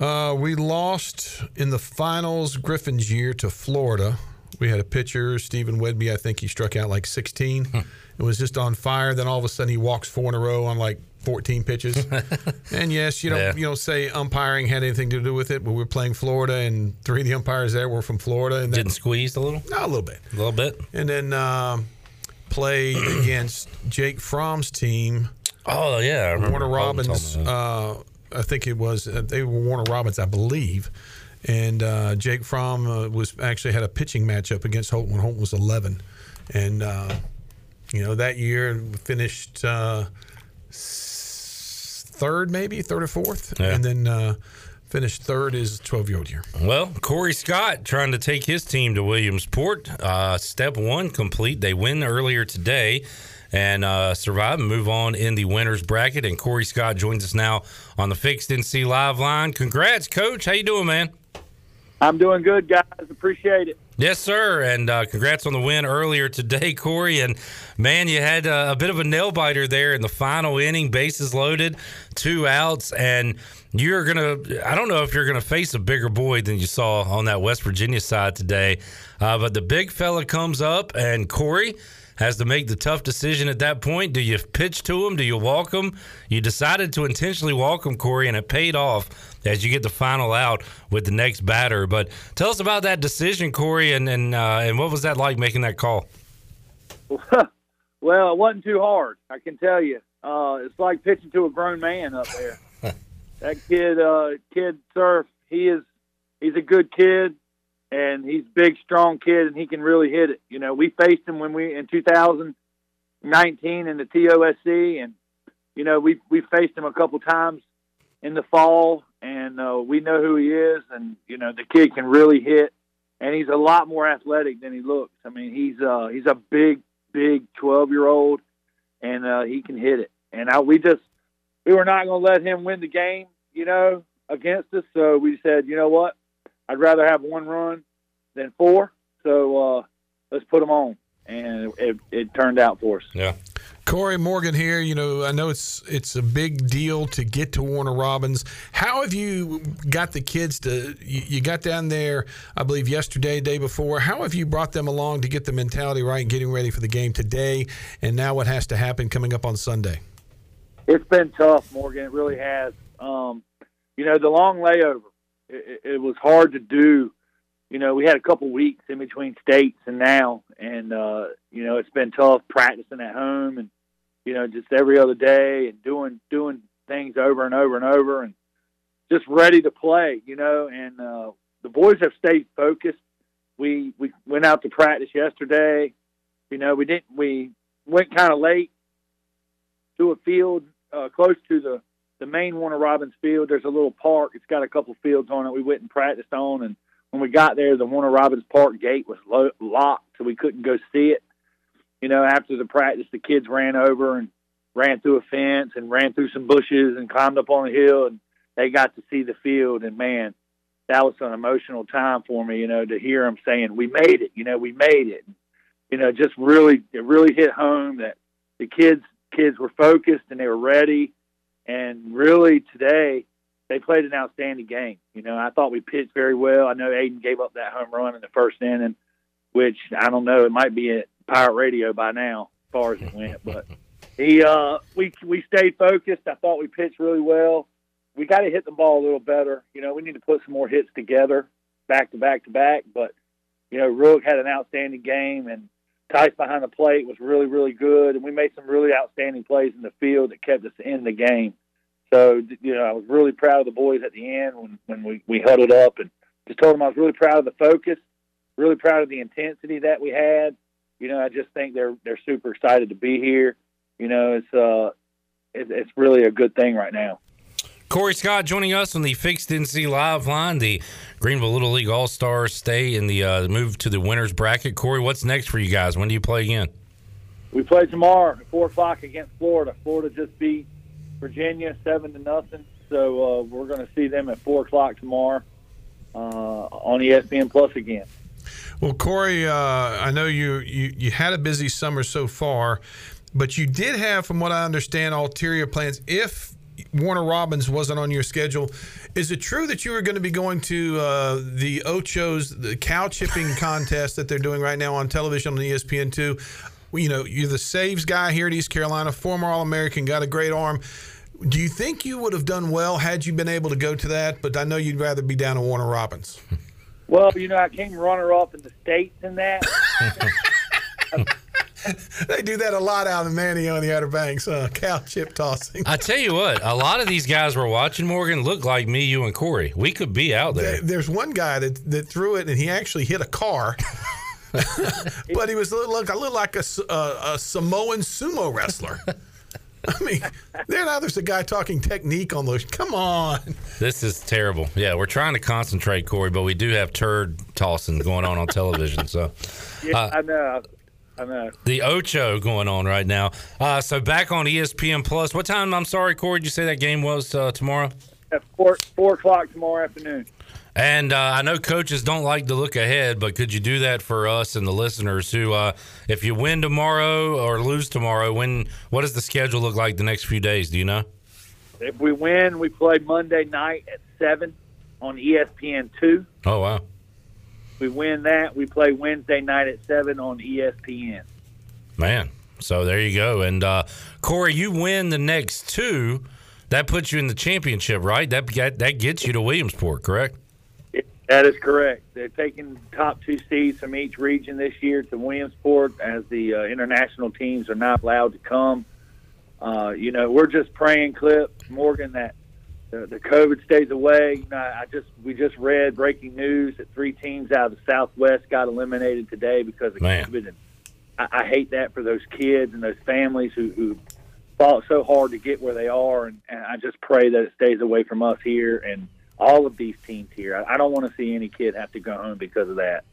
Uh, we lost in the finals Griffin's year to Florida. We had a pitcher, Stephen Wedby. I think he struck out like 16. It was just on fire. Then all of a sudden he walks four in a row on like 14 pitches. and yes, you don't Yeah. you don't say umpiring had anything to do with it, but we were playing Florida, and three of the umpires there were from Florida. And Didn't squeeze a little? No, a little bit. A little bit. And then um, played against Jake Fromm's team. Oh yeah, I remember Warner Holton Robins. told me Uh, I think it was uh, they were Warner Robins, I believe. And uh, Jake Fromm uh, was actually had a pitching matchup against Holton when Holton was 11, and uh, you know that year finished uh, third, maybe third or fourth, Yeah. and then uh, finished third is 12 year old year. Well, Corey Scott trying to take his team to Williamsport. Uh, step one complete. They win earlier today and uh, survive and move on in the winners bracket. And Corey Scott joins us now on the Fixed NC Live line. Congrats, Coach. How you doing, man? I'm doing good, guys. Appreciate it. Yes, sir. And uh, congrats on the win earlier today, Corey. And man, you had uh, a bit of a nail biter there in the final inning, bases loaded, two outs, and you're gonna. I don't know if you're gonna face a bigger boy than you saw on that West Virginia side today, uh, but the big fella comes up, and Corey has to make the tough decision at that point. Do you pitch to him? Do you walk him? You decided to intentionally walk him, Corey, and it paid off as you get the final out with the next batter. But tell us about that decision, Corey, and and uh, and what was that like making that call? Well, it wasn't too hard. I can tell you. Uh, it's like pitching to a grown man up there. that kid, uh, kid Surf, he is, he's a good kid, and he's big, strong kid, and he can really hit it. You know, we faced him when we in 2019 in the TOSC, and you know we we faced him a couple times in the fall, and uh, we know who he is, and you know the kid can really hit, and he's a lot more athletic than he looks. I mean, he's uh, he's a big, big 12 year old, and uh, he can hit it. And I, we just we were not going to let him win the game, you know, against us. So we said, you know what, I'd rather have one run than four. So uh, let's put them on, and it, it turned out for us. Yeah. Corey Morgan here. You know, I know it's it's a big deal to get to Warner Robins. How have you got the kids to? You, you got down there, I believe, yesterday, day before. How have you brought them along to get the mentality right, and getting ready for the game today, and now what has to happen coming up on Sunday? It's been tough, Morgan. It really has. Um, you know, the long layover. It, it, was hard to do. You know, we had a couple weeks in between states and now, and uh, you know, it's been tough practicing at home and you know, just every other day and doing doing things over and over and over and just ready to play. You know, and uh, the boys have stayed focused. We we went out to practice yesterday. You know, we didn't we went kind of late to a field uh, close to the the main Warner Robins field. There's a little park. It's got a couple fields on it. We went and practiced on, and when we got there, the Warner Robins Park gate was lo- locked, so we couldn't go see it. You know, after the practice, the kids ran over and ran through a fence and ran through some bushes and climbed up on a hill, and they got to see the field. And man, that was an emotional time for me. You know, to hear them saying, "We made it." You know, we made it. You know, just really, it really hit home that the kids kids were focused and they were ready. And really, today they played an outstanding game. You know, I thought we pitched very well. I know Aiden gave up that home run in the first inning, which I don't know. It might be at Pirate Radio by now, as far as it went. But he, uh, we we stayed focused. I thought we pitched really well. We got to hit the ball a little better. You know, we need to put some more hits together, back to back to back. But you know, Rook had an outstanding game, and Tice behind the plate was really, really good, and we made some really outstanding plays in the field that kept us in the game. So, you know, I was really proud of the boys at the end when, when we, we huddled up and just told them I was really proud of the focus, really proud of the intensity that we had. You know, I just think they're they're super excited to be here. you know, it's uh, it, it's really a good thing right now. Corey Scott joining us on the Fixed NC Live line. The Greenville Little League All Stars stay in the uh, move to the winners bracket. Corey, what's next for you guys? When do you play again? We play tomorrow at four o'clock against Florida. Florida just beat Virginia seven to nothing, so uh, we're going to see them at four o'clock tomorrow uh, on ESPN Plus again. Well, Corey, uh, I know you, you you had a busy summer so far, but you did have, from what I understand, ulterior plans. If Warner Robins wasn't on your schedule, is it true that you were going to be going to uh, the Ocho's the cow chipping contest that they're doing right now on television on ESPN two? You know, you're the saves guy here at East Carolina, former All American, got a great arm. Do you think you would have done well had you been able to go to that? But I know you'd rather be down at Warner Robins. Well, you know, I came runner up in the states in that. they do that a lot out in Manny on the Outer Banks, uh, cow chip tossing. I tell you what, a lot of these guys we're watching, Morgan, look like me, you, and Corey. We could be out there. There- There's one guy that, that threw it and he actually hit a car. but he was a little, a little like a, S- uh, a Samoan sumo wrestler. I mean, there now there's a guy talking technique on those. Come on. This is terrible. Yeah, we're trying to concentrate, Corey, but we do have turd tossing going on on television. So, Yeah, uh, I know. I know. the Ocho going on right now. Uh, so back on ESPN Plus. What time? I'm sorry, Corey. Did you say that game was uh, tomorrow? At four, four o'clock tomorrow afternoon. And uh, I know coaches don't like to look ahead, but could you do that for us and the listeners who, uh, if you win tomorrow or lose tomorrow, when what does the schedule look like the next few days? Do you know? If we win, we play Monday night at seven on ESPN two. Oh wow! We win that, we play Wednesday night at seven on ESPN. Man, so there you go. And uh, Corey, you win the next two, that puts you in the championship, right? That that, that gets you to Williamsport, correct? That is correct. They're taking top two seeds from each region this year to Williamsport, as the uh, international teams are not allowed to come. Uh, you know, we're just praying, Cliff Morgan, that the, the COVID stays away. You know, I just we just read breaking news that three teams out of the Southwest got eliminated today because of Man. COVID, and I, I hate that for those kids and those families who, who fought so hard to get where they are, and, and I just pray that it stays away from us here and all of these teams here. I, I don't want to see any kid have to go home because of that.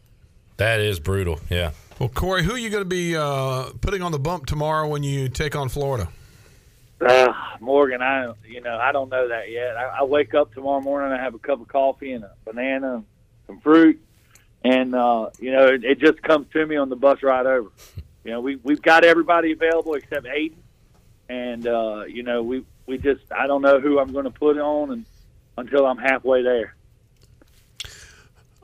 That is brutal. Yeah. Well, Corey, who are you going to be uh, putting on the bump tomorrow when you take on Florida? Uh, Morgan, I you know I don't know that yet. I, I wake up tomorrow morning, I have a cup of coffee and a banana, and some fruit, and uh, you know it, it just comes to me on the bus ride over. You know we we've got everybody available except Aiden, and uh, you know we we just I don't know who I'm going to put on and until I'm halfway there.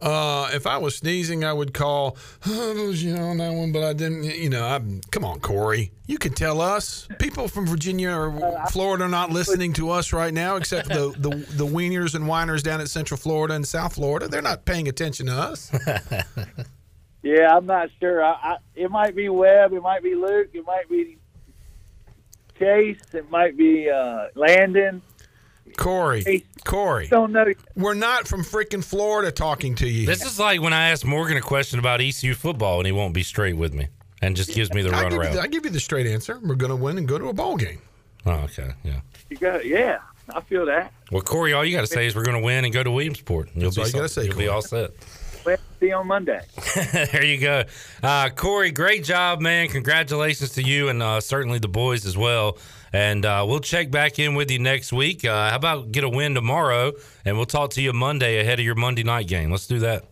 Uh, if I was sneezing, I would call oh, you know, on that one, but I didn't. You know, I'm, come on, Corey. You can tell us. People from Virginia or Florida are not listening to us right now, except the, the the wieners and whiners down at Central Florida and South Florida. They're not paying attention to us. Yeah, I'm not sure. I, I it might be Webb, it might be Luke, it might be Chase, it might be uh, Landon. Corey, Corey, don't know. We're not from freaking Florida talking to you. This is like when I ask Morgan a question about ECU football and he won't be straight with me and just gives me the I give, you runaround. the, I give you the straight answer. We're going to win and go to a bowl game. Oh, okay. Yeah. You got yeah, I feel that. Well, Corey, all you got to say is we're going to win and go to Williamsport. You'll That's be all you gotta say, You'll be Corey. all set. Let's see you on Monday. there you go. Uh, Corey, great job, man. Congratulations to you and uh, certainly the boys as well. And uh, we'll check back in with you next week. Uh, how about get a win tomorrow and we'll talk to you Monday ahead of your Monday night game? Let's do that.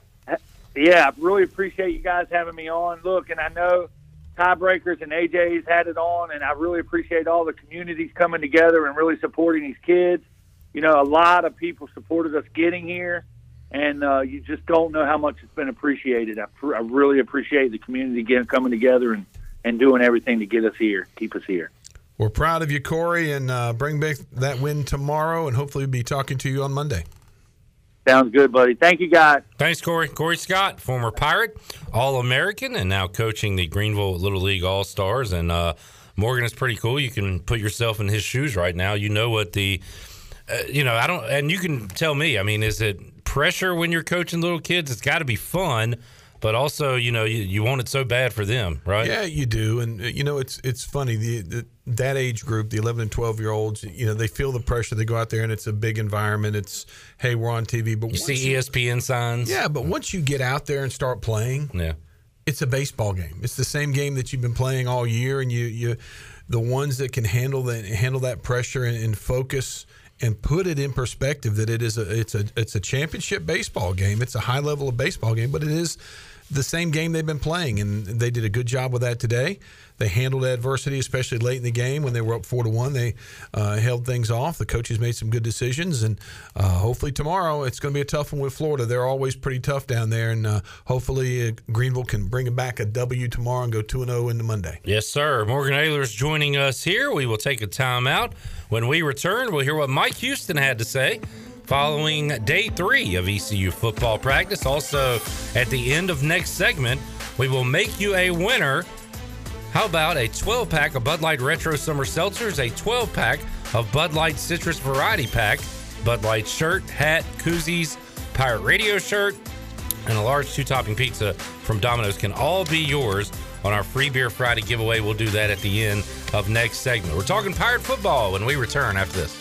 Yeah, I really appreciate you guys having me on. Look, and I know tiebreakers and AJ's had it on, and I really appreciate all the communities coming together and really supporting these kids. You know, a lot of people supported us getting here, and uh, you just don't know how much it's been appreciated. I, pr- I really appreciate the community getting coming together and, and doing everything to get us here, keep us here. We're proud of you, Corey, and uh, bring back that win tomorrow, and hopefully we'll be talking to you on Monday. Sounds good, buddy. Thank you, guys. Thanks, Corey. Corey Scott, former Pirate, All American, and now coaching the Greenville Little League All Stars. And uh, Morgan is pretty cool. You can put yourself in his shoes right now. You know what the, uh, you know, I don't, and you can tell me. I mean, is it pressure when you're coaching little kids? It's got to be fun, but also you know you, you want it so bad for them, right? Yeah, you do, and uh, you know it's it's funny the, the that age group, the 11 and 12 year olds, you know they feel the pressure. They go out there and it's a big environment. It's hey, we're on TV, but You see E ESPN signs. Yeah, but once you get out there and start playing, yeah, it's a baseball game. It's the same game that you've been playing all year, and you you the ones that can handle that handle that pressure and, and focus and put it in perspective that it is a it's a it's a championship baseball game. It's a high level of baseball game, but it is the same game they've been playing, and they did a good job with that today. They handled adversity, especially late in the game when they were up four to one. They uh, held things off. The coaches made some good decisions, and uh, hopefully tomorrow it's going to be a tough one with Florida. They're always pretty tough down there, and uh, hopefully uh, Greenville can bring back a W tomorrow and go two and zero into Monday. Yes, sir. Morgan Ahlers joining us here. We will take a timeout. When we return, we'll hear what Mike Houston had to say following day three of ECU football practice. Also, at the end of next segment, we will make you a winner. How about a 12 pack of Bud Light Retro Summer Seltzers, a 12 pack of Bud Light Citrus Variety Pack, Bud Light shirt, hat, koozies, Pirate Radio shirt, and a large two topping pizza from Domino's can all be yours on our Free Beer Friday giveaway. We'll do that at the end of next segment. We're talking Pirate football when we return after this.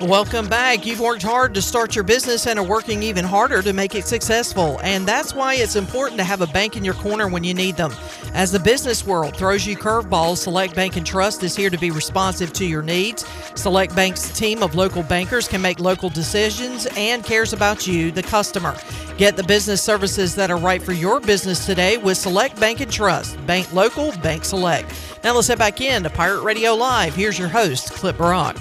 Welcome back. You've worked hard to start your business and are working even harder to make it successful. And that's why it's important to have a bank in your corner when you need them. As the business world throws you curveballs, Select Bank and Trust is here to be responsive to your needs. Select Bank's team of local bankers can make local decisions and cares about you, the customer. Get the business services that are right for your business today with Select Bank and Trust. Bank local, bank select. Now let's head back in to Pirate Radio Live. Here's your host, Cliff Brock.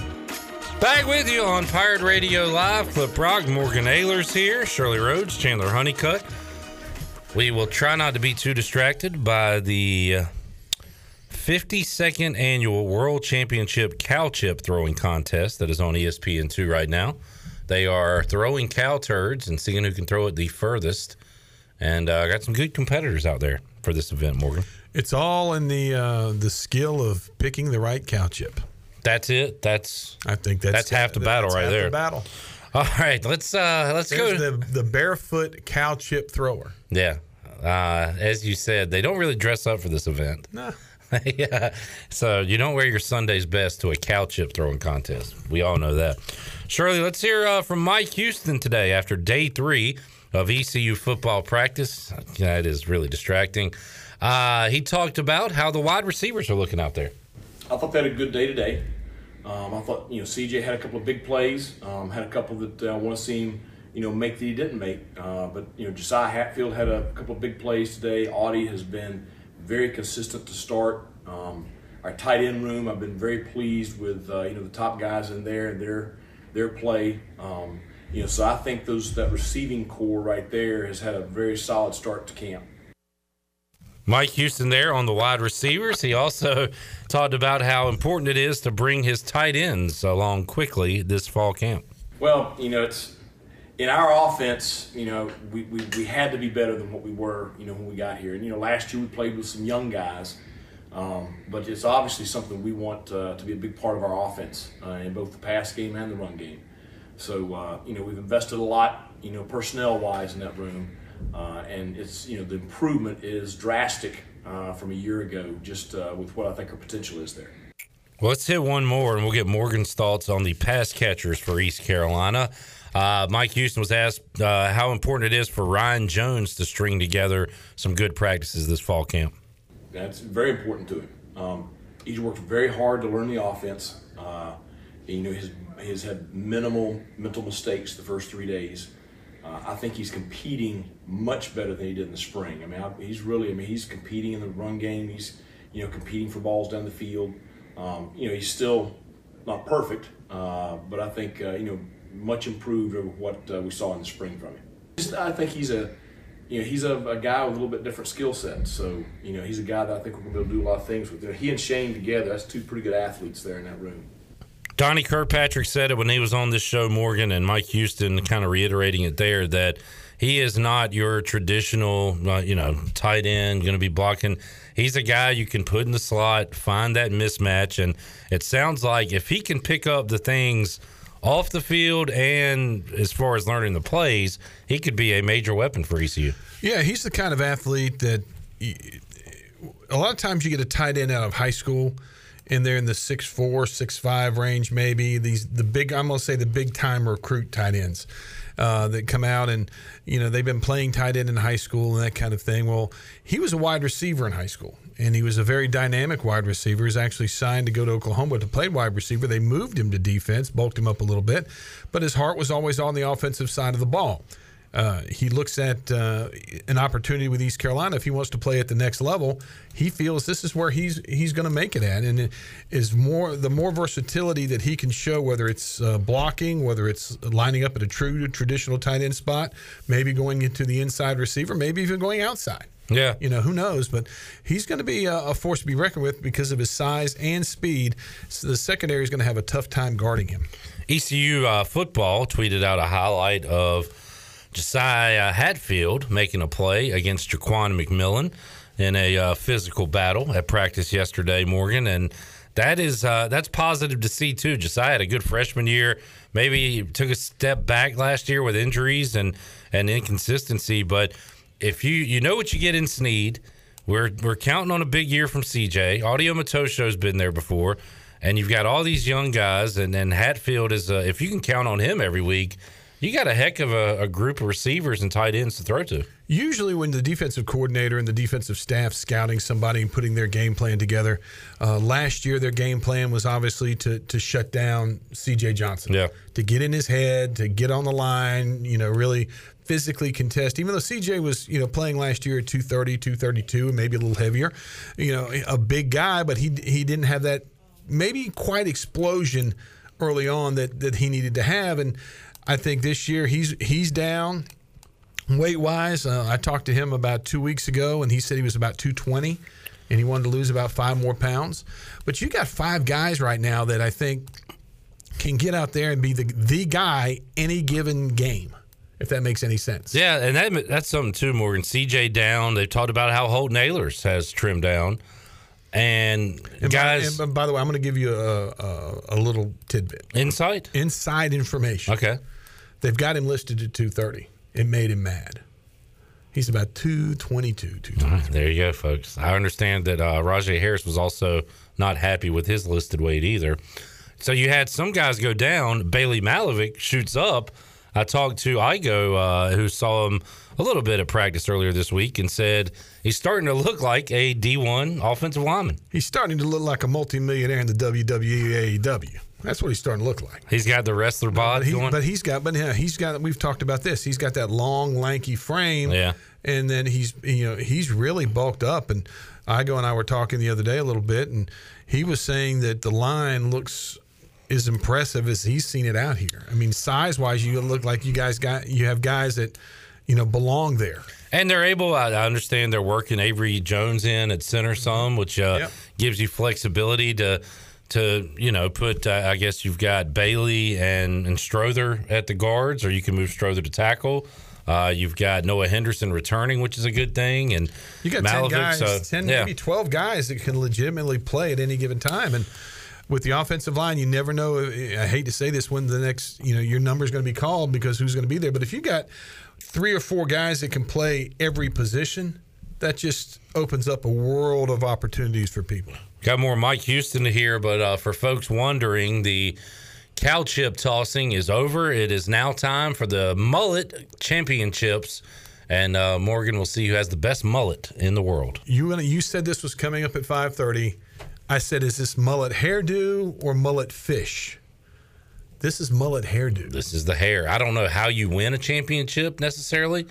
Back with you on Pirate Radio Live. Cliff Brock, Morgan Ahlers here, Shirley Rhodes, Chandler Honeycutt. We will try not to be too distracted by the uh, 52nd annual World Championship cow chip throwing contest that is on E ESPN2 right now. They are throwing cow turds and seeing who can throw it the furthest. And uh, got some good competitors out there for this event, Morgan. It's all in the uh, the skill of picking the right cow chip. That's it. That's I think that's that's half the battle that's right half the there. battle. All right, let's uh let's There's go. the the barefoot cow chip thrower. Yeah. Uh, as you said, they don't really dress up for this event. No. yeah. So you don't wear your Sunday's best to a cow chip throwing contest. We all know that. Shirley, let's hear uh, from Mike Houston today after day three of ECU football practice. That is really distracting. Uh, he talked about how the wide receivers are looking out there. I thought they had a good day today. Um, I thought you know CJ had a couple of big plays, um, had a couple that uh, I want to see him you know make that he didn't make. Uh, but you know Josiah Hatfield had a couple of big plays today. Audie has been very consistent to start. Um, our tight end room, I've been very pleased with uh, you know the top guys in there and their their play. Um, you know, so I think those that receiving corps right there has had a very solid start to camp. Mike Houston there on the wide receivers. He also talked about how important it is to bring his tight ends along quickly this fall camp. Well, you know, it's in our offense, you know, we, we, we had to be better than what we were, you know, when we got here. And, you know, last year we played with some young guys, um, but it's obviously something we want uh, to be a big part of our offense uh, in both the pass game and the run game. So, uh, you know, we've invested a lot, you know, personnel wise in that room. Uh, and it's, you know, the improvement is drastic uh, from a year ago, just uh, with what I think our potential is there. Well, let's hit one more, and we'll get Morgan's thoughts on the pass catchers for East Carolina. Uh, Mike Houston was asked uh, how important it is for Ryan Jones to string together some good practices this fall camp. That's very important to him. Um, he's worked very hard to learn the offense. Uh, you know, he's, he's had minimal mental mistakes the first three days. Uh, I think he's competing much better than he did in the spring. I mean, I, he's really, I mean, he's competing in the run game. He's, you know, competing for balls down the field. Um, you know, he's still, not perfect, uh, but I think uh, you know much improved over what uh, we saw in the spring from him. Just, I think he's a you know he's a, a guy with a little bit different skill set. So you know he's a guy that I think we're going to be able to do a lot of things with. He and Shane together, that's two pretty good athletes there in that room. Donnie Kirkpatrick said it when he was on this show, Morgan, and Mike Houston kind of reiterating it there that he is not your traditional, uh, you know, tight end going to be blocking. He's a guy you can put in the slot, find that mismatch, and it sounds like if he can pick up the things off the field and as far as learning the plays, he could be a major weapon for ECU. Yeah, he's the kind of athlete that a lot of times you get a tight end out of high school and they're in the six four, six five range, maybe. These the big I'm gonna say the big time recruit tight ends. Uh, that come out and you know they've been playing tight end in high school and that kind of thing. Well, he was a wide receiver in high school, and he was a very dynamic wide receiver. He's actually signed to go to Oklahoma to play wide receiver. They moved him to defense, bulked him up a little bit, but his heart was always on the offensive side of the ball. Uh, he looks at uh, an opportunity with East Carolina if he wants to play at the next level. He feels this is where he's he's going to make it at, and it is more the more versatility that he can show, whether it's uh, blocking, whether it's lining up at a true traditional tight end spot, maybe going into the inside receiver, maybe even going outside. Yeah, you know who knows, but he's going to be a, a force to be reckoned with because of his size and speed. So the secondary is going to have a tough time guarding him. ECU uh, football tweeted out a highlight of Josiah Hatfield making a play against Jaquan McMillan in a uh, physical battle at practice yesterday, Morgan, and that is uh, that's positive to see too. Josiah had a good freshman year. Maybe took a step back last year with injuries and and inconsistency, but if you you know what you get in Snead, we're we're counting on a big year from CJ. Audie Omotosho's been there before, and you've got all these young guys, and then Hatfield is uh, if you can count on him every week you got a heck of a, a, group of receivers and tight ends to throw to. Usually, when the defensive coordinator and the defensive staff scouting somebody and putting their game plan together, uh, last year their game plan was obviously to to shut down C.J. Johnson. Yeah. To get in his head, to get on the line, you know, really physically contest. Even though C.J. was, you know, playing last year at 230, 232, and maybe a little heavier, you know, a big guy, but he he didn't have that maybe quite explosion early on that that he needed to have and I think this year he's he's down weight wise. Uh, I talked to him about two weeks ago, and he said he was about 220, and he wanted to lose about five more pounds. But you got five guys right now that I think can get out there and be the the guy any given game. If that makes any sense. Yeah, and that, that's something too, Morgan. CJ down. They've talked about how Holton Ahlers has trimmed down. And, and guys, by, and by the way, I'm going to give you a, a, a little tidbit. Insight. Inside information. Okay. They've got him listed at 230. It made him mad. He's about 222, 223. there you go, folks. I understand that uh, Rahjai Harris was also not happy with his listed weight either. So you had some guys go down. Bailey Malovic shoots up. I talked to Igo, uh, who saw him a little bit at practice earlier this week, and said he's starting to look like a D1 offensive lineman. He's starting to look like a multimillionaire in the WWE AEW. That's what he's starting to look like. He's got the wrestler bod but, he, but he's got, but yeah, he's got. We've talked about this. He's got that long, lanky frame. Yeah. And then he's, you know, he's really bulked up. And Igo and I were talking the other day a little bit, and he was saying that the line looks as impressive as he's seen it out here. I mean, size wise, you look like you guys got you have guys that, you know, belong there. And they're able. I understand they're working Avery Jones in at center some, which uh, Yep. gives you flexibility to to you know put. Uh, I guess you've got Bailey and and Strother at the guards, or you can move Strother to tackle. Uh, you've got Noah Henderson returning, which is a good thing, and You got Malovic, ten guys, so, ten yeah. maybe twelve guys that can legitimately play at any given time, and with the offensive line, you never know. I hate to say this when the next, you know, your number is going to be called because who's going to be there. But if you got three or four guys that can play every position, that just opens up a world of opportunities for people. Got more Mike Houston to hear, but uh, for folks wondering, the cow chip tossing is over. It is now time for the mullet championships, and uh, Morgan will see who has the best mullet in the world. You you said this was coming up at five thirty. I said, is this mullet hairdo or mullet fish? This is mullet hairdo. This is the hair. I don't know how you win a championship necessarily,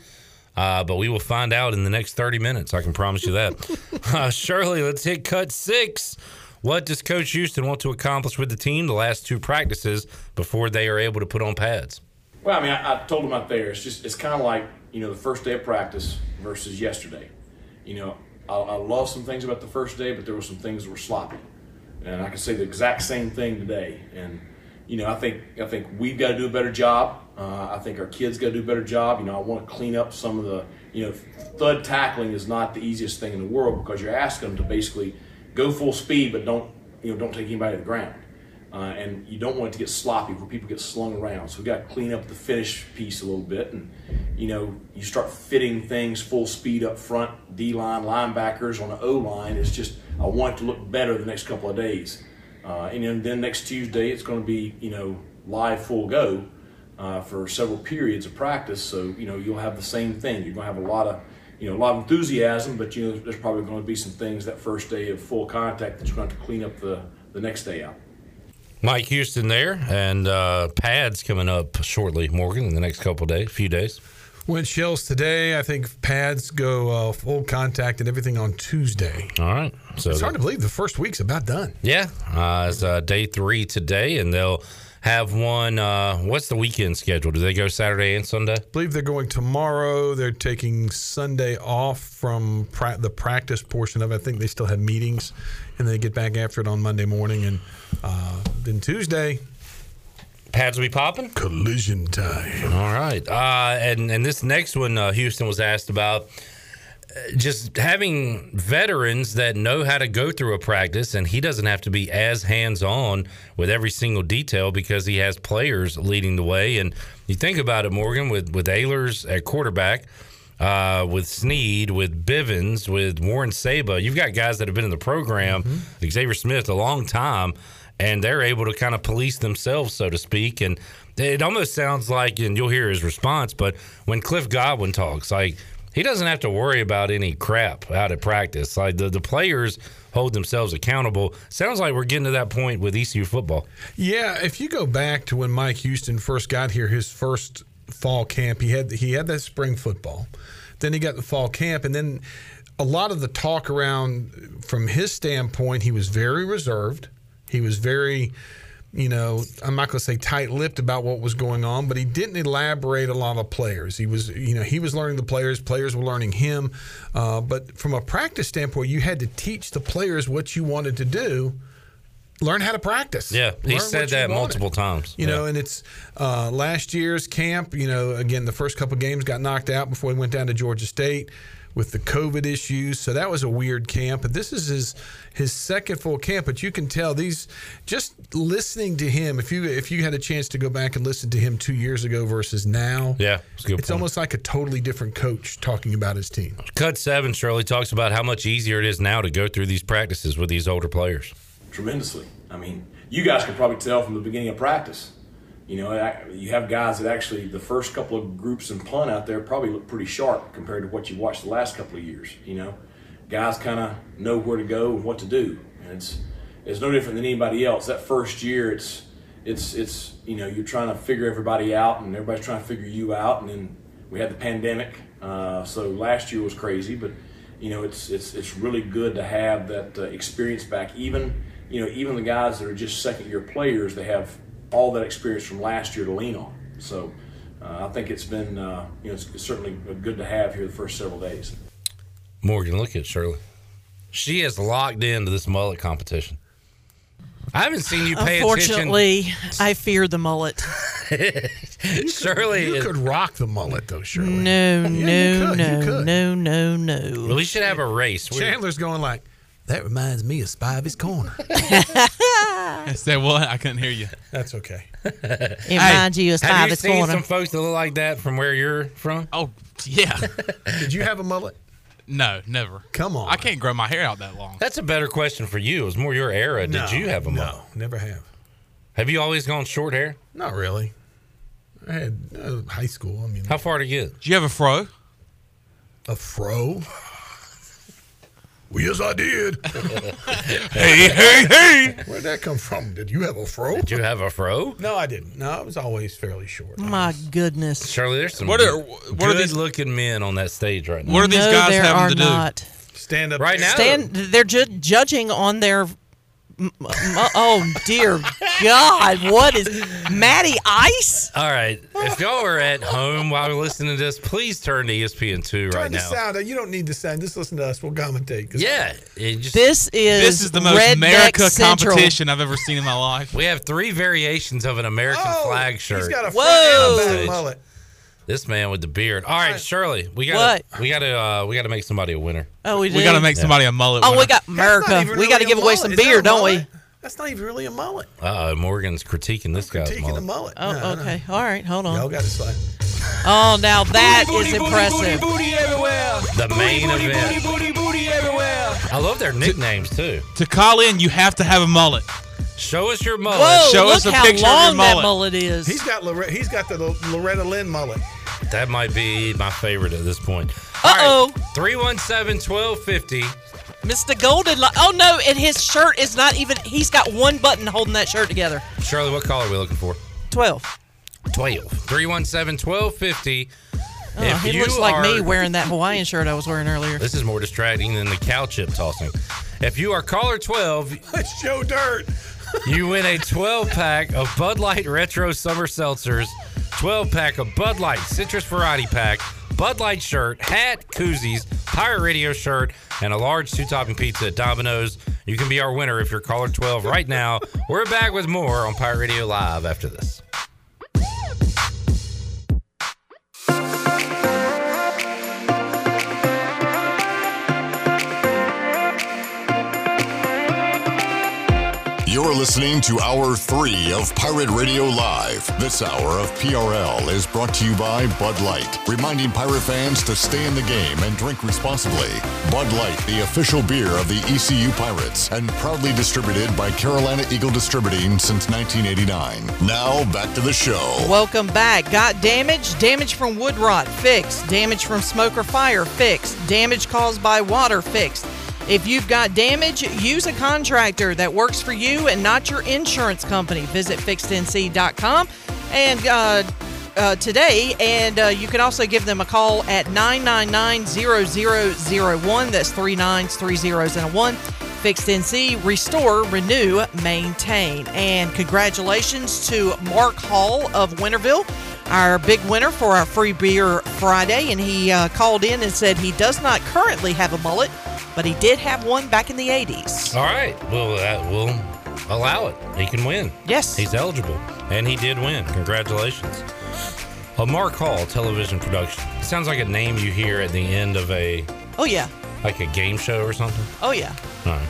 uh, but we will find out in the next 30 minutes. I can promise you that. uh, Shirley, let's hit cut six. What does Coach Houston want to accomplish with the team the last two practices before they are able to put on pads? Well, I mean, I, I told them out there. It's just it's kind of like you know the first day of practice versus yesterday. You know, I, I love some things about the first day, but there were some things that were sloppy, and I can say the exact same thing today. And you know, I think I think we've got to do a better job. Uh, I think our kids got to do a better job. You know, I want to clean up some of the you know thud tackling is not the easiest thing in the world because you're asking them to basically go full speed, but don't you know don't take anybody to the ground. Uh, and you don't want it to get sloppy where people get slung around. So we got to clean up the finish piece a little bit, and you know you start fitting things full speed up front, D line, linebackers on the O line. It's just I want it to look better the next couple of days, uh, and then, then next Tuesday it's going to be you know live full go uh, for several periods of practice. So you know you'll have the same thing. You're going to have a lot of you know a lot of enthusiasm, but you know there's probably going to be some things that first day of full contact that you're going to have to clean up the the next day out. Mike Houston there, and uh, pads coming up shortly, Morgan, in the next couple of days, few days. Went shells today. I think pads go uh, full contact and everything on Tuesday. All right. So it's hard to believe the first week's about done. Yeah, uh, it's uh, day three today, and they'll have one. Uh, what's the weekend schedule? Do they go Saturday and Sunday? I believe they're going tomorrow. They're taking Sunday off from pra- the practice portion of it. I think they still have meetings, and they get back after it on Monday morning. And uh, then Tuesday, pads will be popping. Collision time. All right. Uh, and and this next one, uh, Houston was asked about just having veterans that know how to go through a practice, and he doesn't have to be as hands on with every single detail because he has players leading the way. And you think about it, Morgan, with with Ahlers at quarterback. Uh, with Sneed, with Bivens, with Warren Saba, you've got guys that have been in the program, Xavier Smith, a long time, and they're able to kind of police themselves, so to speak. And it almost sounds like, and you'll hear his response, but when Cliff Godwin talks, like he doesn't have to worry about any crap out of practice. Like the, the players hold themselves accountable. Sounds like we're getting to that point with ECU football. Yeah, if you go back to when Mike Houston first got here, his first fall camp, he had he had that spring football. Then he got the fall camp, and then a lot of the talk around from his standpoint, he was very reserved. He was very, you know, I'm not going to say tight-lipped about what was going on, but he didn't elaborate a lot of players. He was, you know, he was learning the players. Players were learning him. Uh, but from a practice standpoint, you had to teach the players what you wanted to do. Learn how to practice. Yeah, he Learn said that multiple times. You Yeah. know, and it's uh, last year's camp. You know, again, the first couple games got knocked out before he went down to Georgia State with the COVID issues. So that was a weird camp. But this is his his second full camp. But you can tell these just listening to him. If you if you had a chance to go back and listen to him two years ago versus now, Yeah, it's a good it's point. almost like a totally different coach talking about his team. Cut seven, Shirley talks about how much easier it is now to go through these practices with these older players. tremendously. I mean, you guys can probably tell from the beginning of practice. You know, you have guys that actually the first couple of groups in punt out there probably look pretty sharp compared to what you watched the last couple of years. You know, guys kind of know where to go and what to do, and it's it's no different than anybody else. That first year, it's it's it's you know you're trying to figure everybody out, and everybody's trying to figure you out, and then we had the pandemic, uh, so last year was crazy, but you know it's it's it's really good to have that uh, experience back. Even you know even the guys that are just second year players, they have all that experience from last year to lean on. So uh, I think it's been uh, you know it's, it's certainly good to have here the first several days. Morgan, look at Shirley. She is locked into this mullet competition. I haven't seen you pay Unfortunately, I fear the mullet. attention. Shirley, You is- could rock the mullet though, Shirley. No, Yeah, you no, you no, could. no, no, no. we should have a race. We- Chandler's going like, that reminds me of Spivey's Corner. Say what? I couldn't hear you. That's okay. It reminds you of have you Spivey's seen Corner. some folks that look like that from where you're from? Oh, yeah. Did you have a mullet? No, never. Come on. I can't grow my hair out that long. That's a better question for you. It was more your era. No, Did you have a mullet? No, never have. Have you always gone short hair? Not really. I had uh, high school. I mean, How far to get? Did you have a fro? a fro. Well, yes, I did. Hey, hey, hey! Where'd that come from? Did you have a fro? Did you have a fro? No, I didn't. No, I was always fairly short. My goodness. Shirley, there's some What are- good, what are these- looking men on that stage right now. What are these no, guys there having are to do? not. Stand up. Right now, Stand. They're ju- judging on their M- m- oh dear God! What is Matty Ice? All right. If y'all are at home while you're listening to this, please turn to E ESPN2 Turn right the now. sound. You don't need the sound. Just listen to us. We'll commentate. 'cause- Yeah. it just- This is This is the most Redneck America Central. competition I've ever seen in my life. We have three variations of an American Oh, flag shirt. He's got a Whoa. front and Stage. back mullet. This man with the beard. All right, Shirley, we got to we got to uh, we got to make somebody a winner. Oh, we We got to make somebody a mullet. Oh, we got America. even We got to give a away some Is beer, don't we? That's not even really a mullet. Uh, Morgan's critiquing this guy's Critiquing mullet. a mullet. Oh, No, no. okay. All right. Hold on. Y'all got to slide. Oh, now that is impressive. The main event. I love their nicknames too. To call in, you have to have a mullet. Show us your mullet. Whoa! Show look us a how picture of your long that mullet. mullet is. He's got Lore- he's got the Loretta Lynn mullet. That might be my favorite at this point. Uh oh. 317 1250. Mr. Golden. Li- oh no! And his shirt is not even. He's got one button holding that shirt together. Shirley, what color are we looking for? Twelve. 12. 317 1250. Oh, If he you looks like me wearing that Hawaiian shirt I was wearing earlier. This is more distracting than the cow chip tossing. If you are caller 12, It's Joe Dirt. you win a 12 pack of Bud Light Retro Summer Seltzers, 12 pack of Bud Light Citrus Variety Pack, Bud Light shirt, hat, koozies, Pirate Radio shirt, and a large two topping pizza at Domino's. You can be our winner if you're caller 12 right now. We're back with more on Pirate Radio Live after this. You're listening to Hour 3 of Pirate Radio Live. This hour of PRL is brought to you by Bud Light, reminding Pirate fans to stay in the game and drink responsibly. Bud Light, the official beer of the ECU Pirates, and proudly distributed by Carolina Eagle Distributing since 1989. Now, back to the show. Welcome back. Got damage? Damage from wood rot? Fixed. Damage from smoke or fire? Fixed. Damage caused by water? Fixed. If you've got damage, use a contractor that works for you and not your insurance company. Visit fixednc.com and uh, uh, today, and uh, you can also give them a call at 999-0001. That's three nines, three zeros, and a one. Fixed NC, restore, renew, maintain. And congratulations to Mark Hall of Winterville, our big winner for our free beer Friday. And he uh, called in and said he does not currently have a mullet, but he did have one back in the 80s. All right. Well, uh, that will allow it. He can win. Yes. He's eligible. And he did win. Congratulations. A Mark Hall television production. It Sounds like a name you hear at the end of a Oh, yeah. like a game show or something. Oh, yeah. All right.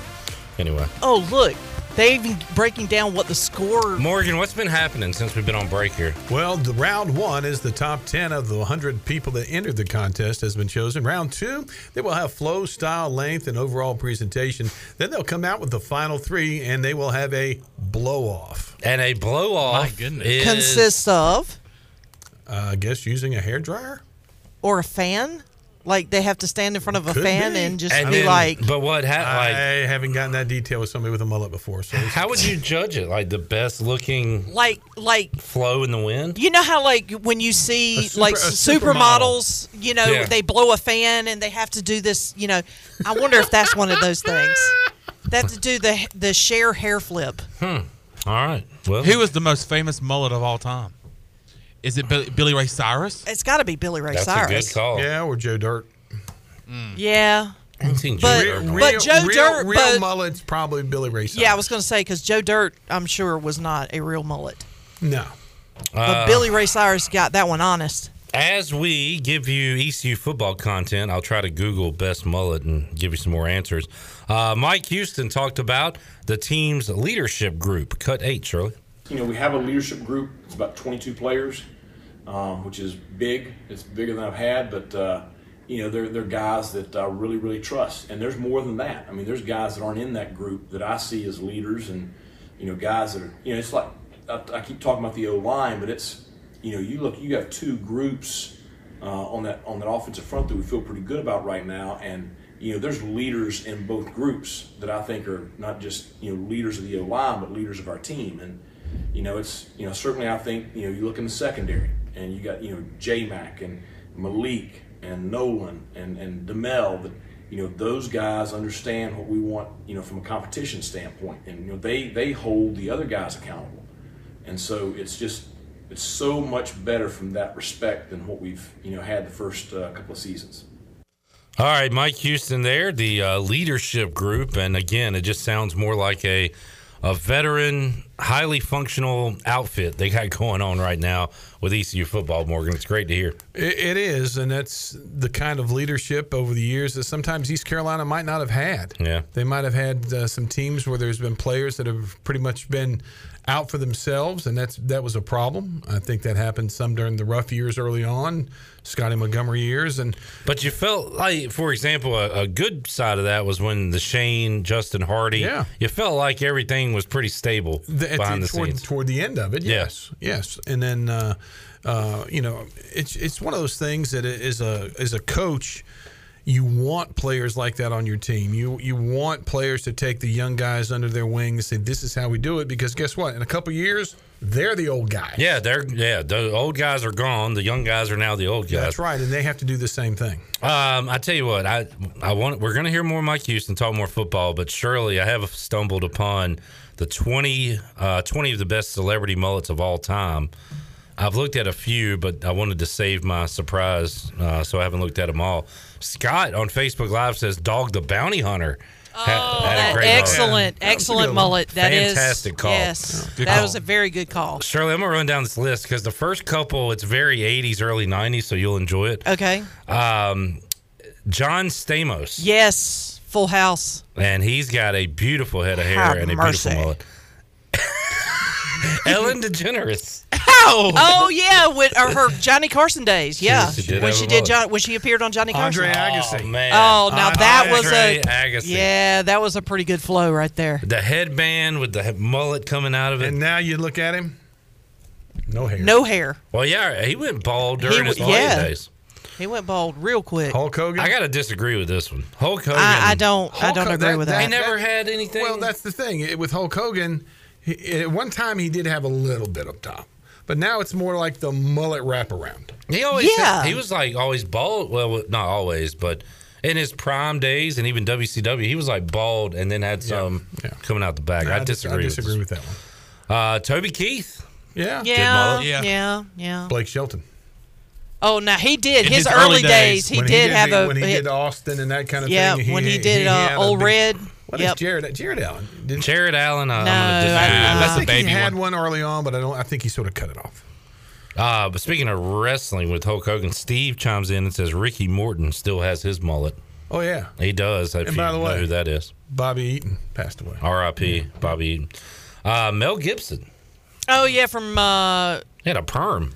Anyway, Oh, look. They even breaking down what the score. Morgan, what's been happening since we've been on break here? Well, the round one is the top 10 of the 100 people that entered the contest has been chosen. Round two, they will have flow, style, length, and overall presentation. Then they'll come out with the final three, and they will have a blow off. And a blow off My goodness. is Consists of Uh, I guess using a hair dryer. or a fan. Like they have to stand in front of a Could fan be. and just and be then- like, but what ha- I like haven't gotten that detail with somebody with a mullet before. So it's- how would you judge it? Like the best looking like, like flow in the wind? you know how like when you see super- like a supermodels, you know, Yeah. they blow a fan and they have to do this. You know, I wonder if that's one of those things. They have to do the the share hair flip. Hmm. All right. Well, Who is the most famous mullet of all time? Is it Billy, Billy Ray Cyrus? It's got to be Billy Ray that's Cyrus. a good call. yeah, or Joe Dirt. Yeah, I haven't seen But- Joe Dirt. but Joe real, Dirt, real but- mullets probably Billy Ray. Cyrus. yeah. I was going to say because Joe Dirt, I'm sure, was not a real mullet, no. but Uh, Billy Ray Cyrus got that one honest. As we give you ECU football content, I'll try to Google best mullet and give you some more answers. Uh, Mike Houston talked about the team's leadership group, Cut Eight, Shirley. You know, we have a leadership group. It's about 22 players, um, which is big. It's bigger than I've had, but uh, you know, they're they're guys that I really really trust. And there's more than that. I mean, there's guys that aren't in that group that I see as leaders, and you know, guys that are you know, it's like I, I keep talking about the O line, but it's you know, you look, you have two groups uh, on that on that offensive front that we feel pretty good about right now, and you know, there's leaders in both groups that I think are not just you know leaders of the O line, but leaders of our team. And you know, it's you know certainly I think you know you look in the secondary and you got you know J Mac and Malik and Nolan and and Demel that you know, those guys understand what we want, you know, from a competition standpoint, and you know, they they hold the other guys accountable, and so it's just it's so much better from that respect than what we've you know had the first uh, couple of seasons. All right, Mike Houston there, the uh, leadership group, and again, it just sounds more like a a veteran, highly functional outfit they got going on right now with ECU football. Morgan, it's great to hear. It, it is, and that's the kind of leadership over the years that sometimes East Carolina might not have had. Yeah, they might have had uh, some teams where there's been players that have pretty much been out for themselves, and that's that was a problem. I think that happened some during the rough years early on, Scotty Montgomery years, and But you felt like, for example, a, a good side of that was when the Shane, Justin Hardy, Yeah. you felt like everything was pretty stable the, behind the, the toward, scenes. toward the end of it. Yes, yes, and then uh, uh, you know it's it's one of those things that is a as a coach. You want players like that on your team. You you want players to take the young guys under their wing and say, "This is how we do it." Because guess what? In a couple years, they're the old guys. Yeah, they're yeah. The old guys are gone. The young guys are now the old guys. That's right, and they have to do the same thing. Um, I tell you what, I I want we're gonna hear more Mike Houston talk more football, but surely I have stumbled upon the 20, uh, 20 of the best celebrity mullets of all time. I've looked at a few, but I wanted to save my surprise, uh, so I haven't looked at them all. Scott on Facebook Live says "Dog the Bounty Hunter." Oh, had that a great mullet. excellent, excellent mullet. That is fantastic call. Yes, Good that call. was a very good call. Shirley, I'm gonna run down this list because the first couple it's very 80s, early 90s, so you'll enjoy it. Okay. Um, John Stamos. Yes, Full House. And he's got a beautiful head of hair Have and a mercy. beautiful mullet. Ellen DeGeneres. How? Oh yeah, with or her Johnny Carson days. Yeah, she did when she did. John, when she appeared on Johnny Carson. Andre Agassi. Oh, man. Oh, now that was a Agassi. yeah, that was a pretty good flow right there. The headband with the mullet coming out of it. And now you look at him, no hair. No hair. Well, yeah, he went bald during He his w- playing yeah. days. He went bald real quick. Hulk Hogan. I got to disagree with this one. Hulk Hogan. I, I don't. I don't Hogan- agree with that. He never had anything. Well, that's the thing with Hulk Hogan. He, at one time, he did have a little bit up top, but now it's more like the mullet wraparound. He always Yeah. he was like always bald. Well, not always, but in his prime days and even WCW, he was like bald and then had some coming out the back. I, I dis- disagree. I disagree with, with this. Uh, Toby Keith. Yeah. Yeah, mullet. yeah, Yeah. yeah, Blake Shelton. Oh, now he did his, his early early days. days, He did, he have a when he he- did Austin and that kind of yeah, thing. Yeah, when he did, uh, Old big- Red. What is Yep. Jared? Jared Allen. Didn't Jared Allen. Uh, I'm No, gonna. I- with I that. think he had one. early on, but I don't. I think he sort of cut it off. Uh, but speaking of wrestling with Hulk Hogan, Steve chimes in and says Ricky Morton still has his mullet. Oh yeah, He does. If And you by the know way- who that is. Bobby Eaton passed away. R.I.P. Bobby Eaton. Uh, Mel Gibson. Oh yeah, from uh, He had a perm.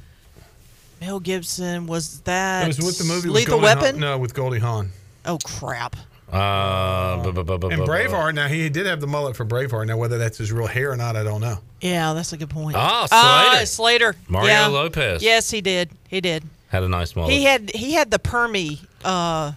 Mel Gibson. Was that? It was with the movie Lethal Goldie Weapon? Hawn. No, with Goldie Hawn. Oh crap! Uh, bu- bu- bu- bu- And bu- bu- Braveheart. Now he did have the mullet for Braveheart. Now whether that's his real hair or not, I don't know. Yeah, that's a good point. Ah, Ah, Slater. Slater. Mario yeah. Lopez. Yes, he did. He did. Had a nice mullet. He had he had the permy. Uh,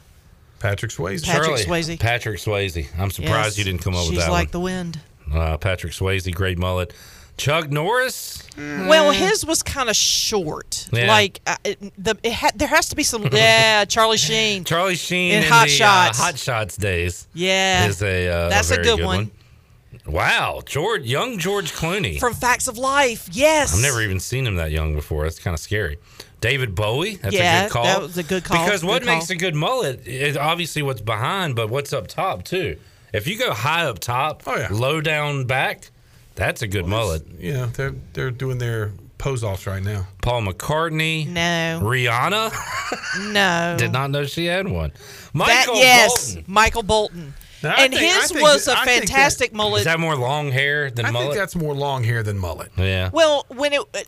Patrick Swayze. Patrick Shirley, Swayze. Patrick Swayze. I'm surprised yes. you didn't come up She's with that like the wind. Uh, Patrick Swayze, great mullet. Chuck Norris. Well, his was kind of short. Yeah. Like uh, it, the it had, there has to be some. Yeah, Charlie Sheen. Charlie Sheen In in, Hot the Shots. Uh, Hot Shots days. Yeah. is a uh, That's a very good good, one. Wow, George, young George Clooney. From Facts of Life. Yes. I've never even seen him that young before. That's kind of scary. David Bowie. That's Yeah, a good call. that was a good call. Because Good what makes call. a good mullet is obviously what's behind, but what's up top too. If you go high up top, Oh, yeah. low down back, that's a good mullet. Yeah, they're they're doing their pose offs right now. Paul McCartney. No. Rihanna. No. Did not know she had one. That- Michael yes, Bolton. Michael Bolton. Now, and think- his think was that- a I think that- fantastic mullet. Is that more long hair than I mullet? think that's more long hair than mullet. yeah. well, when it. Uh,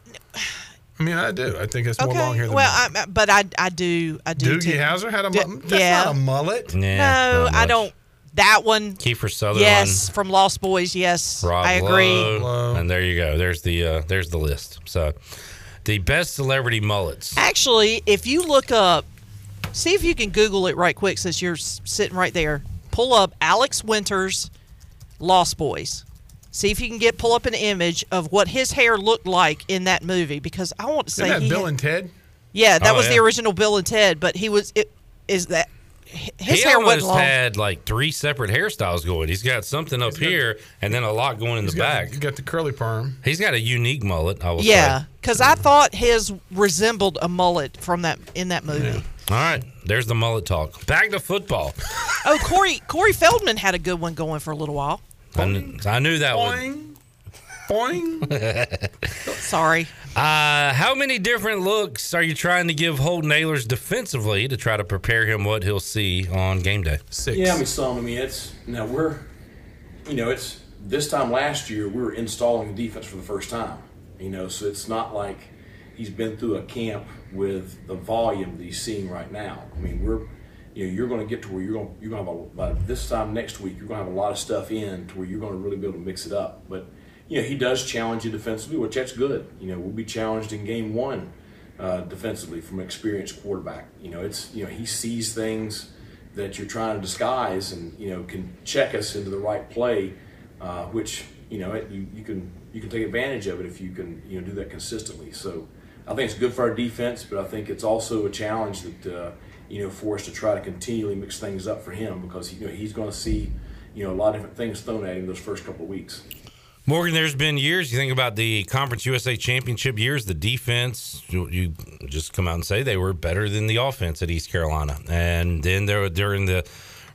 I mean, I do. I think it's more long hair than well, mullet. I, but I, I do, I do. Doogie too. Howser had a D- mullet. That's yeah. not a mullet. Yeah, no, I don't. That one. Kiefer Sutherland. Yes, from Lost Boys. Yes, Rob I agree. Lowe. And there you go. There's the uh, there's the list. So, the best celebrity mullets. Actually, if you look up, see if you can Google it right quick since you're sitting right there. Pull up Alex Winters, Lost Boys. See if you can get pull up an image of what his hair looked like in that movie because I want to say Isn't that he Bill had- and Ted? yeah, that Oh, was yeah. the original Bill and Ted, but he was it is that his he hair almost wasn't had like three separate hairstyles going. He's got something up here and then a lot going in the got back. the- you got the curly perm. He's got a unique mullet. I will Yeah, because I thought his resembled a mullet from that in that movie. All right, there's the mullet talk. Back to football. Oh, Corey Corey Feldman had a good one going for a little while. I knew, I knew that one. Boing. Boing. Sorry. Uh, how many different looks are you trying to give Holton Ahlers defensively to try to prepare him what he'll see on game day? Six. Yeah, I mean some. I mean it's now we're, you know, it's this time last year we were installing the defense for the first time. You know, so it's not like he's been through a camp with the volume that he's seeing right now. I mean we're, you know, you're going to get to where you're going you're going to have a by this time next week you're going to have a lot of stuff in to where you're going to really be able to mix it up. But you know he does challenge you defensively, which that's good. You know we'll be challenged in game one uh, defensively from an experienced quarterback. You know it's you know he sees things that you're trying to disguise and you know can check us into the right play, uh, which you know it, you, you can you can take advantage of it if you can you know do that consistently. So I think it's good for our defense, but I think it's also a challenge that uh, you know for us to try to continually mix things up for him because you know he's going to see you know a lot of different things thrown at him those first couple of weeks. Morgan, there's been years. You think about the Conference USA Championship years, the defense. You, just come out and say they were better than the offense at East Carolina, and then there during the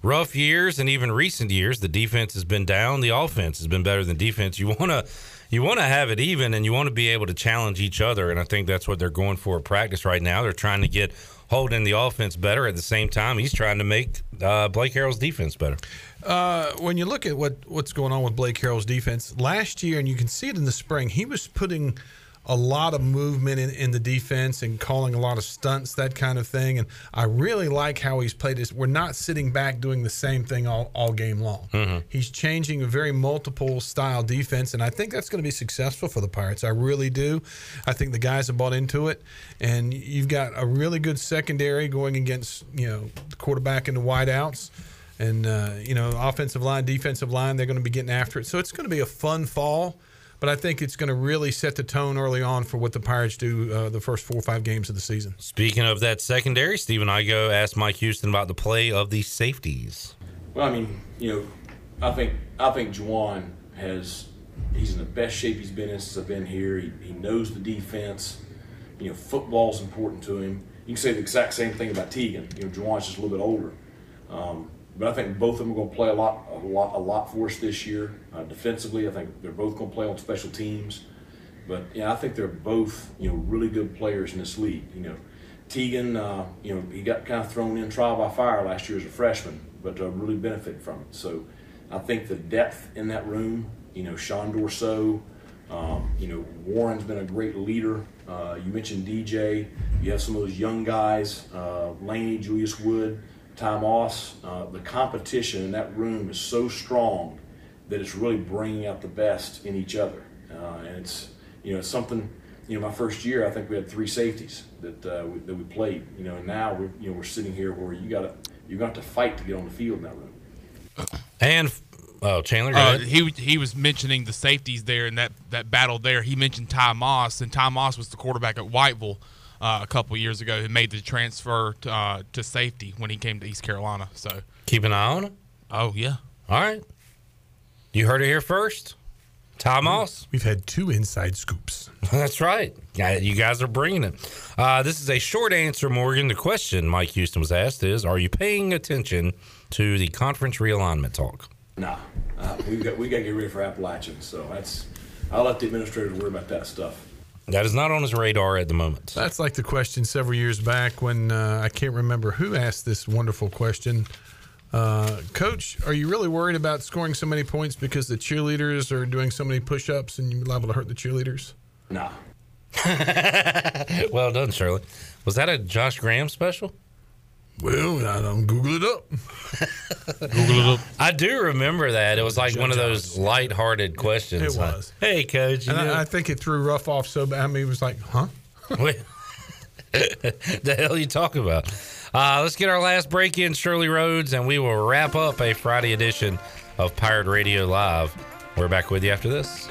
rough years and even recent years, the defense has been down. The offense has been better than defense. You want to you want to have it even, and you want to be able to challenge each other. And I think that's what they're going for at practice right now. They're trying to get holding the offense better at the same time. He's trying to make uh, Blake Harrell's defense better. Uh, when you look at what what's going on with Blake Harrell's defense last year, and you can see it in the spring, he was putting a lot of movement in, in the defense and calling a lot of stunts, that kind of thing. And I really like how he's played this. We're not sitting back doing the same thing all, all game long. He's changing a very multiple style defense, and I think that's going to be successful for the Pirates. I really do. I think the guys have bought into it, and you've got a really good secondary going against you know the quarterback and the wideouts. And uh, you know, offensive line, defensive line, they're going to be getting after it. So it's going to be a fun fall. But I think it's going to really set the tone early on for what the Pirates do uh, the first four or five games of the season. Speaking of that secondary, Stephen Igo asked Mike Houston about the play of the safeties. Well, I mean, you know, I think I think Juwan has he's in the best shape he's been in since I've been here. He, he knows the defense. You know, football's important to him. You can say the exact same thing about Tegan. You know, Juwan's just a little bit older. Um, but I think both of them are going to play a lot, a lot, a lot for us this year. Uh, defensively, I think they're both going to play on special teams. But yeah, I think they're both you know really good players in this league. You know, Tegan, uh, you know, he got kind of thrown in trial by fire last year as a freshman, but uh, really benefited from it. So I think the depth in that room, you know, Sean Dorso, um, you know, Warren's been a great leader. Uh, you mentioned DJ. You have some of those young guys, uh, Laney, Julius Wood, Ty Moss. Uh, the competition in that room is so strong that it's really bringing out the best in each other. Uh, and it's, you know, it's something, you know, my first year, I think we had three safeties that, uh, we, that we played, you know, and now we're, you know, we're sitting here where you got to, you got to fight to get on the field in that room. And oh, Chandler, go Uh, ahead. he he was mentioning the safeties there in that, that battle there. He mentioned Ty Moss, and Ty Moss was the quarterback at Whiteville uh, a couple years ago who made the transfer to, uh, to safety when he came to East Carolina. So keep an eye on him. Oh yeah. All right. You heard it here first. Tom Moss. We've had two inside scoops. That's right. Yeah, You guys are bringing it. Uh, this is a short answer, Morgan. The question Mike Houston was asked is Are you paying attention to the conference realignment talk? Nah, uh, we got we got to get ready for Appalachian. So that's I'll let the administrators worry about that stuff. That is not on his radar at the moment. That's like the question several years back when uh, I can't remember who asked this wonderful question. Uh, Coach, are you really worried about scoring so many points because the cheerleaders are doing so many push ups and you're liable to hurt the cheerleaders? No. well done, Shirley. Was that a Josh Graham special? Well, I don't Google it up. Google it up. I do remember that. It was like one of those light-hearted questions. It like, was. Hey, coach. And I, I think it threw Ruff off so bad. I mean, he was like, huh? What the hell you talking about? Uh, let's get our last break in, Shirley Rhodes, and we will wrap up a Friday edition of Pirate Radio Live. We're back with you after this.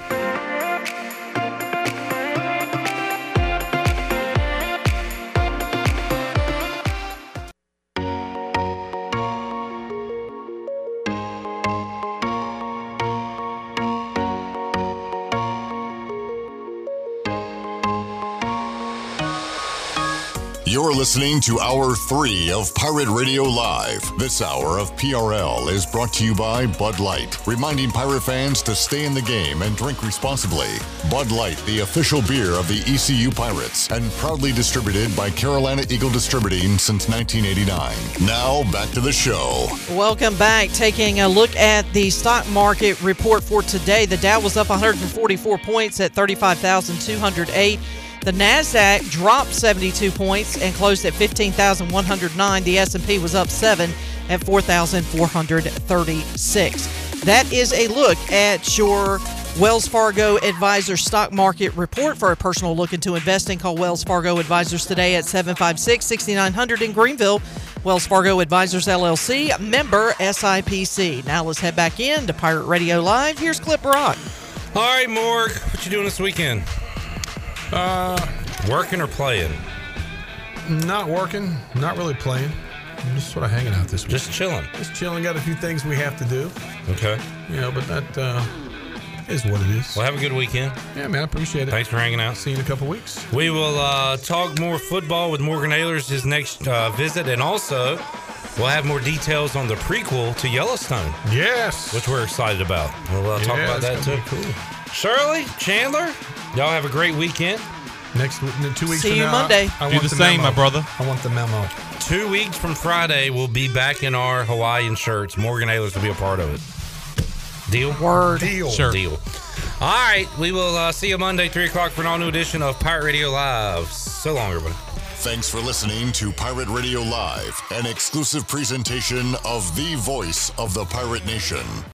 Listening to Hour 3 of Pirate Radio Live. This hour of PRL is brought to you by Bud Light, reminding Pirate fans to stay in the game and drink responsibly. Bud Light, the official beer of the ECU Pirates, and proudly distributed by Carolina Eagle Distributing since 1989. Now, back to the show. Welcome back. Taking a look at the stock market report for today. The Dow was up 144 points at 35,208. The Nasdaq dropped 72 points and closed at 15,109. The S&P was up 7 at 4,436. That is a look at your Wells Fargo Advisor stock market report. For a personal look into investing, call Wells Fargo Advisors today at 756 6900 in Greenville. Wells Fargo Advisors LLC, member SIPC. Now let's head back in to Pirate Radio Live. Here's Cliff Brock. All right, Morg, what you doing this weekend? Uh, working or playing? Not working. Not really playing. I'm just sort of hanging out this week. Just chilling. Just chilling. Got a few things we have to do. Okay. You know, but that uh, is what it is. Well, have a good weekend. Yeah, man. I appreciate it. Thanks for hanging out. See you in a couple weeks. We will uh, talk more football with Morgan Ayler's his next uh, visit, and also we'll have more details on the prequel to Yellowstone. Yes. Which we're excited about. We'll uh, talk Yeah, about that too. be Shirley, Chandler, y'all have a great weekend. Next two weeks See from you now, Monday. I, I Do want the same, memo. my brother. I want the memo. Two weeks from Friday, we'll be back in our Hawaiian shirts. Morgan Ayler's will be a part of it. Deal? Word. Deal. Sure. Deal. All right, we will uh, see you Monday, 3 o'clock for an all new edition of Pirate Radio Live. So long, everybody. Thanks for listening to Pirate Radio Live, an exclusive presentation of the voice of the pirate nation.